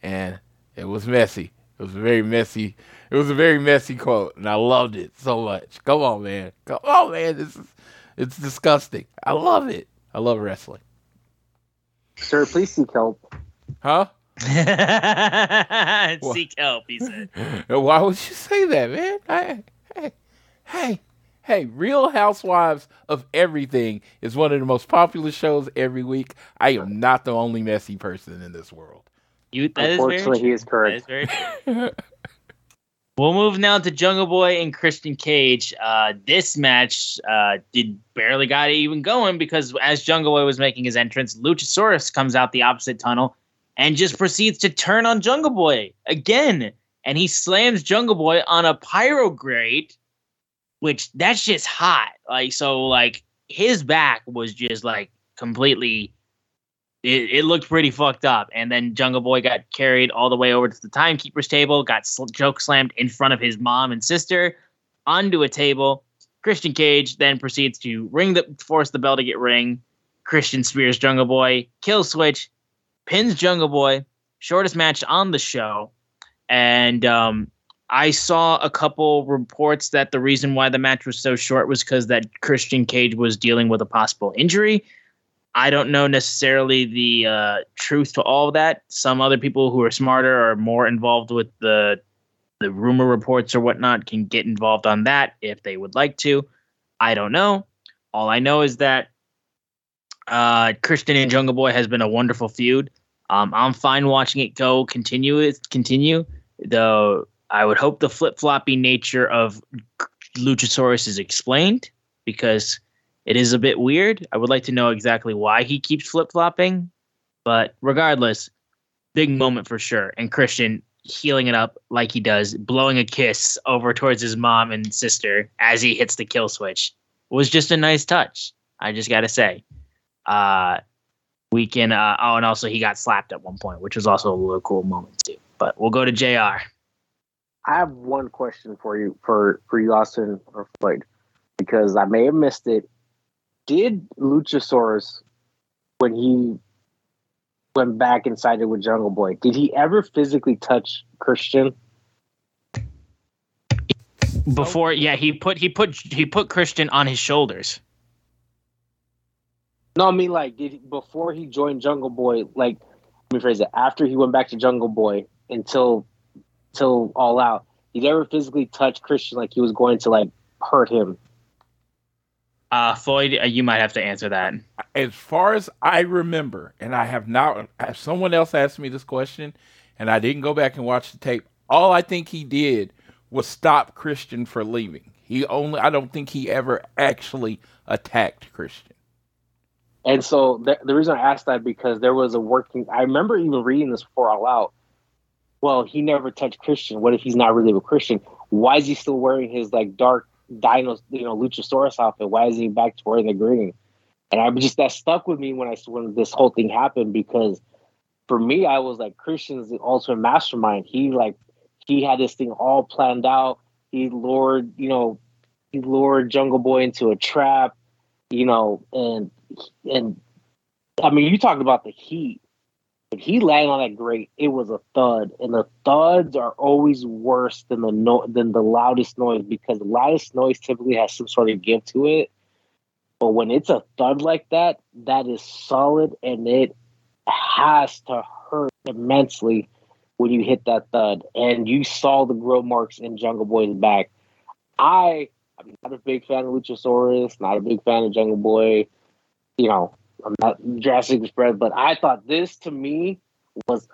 Speaker 2: And it was messy. It was very messy. It was a very messy quote, and I loved it so much. Come on, man. Come on, man. This is, it's disgusting. I love it. I love wrestling.
Speaker 3: Sir, please seek help.
Speaker 2: Huh? <laughs>
Speaker 1: Seek help, he said. <laughs>
Speaker 2: Why would you say that, man? Hey, hey, hey. Hey, Real Housewives of Everything is one of the most popular shows every week. I am not the only messy person in this world.
Speaker 1: You, that is
Speaker 3: Unfortunately, he is correct.
Speaker 1: That is very. <laughs> We'll move now to Jungle Boy and Christian Cage. Uh, this match uh, did barely got it even going because as Jungle Boy was making his entrance, Luchasaurus comes out the opposite tunnel and just proceeds to turn on Jungle Boy again. And he slams Jungle Boy on a pyro grate, which that's just hot. Like so, like his back was just like completely it, it looked pretty fucked up. And then Jungle Boy got carried all the way over to the timekeeper's table, got sl- choke slammed in front of his mom and sister onto a table. Christian Cage then proceeds to ring the force the bell to get ring. Christian spears Jungle Boy, kill switch, pins Jungle Boy, shortest match on the show. And um, I saw a couple reports that the reason why the match was so short was because that Christian Cage was dealing with a possible injury. I don't know necessarily the uh, truth to all that. Some other people who are smarter or more involved with the the rumor reports or whatnot can get involved on that if they would like to. I don't know. All I know is that uh, Christian and Jungle Boy has been a wonderful feud. Um, I'm fine watching it go continue it continue. Though I would hope the flip floppy nature of Luchasaurus is explained because it is a bit weird. I would like to know exactly why he keeps flip flopping, but regardless, big moment for sure. And Christian healing it up like he does, blowing a kiss over towards his mom and sister as he hits the kill switch was just a nice touch. I just gotta say. Uh, we can. Uh, oh, and also he got slapped at one point, which was also a little cool moment too. But we'll go to Jr.
Speaker 3: I have one question for you, for for you, Austin or Floyd, because I may have missed it. Did Luchasaurus, when he went back and sided with Jungle Boy, did he ever physically touch Christian?
Speaker 1: Before, yeah, he put he put he put Christian on his shoulders.
Speaker 3: No, I mean like did he, before he joined Jungle Boy, like let me phrase it. After he went back to Jungle Boy until till All Out, he ever physically touched Christian like he was going to like hurt him?
Speaker 1: Uh, Floyd, uh, you might have to answer that.
Speaker 2: As far as I remember, and I have not, if someone else asked me this question, and I didn't go back and watch the tape, all I think he did was stop Christian for leaving. He only, I don't think he ever actually attacked Christian.
Speaker 3: And so the, the reason I asked that because there was a working. I remember even reading this before All Out. Well, he never touched Christian. What if he's not really a Christian? Why is he still wearing his like dark Dino, you know, Luchasaurus outfit? Why is he back to wearing the green? And I just that stuck with me when I when this whole thing happened because for me, I was like Christian's the ultimate mastermind. He like he had this thing all planned out. He lured, you know, he lured Jungle Boy into a trap, you know, and and I mean, you talked about the heat He landed on that grate, it was a thud, and the thuds are always worse than the no- than the loudest noise because the loudest noise typically has some sort of give to it. But when it's a thud like that, that is solid, and it has to hurt immensely when you hit that thud. And you saw the grill marks in Jungle Boy's back. I am not a big fan of Luchasaurus, not a big fan of Jungle Boy. You know, I'm not Jurassic Express, but I thought this to me was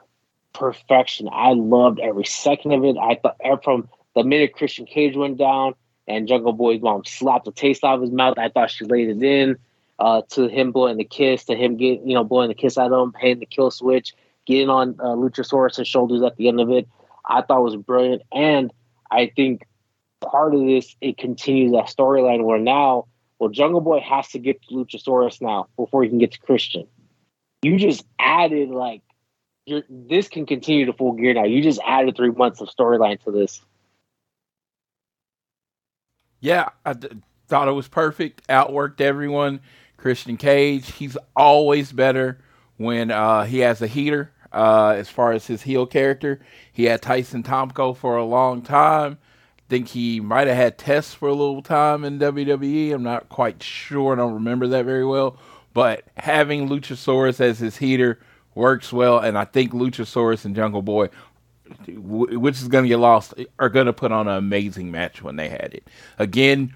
Speaker 3: perfection. I loved every second of it. I thought from the minute Christian Cage went down and Jungle Boy's mom slapped the taste out of his mouth, I thought she laid it in. Uh, to him blowing the kiss, to him getting you know blowing the kiss at him, hitting the kill switch, getting on uh, Luchasaurus' shoulders at the end of it, I thought was brilliant. And I think part of this it continues that storyline where now well jungle boy has to get to luchasaurus now before he can get to christian. You just added like this can continue to full gear now. You just added three months of storyline to this.
Speaker 2: Yeah I d- thought it was perfect. Outworked everyone. Christian cage he's always better when uh, he has a heater uh, as far as his heel character. He had tyson tomko for a long time think he might have had tests for a little time in WWE. I'm not quite sure. I don't remember that very well. But having Luchasaurus as his heater works well. And I think Luchasaurus and Jungle Boy, which is going to get lost, are going to put on an amazing match when they had it. Again,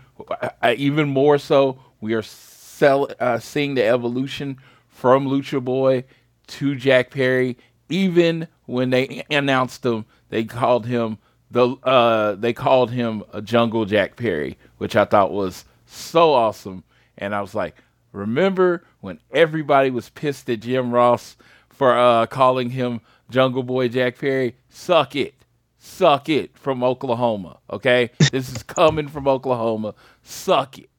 Speaker 2: even more so, we are sell, uh, seeing the evolution from Lucha Boy to Jack Perry. Even when they announced him, they called him the uh, they called him a Jungle Jack Perry, which I thought was so awesome. And I was like, remember when everybody was pissed at Jim Ross for uh, calling him Jungle Boy Jack Perry? Suck it. Suck it from Oklahoma. Okay? <laughs> this is coming from Oklahoma. Suck it.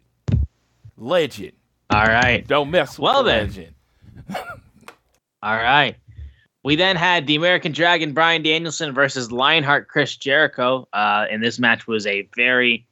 Speaker 2: Legend.
Speaker 1: All right.
Speaker 2: Don't mess with well, the then. legend. <laughs>
Speaker 1: All right. We then had the American Dragon Bryan Danielson versus Lionheart Chris Jericho. Uh, and this match was a very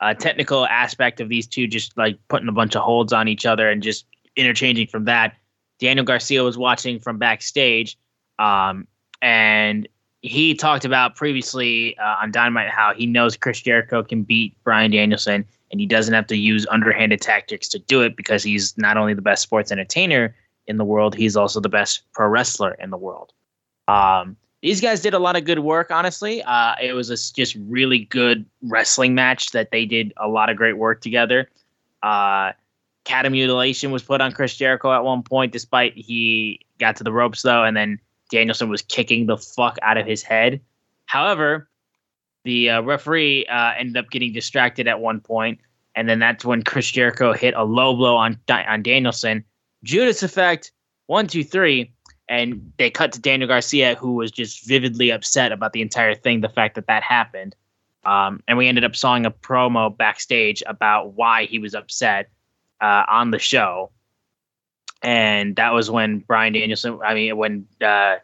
Speaker 1: uh, technical aspect of these two, just like putting a bunch of holds on each other and just interchanging from that. Daniel Garcia was watching from backstage, um, and he talked about previously uh, on Dynamite how he knows Chris Jericho can beat Bryan Danielson, and he doesn't have to use underhanded tactics to do it because he's not only the best sports entertainer in the world. He's also the best pro wrestler in the world. Um, these guys did a lot of good work, honestly. Uh, it was a just really good wrestling match that they did a lot of great work together. Uh, mutilation was put on Chris Jericho at one point, despite he got to the ropes though, and then Danielson was kicking the fuck out of his head. However, the uh, referee uh, ended up getting distracted at one point, and then that's when Chris Jericho hit a low blow on on Danielson, Judas effect, one, two, three. And they cut to Daniel Garcia, who was just vividly upset about the entire thing, the fact that that happened. Um, and we ended up sawing a promo backstage about why he was upset uh, on the show. And that was when Bryan Danielson, I mean, when uh,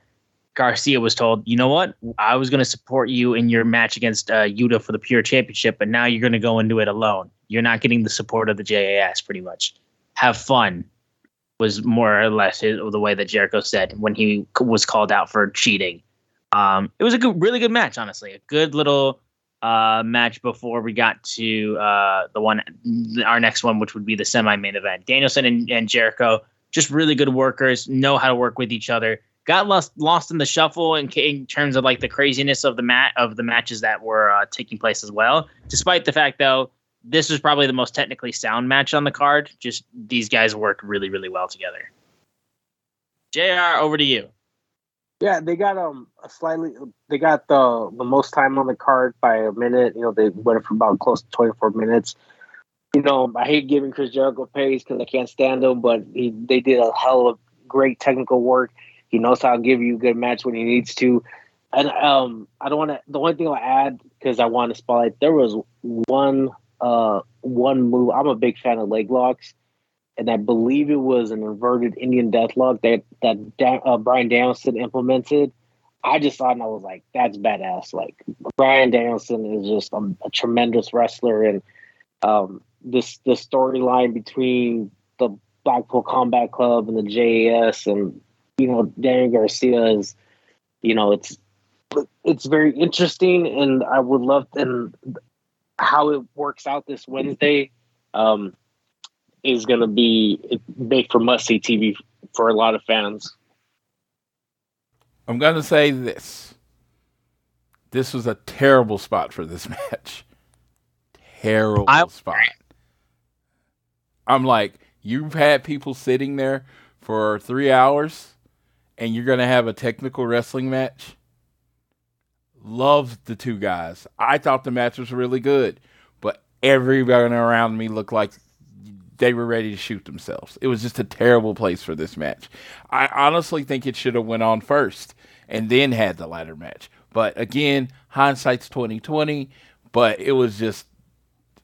Speaker 1: Garcia was told, you know what, I was going to support you in your match against uh, Yuta for the Pure Championship, but now you're going to go into it alone. You're not getting the support of the JAS, pretty much. Have fun was more or less his, the way that Jericho said when he was called out for cheating. Um, it was a good, really good match, honestly. A good little uh, match before we got to uh, the one, our next one, which would be the semi-main event. Danielson and, and Jericho, just really good workers, know how to work with each other. Got lost lost in the shuffle in, in terms of like the craziness of the mat of the matches that were uh, taking place as well. Despite the fact though this was probably the most technically sound match on the card. Just these guys worked really, really well together. Jr. Over to you.
Speaker 3: Yeah, they got um a slightly they got the the most time on the card by a minute. You know, they went for about close to twenty four minutes. You know, I hate giving Chris Jericho praise because I can't stand him, but he they did a hell of great technical work. He knows how to give you a good match when he needs to. And um, I don't want to. The only thing I'll add because I want to spotlight there was one uh, one move. I'm a big fan of leg locks, and I believe it was an inverted Indian deathlock that that da- uh, Bryan Danielson implemented. I just thought and I was like, that's badass. Like Bryan Danielson is just a, a tremendous wrestler, and um, this the storyline between the Blackpool Combat Club and the JAS and you know, Daniel Garcia is, you know, it's it's very interesting, and I would love and how it works out this Wednesday um, is going to be big for must see TV for a lot of fans.
Speaker 2: I'm going to say this. This was a terrible spot for this <laughs> match. Terrible I, spot. I'm like, you've had people sitting there for three hours and you're going to have a technical wrestling match? Loved the two guys. I thought the match was really good, but everyone around me looked like they were ready to shoot themselves. It was just a terrible place for this match. I honestly think it should have went on first and then had the ladder match. But again, hindsight's twenty twenty. But it was just,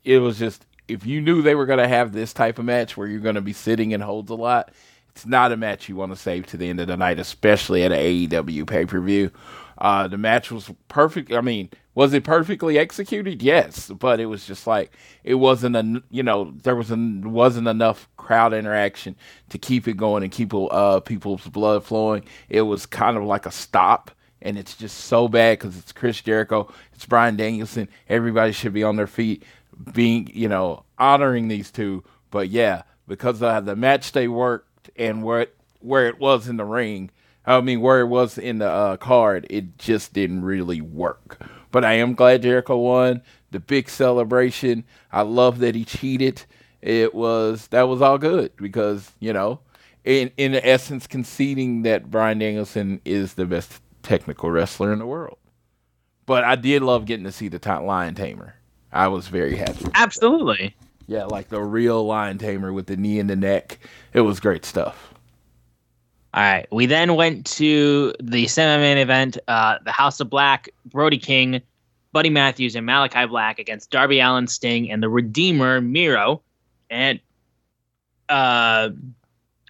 Speaker 2: it was just if you knew they were going to have this type of match where you're going to be sitting and holds a lot, it's not a match you want to save to the end of the night, especially at an AEW pay per view. Uh, the match was perfect. I mean, was it perfectly executed? Yes, but it was just like it wasn't a you know there was an, wasn't enough crowd interaction to keep it going and keep uh, people's blood flowing. It was kind of like a stop, and it's just so bad because it's Chris Jericho, it's Bryan Danielson. Everybody should be on their feet, being you know honoring these two. But yeah, because of the match they worked and where it, where it was in the ring I mean, where it was in the uh, card, it just didn't really work. But I am glad Jericho won. The big celebration. I love that he cheated. It was that was all good because you know, in in essence, conceding that Bryan Danielson is the best technical wrestler in the world. But I did love getting to see the top lion tamer. I was very happy.
Speaker 1: Absolutely.
Speaker 2: Yeah, like the real lion tamer with the knee in the neck. It was great stuff.
Speaker 1: All right. We then went to the semi-main event, uh, the House of Black, Brody King, Buddy Matthews, and Malachi Black against Darby Allin, Sting, and the Redeemer Miro. And uh,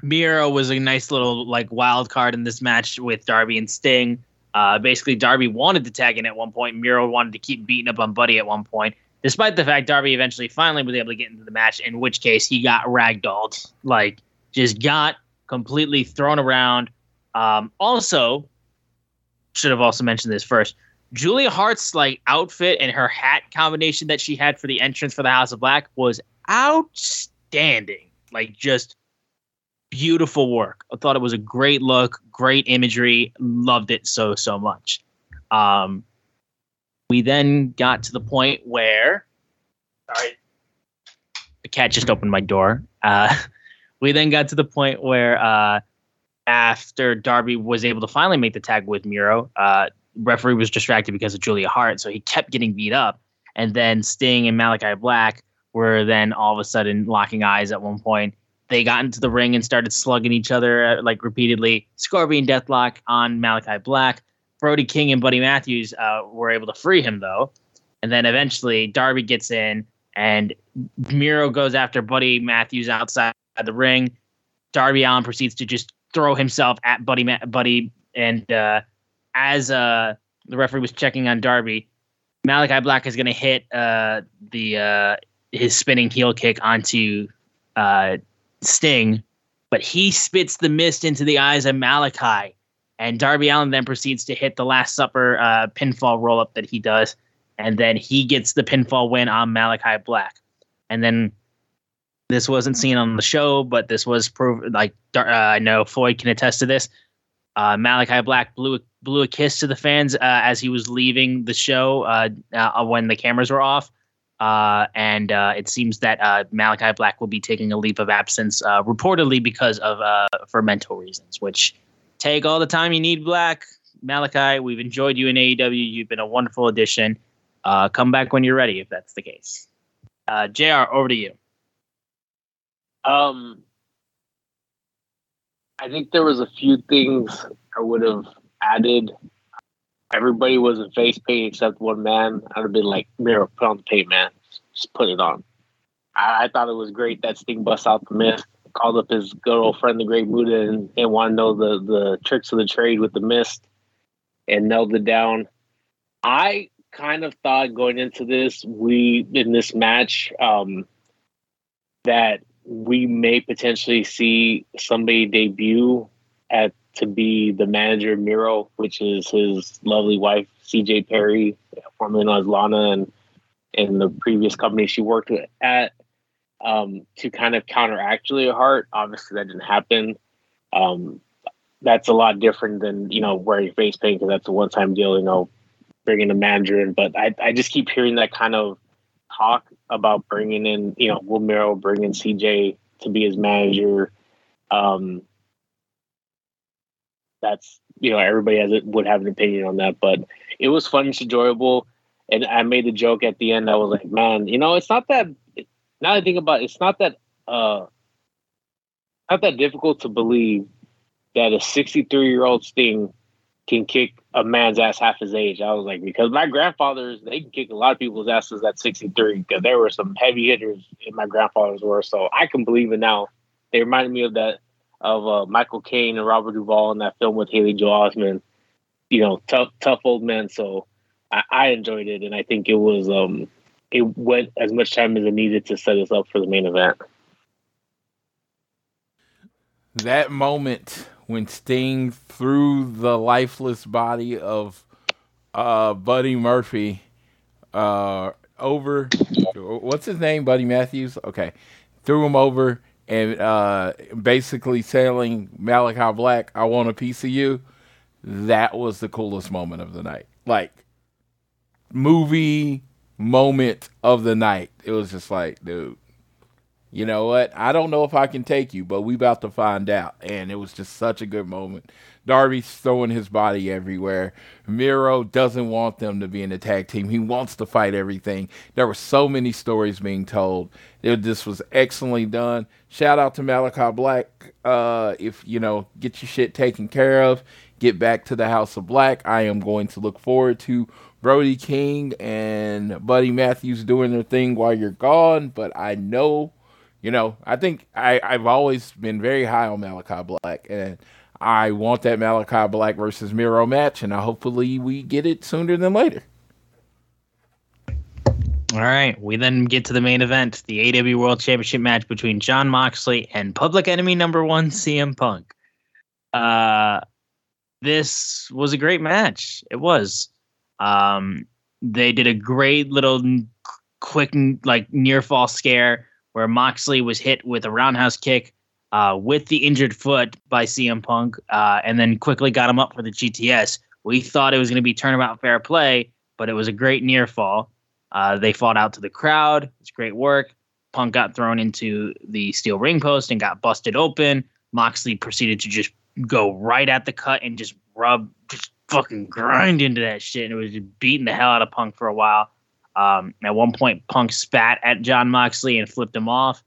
Speaker 1: Miro was a nice little like wild card in this match with Darby and Sting. Uh, basically, Darby wanted to tag in at one point. Miro wanted to keep beating up on Buddy at one point, despite the fact Darby eventually finally was able to get into the match. In which case, he got ragdolled, like just got completely thrown around. Um, also, should have also mentioned this first. Julia Hart's like outfit and her hat combination that she had for the entrance for the House of Black was outstanding. Like just beautiful work. I thought it was a great look, great imagery. Loved it so so much. Um, we then got to the point where, sorry, the cat just opened my door. Uh, <laughs> we then got to the point where uh, after Darby was able to finally make the tag with Miro, uh, referee was distracted because of Julia Hart, so he kept getting beat up. And then Sting and Malachi Black were then all of a sudden locking eyes at one point. They got into the ring and started slugging each other uh, like repeatedly. Scorpion Deathlock on Malachi Black. Brody King and Buddy Matthews uh, were able to free him though. And then eventually Darby gets in and Miro goes after Buddy Matthews outside the ring. Darby Allin proceeds to just throw himself at Buddy Buddy, and uh, as uh, the referee was checking on Darby, Malachi Black is going to hit uh, the uh, his spinning heel kick onto uh, Sting, but he spits the mist into the eyes of Malachi, and Darby Allin then proceeds to hit the Last Supper uh, pinfall roll up that he does, and then he gets the pinfall win on Malachi Black, and then this wasn't seen on the show, but this was proved. Like uh, I know Floyd can attest to this. Uh, Malachi Black blew blew a kiss to the fans uh, as he was leaving the show uh, uh, when the cameras were off. Uh, and it seems that Malachi Black will be taking a leave of absence, reportedly because of for mental reasons. Which take all the time you need, Black Malachi. We've enjoyed you in AEW. You've been a wonderful addition. Come back when you're ready, if that's the case. Uh, Jr. Over to you.
Speaker 3: Um, I think there was a few things I would have added. Everybody was in face paint except one man. I'd have been like, "Miro, put on the paint, man. Just put it on." I, I thought it was great that Sting bust out the mist, called up his good old friend, the Great Muta, and, and wanted to know the the tricks of the trade with the mist, and nailed it down. I kind of thought going into this, we in this match, um, that we may potentially see somebody debut at to be the manager Miro, which is his lovely wife, CJ Perry, formerly known as Lana, and in the previous company she worked at, um, to kind of counteract Julia Hart. Obviously, that didn't happen. Um, that's a lot different than you know wearing face paint because that's a one-time deal. You know, bringing a manager in, but I I just keep hearing that kind of talk about bringing in you know Will Miro bringing CJ to be his manager. Um, that's you know everybody has it would have an opinion on that, but it was fun, it's enjoyable, and I made the joke at the end. I was like, man, you know, it's not that. Now I think about it, it's not that uh, not that difficult to believe that a 63 year old Sting can kick a man's ass half his age. I was like, because my grandfathers, they can kick a lot of people's asses at 63 because there were some heavy hitters in my grandfathers were. So I can believe it now. They reminded me of that of uh, Michael Caine and Robert Duvall in that film with Haley Joel Osment. You know, tough, tough old men. So I, I enjoyed it, and I think it was um, it went as much time as it needed to set us up for the main event.
Speaker 2: That moment when Sting threw the lifeless body of uh, Buddy Murphy uh, over, what's his name, Buddy Matthews? Okay, threw him over and uh, basically telling Malachi Black, "I want a piece of you." That was the coolest moment of the night. Like movie moment of the night. It was just like, dude, you know what? I don't know if I can take you, but we about to find out. And it was just such a good moment. Darby's throwing his body everywhere. Miro doesn't want them to be in the tag team. He wants to fight everything. There were so many stories being told. It, this was excellently done. Shout out to Malachi Black. Uh, if you know, get your shit taken care of. Get back to the House of Black. I am going to look forward to Brody King and Buddy Matthews doing their thing while you're gone. But I know you know, I think I, I've always been very high on Malachi Black, and I want that Malachi Black versus Miro match, and hopefully we get it sooner than later.
Speaker 1: All right, we then get to the main event, the AW World Championship match between Jon Moxley and Public Enemy Number One CM Punk. Uh, this was a great match. It was. Um, they did a great little quick like near fall scare where Moxley was hit with a roundhouse kick uh, with the injured foot by CM Punk, uh, and then quickly got him up for the GTS. We thought it was going to be turnabout fair play, but it was a great near fall. Uh, they fought out to the crowd. It's great work. Punk got thrown into the steel ring post and got busted open. Moxley proceeded to just go right at the cut and just rub, just fucking grind into that shit. And it was just beating the hell out of Punk for a while. Um, at one point, Punk spat at Jon Moxley and flipped him off.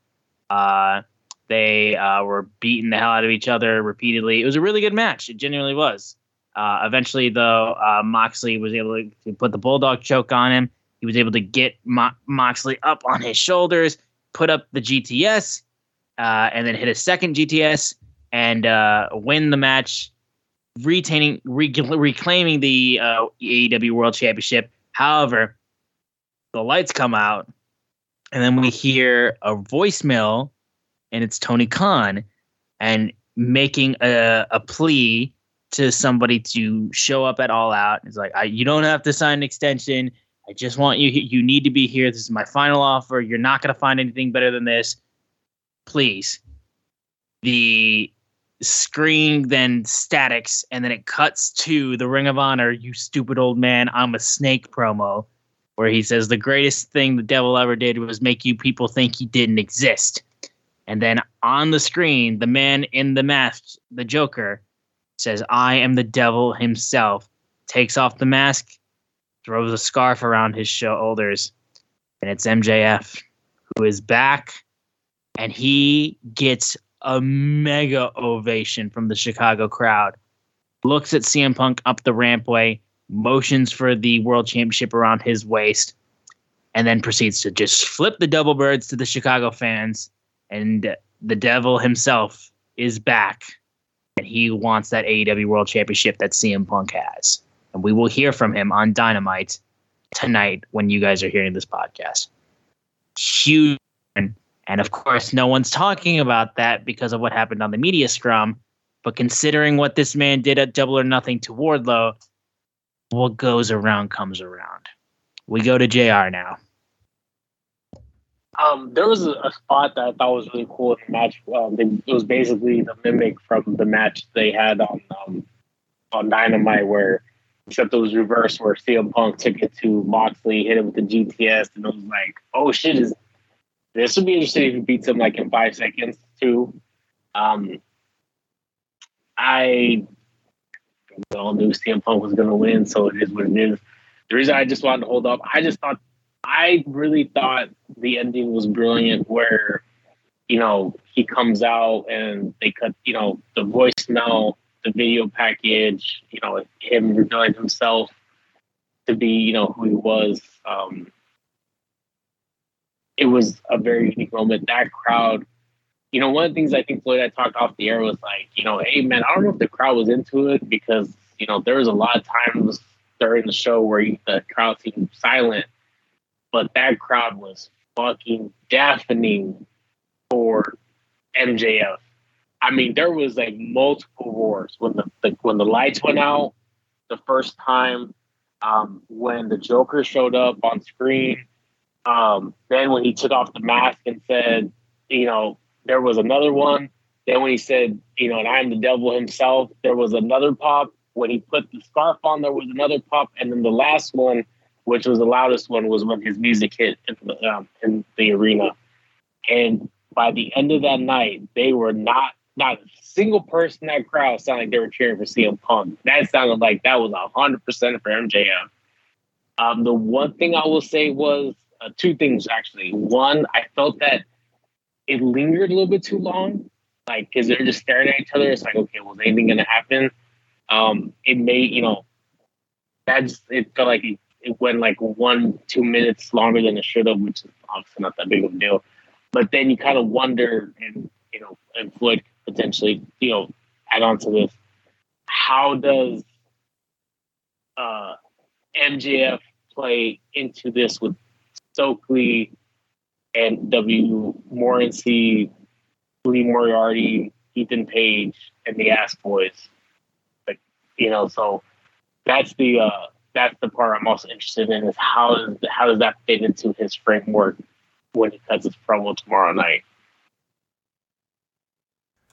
Speaker 1: Uh, they uh, were beating the hell out of each other repeatedly. It was a really good match. It genuinely was. Uh, eventually, though, uh, Moxley was able to put the bulldog choke on him. He was able to get Mo- Moxley up on his shoulders, put up the GTS, uh, and then hit a second GTS and uh, win the match, retaining, re- reclaiming the AEW World Championship. However, the lights come out, and then we hear a voicemail, and it's Tony Khan, and making a, a plea to somebody to show up at All Out. It's like, I, you don't have to sign an extension. I just want you. You need to be here. This is my final offer. You're not going to find anything better than this. Please. The screen then statics, and then it cuts to the Ring of Honor. You stupid old man. I'm a snake promo where he says the greatest thing the devil ever did was make you people think he didn't exist. And then on the screen, the man in the mask, the Joker, says, I am the devil himself, takes off the mask, throws a scarf around his shoulders, and it's MJF who is back, and he gets a mega ovation from the Chicago crowd. Looks at CM Punk up the rampway, motions for the world championship around his waist, and then proceeds to just flip the double birds to the Chicago fans. And the devil himself is back, and he wants that AEW World Championship that CM Punk has. And we will hear from him on Dynamite tonight when you guys are hearing this podcast. Huge. And of course, no one's talking about that because of what happened on the media scrum. But considering what this man did at Double or Nothing to Wardlow, what goes around comes around. We go to JR now.
Speaker 3: Um, there was a, spot that I thought was really cool in the match. Um, it was basically the mimic from the match they had on um, on Dynamite, where except it was reversed, where CM Punk took it to Moxley, hit him with the GTS, and it was like, oh shit, is this would be interesting if he beats him like in five seconds too. Um, I we all knew CM Punk was going to win, so it is what it is. The reason I just wanted to hold up, I just thought, I really thought the ending was brilliant, where you know he comes out and they cut, you know, the voicemail, the video package, you know, him revealing himself to be, you know, who he was. Um, it was a very unique moment. That crowd you know, one of the things I think Floyd I talked off the air was like, you know, hey man, I don't know if the crowd was into it because you know there was a lot of times during the show where the crowd seemed silent, but that crowd was fucking deafening for MJF. I mean, there was like multiple roars when the, the when the lights went out the first time, um, when the Joker showed up on screen, um, then when he took off the mask and said, you know, there was another one. Then when he said, you know, and I'm the devil himself, there was another pop. When he put the scarf on, there was another pop. And then the last one, which was the loudest one, was when his music hit in the, um, in the arena. And by the end of that night, they were not not a single person in that crowd sounded like they were cheering for CM Punk. That sounded like that was hundred percent for MJF. Um, the one thing I will say was uh, two things actually. One, I felt that it lingered a little bit too long. Like, because they're just staring at each other. It's like, okay, was anything going to happen? Um, it made, you know, that's, it felt like it, it went like one, two minutes longer than it should have, which is obviously not that big of a deal. But then you kind of wonder, and, you know, and Floyd potentially, you know, add on to this. How does uh, MJF play into this with Stokely and W. Morrissey, Lee Moriarty, Ethan Page, and the Ass Boys. Like you know, so that's the uh, that's the part I'm most interested in is how does how does that fit into his framework when he cuts his promo tomorrow night.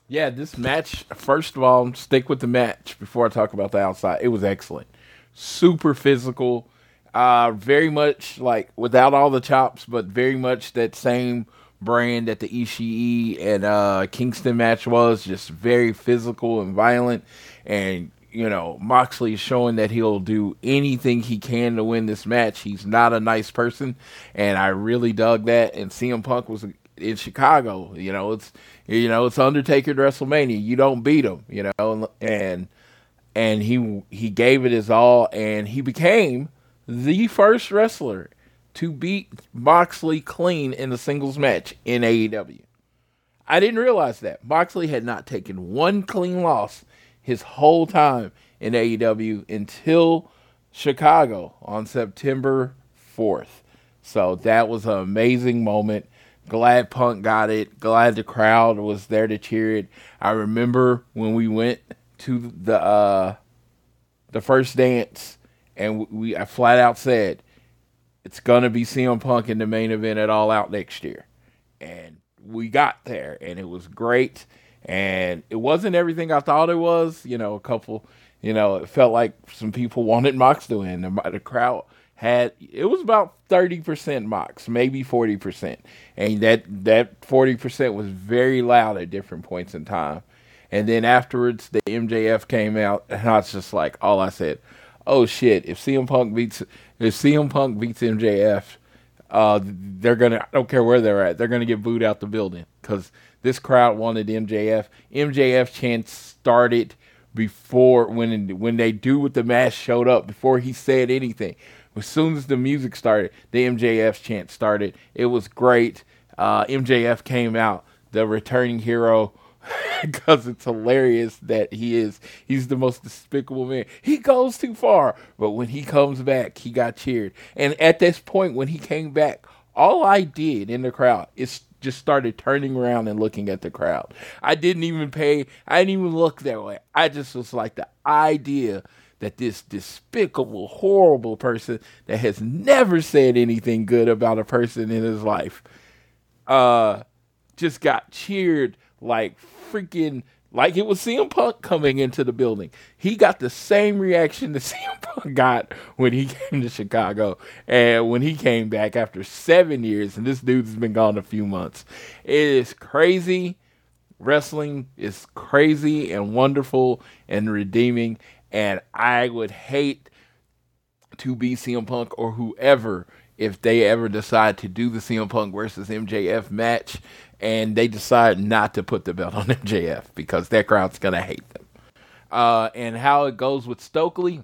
Speaker 2: Yeah, this match. First of all, stick with the match before I talk about the outside. It was excellent, super physical uh, very much like without all the chops, but very much that same brand that the Ishii and uh, Kingston match was, just very physical and violent. And you know, Moxley is showing that he'll do anything he can to win this match. He's not a nice person, and I really dug that. And CM Punk was in Chicago. You know, it's you know it's Undertaker WrestleMania. You don't beat him. You know, and and he he gave it his all, and he became the first wrestler to beat Moxley clean in a singles match in AEW. I didn't realize that. Moxley had not taken one clean loss his whole time in AEW until Chicago on September 4th. So that was an amazing moment. Glad Punk got it. Glad the crowd was there to cheer it. I remember when we went to the uh, the first dance and we I flat out said it's gonna be CM Punk in the main event at All Out next year, and we got there, and it was great, and it wasn't everything I thought it was. You know, a couple, you know, it felt like some people <laughs> wanted Mox to win. The, the crowd had it was about thirty percent Mox, maybe forty percent, and that that forty percent was very loud at different points in time. And then afterwards, the MJF came out, and I was just like, all I said, oh shit, if CM Punk beats if CM Punk beats MJF, uh, they're gonna I don't care where they're at, they're gonna get booed out the building because this crowd wanted MJF. MJF chance started before when when they do with the mask showed up before he said anything. As soon as the music started, the MJF chant started. It was great. Uh, MJF came out, the returning hero <laughs> because it's hilarious that he is he's the most despicable man. He goes too far, but when he comes back, he got cheered. And at this point when he came back, all I did in the crowd is just started turning around and looking at the crowd. I didn't even pay. I didn't even look that way. I just was like the idea that this despicable, horrible person that has never said anything good about a person in his life, uh, just got cheered like freaking like it was CM Punk coming into the building. He got the same reaction that <laughs> CM Punk got when he came to Chicago and when he came back after seven years, and this dude's been gone a few months. It is crazy. Wrestling is crazy and wonderful and redeeming, and I would hate to be CM Punk or whoever if they ever decide to do the CM Punk versus MJF match and they decide not to put the belt on <laughs> MJF because that crowd's going to hate them. Uh, and how it goes with Stokely,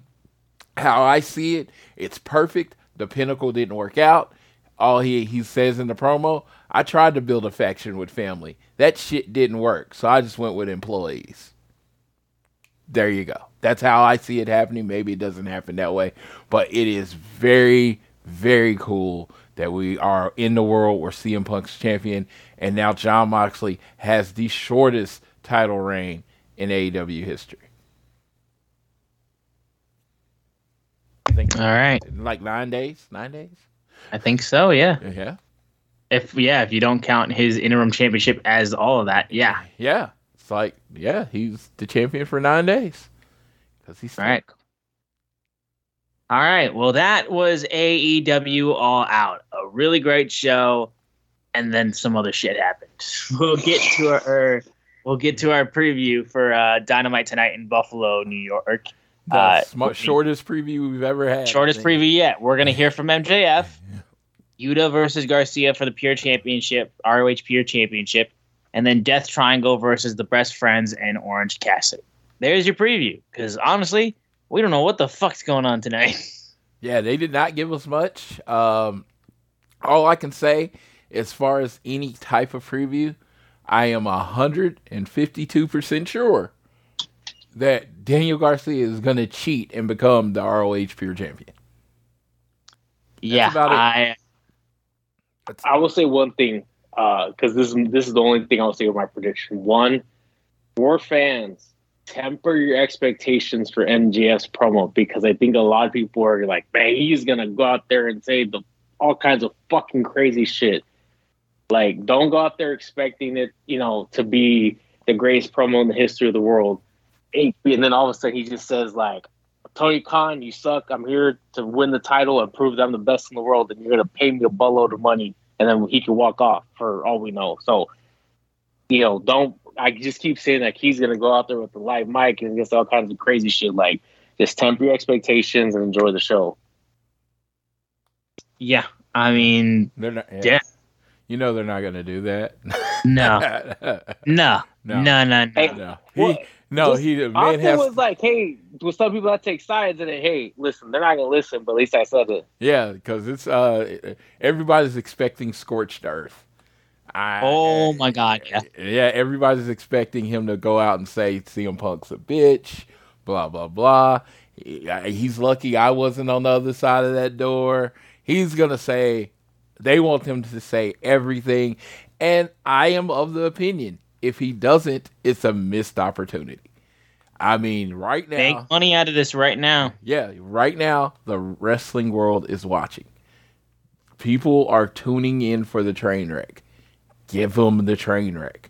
Speaker 2: how I see it, it's perfect. The pinnacle didn't work out. All he he says in the promo, I tried to build a faction with family. That shit didn't work, so I just went with employees. There you go. That's how I see it happening. Maybe it doesn't happen that way, but it is very, very cool that we are in the world where CM Punk's champion, and now Jon Moxley has the shortest title reign in AEW history. I think
Speaker 1: All right.
Speaker 2: like nine days, nine days.
Speaker 1: I think so. Yeah.
Speaker 2: Yeah,
Speaker 1: If yeah, if you don't count his interim championship as all of that, yeah.
Speaker 2: yeah. It's like yeah, he's the champion for nine days because he's
Speaker 1: All right. All right. Well, that was AEW All Out. A really great show, and then some other shit happened. <laughs> We'll get to our we'll get to our preview for uh, Dynamite tonight in Buffalo, New York.
Speaker 2: the
Speaker 1: Uh,
Speaker 2: sm- shortest preview we've ever had.
Speaker 1: Shortest preview yet. We're gonna hear from MJF, <laughs> Yuta versus Garcia for the Pure Championship, ROH Pure Championship, and then Death Triangle versus the Best Friends and Orange Cassidy. There's your preview. Because honestly, we don't know what the fuck's going on tonight. <laughs>
Speaker 2: Yeah, they did not give us much. Um, all I can say, as far as any type of preview, I am hundred and fifty-two percent sure that Daniel Garcia is going to cheat and become the ROH Pure Champion.
Speaker 1: yeah,
Speaker 2: about it.
Speaker 1: I
Speaker 3: I will say one thing because this is this is the only thing I'll say with my prediction. One, more fans temper your expectations for MJF's promo because I think a lot of people are like, man, he's gonna go out there and say the all kinds of fucking crazy shit. Like, don't go out there expecting it, you know, to be the greatest promo in the history of the world. And then all of a sudden he just says like, Tony Khan, you suck. I'm here to win the title and prove that I'm the best in the world, and you're gonna pay me a buttload of money, and then he can walk off for all we know. So, you know, don't. I just keep saying that he's gonna go out there with the live mic and just all kinds of crazy shit. Like, just temper your expectations and enjoy the show.
Speaker 1: yeah, I mean,
Speaker 2: They're not.
Speaker 1: Yeah.
Speaker 2: You know they're not going to do that.
Speaker 1: no, <laughs> no,
Speaker 2: No.
Speaker 1: no, no, no.
Speaker 3: Hey,
Speaker 2: no.
Speaker 3: Well,
Speaker 2: He, no,
Speaker 3: just-
Speaker 2: he the man
Speaker 3: Austin
Speaker 2: has
Speaker 3: was like, "Hey, with some people that take sides, and then, hey, listen, they're not gonna listen, but at least I said it."
Speaker 2: yeah because it's uh everybody's expecting scorched earth. I,
Speaker 1: Oh my god, yeah.
Speaker 2: yeah, everybody's expecting him to go out and say CM Punk's a bitch, blah blah blah. He's lucky I wasn't on the other side of that door. He's gonna say they want him to say everything, and I am of the opinion if he doesn't, it's a missed opportunity. I mean, right now,
Speaker 1: Make money out of this right now.
Speaker 2: yeah, right now the wrestling world is watching. People are tuning in for the train wreck. Give them the train wreck.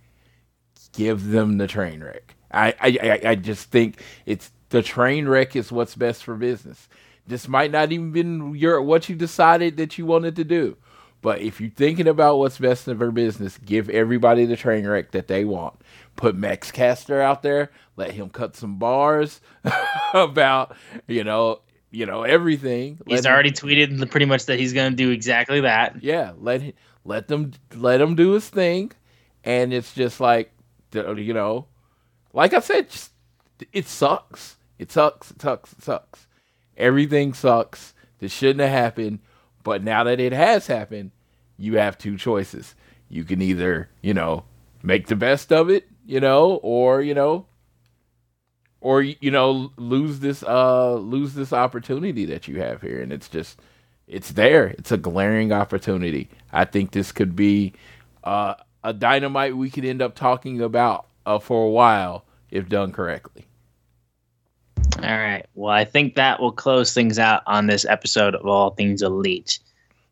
Speaker 2: Give them the train wreck. I, I, I- just think it's the train wreck is what's best for business. This might not even been your what you decided that you wanted to do. But if you're thinking about what's best for business, give everybody the train wreck that they want. Put Max Caster out there, let him cut some bars <laughs> about, you know, you know, everything. Let
Speaker 1: He's
Speaker 2: him-
Speaker 1: already tweeted pretty much that he's going to do exactly that.
Speaker 2: yeah, let him, let them let him do his thing, and it's just like you know, like I said, it sucks. It sucks. It sucks. It sucks. Everything sucks. This shouldn't have happened, but now that it has happened, you have two choices. You can either you know make the best of it, you know, or you know. Or you know, lose this uh lose this opportunity that you have here, and it's just it's there. It's a glaring opportunity. I think this could be uh, a dynamite we could end up talking about uh, for a while if done correctly.
Speaker 1: All right. Well, I think that will close things out on this episode of All Things Elite.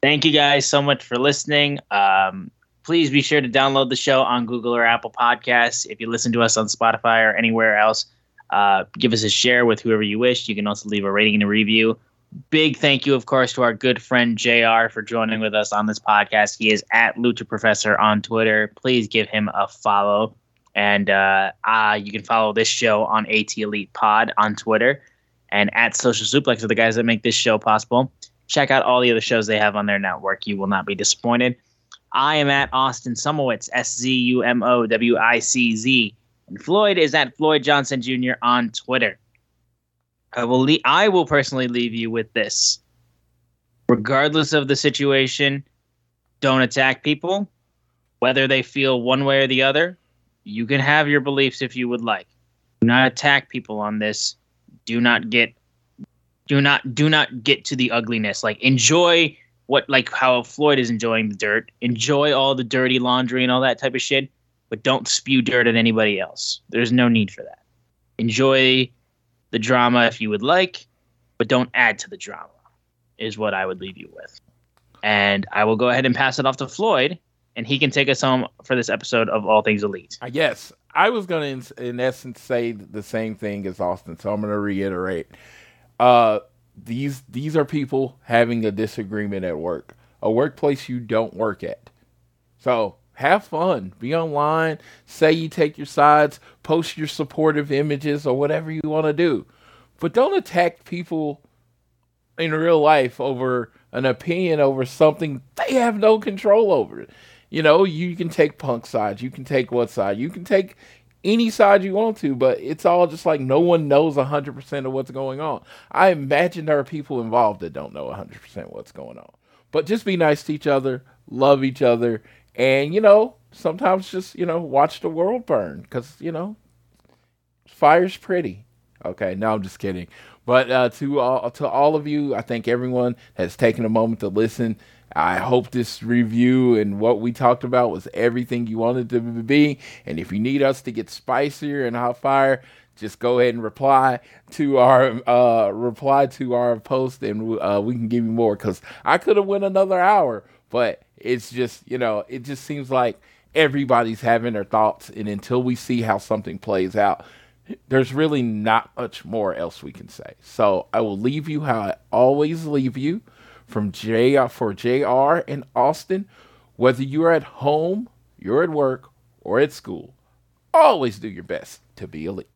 Speaker 1: Thank you guys so much for listening. Um, please be sure to download the show on Google or Apple Podcasts. If you listen to us on Spotify or anywhere else, uh, give us a share with whoever you wish. You can also leave a rating and a review. Big thank you, of course, to our good friend JR for joining with us on this podcast. He is at Lucha Professor on Twitter. Please give him a follow. And uh, uh, you can follow this show on AT Elite Pod on Twitter and at Social Suplex are the guys that make this show possible. Check out all the other shows they have on their network. You will not be disappointed. I am at Austin Szumowicz, S Z U M O W I C Z. And Floyd is at Floyd Johnson Jr. on Twitter. I will le- I will personally leave you with this. Regardless of the situation, don't attack people, whether they feel one way or the other. You can have your beliefs if you would like. Do not attack people on this. Do not get do not do not get to the ugliness. Like enjoy what like how Floyd is enjoying the dirt. Enjoy all the dirty laundry and all that type of shit, but don't spew dirt at anybody else. There's no need for that. Enjoy the drama if you would like, but don't add to the drama. Is what I would leave you with. And I will go ahead and pass it off to Floyd, and he can take us home for this episode of All Things Elite.
Speaker 2: Yes, I was going to, in, in essence, say the same thing as Austin, so I'm going to reiterate. Uh, these these are people having a disagreement at work, a workplace you don't work at. So have fun, be online, say you take your sides, post your supportive images or whatever you want to do, but don't attack people in real life over an opinion over something they have no control over. You know, you can take punk sides, you can take what side, you can take any side you want to, but it's all just like no one knows 100% of what's going on. I imagine there are people involved that don't know 100% what's going on. But just be nice to each other, love each other, and, you know, sometimes just, you know, watch the world burn because, you know, fire's pretty. Okay, no, I'm just kidding. But uh, to all to all of you, I thank everyone has taken a moment to listen. I hope this review and what we talked about was everything you wanted to be. And if you need us to get spicier and hot fire, just go ahead and reply to our uh, reply to our post, and uh, we can give you more. Because I could have went another hour, but it's just you know it just seems like everybody's having their thoughts, and until we see how something plays out, there's really not much more else we can say. So I will leave you how I always leave you from JR for JR in Austin. Whether you're at home, you're at work, or at school, always do your best to be elite.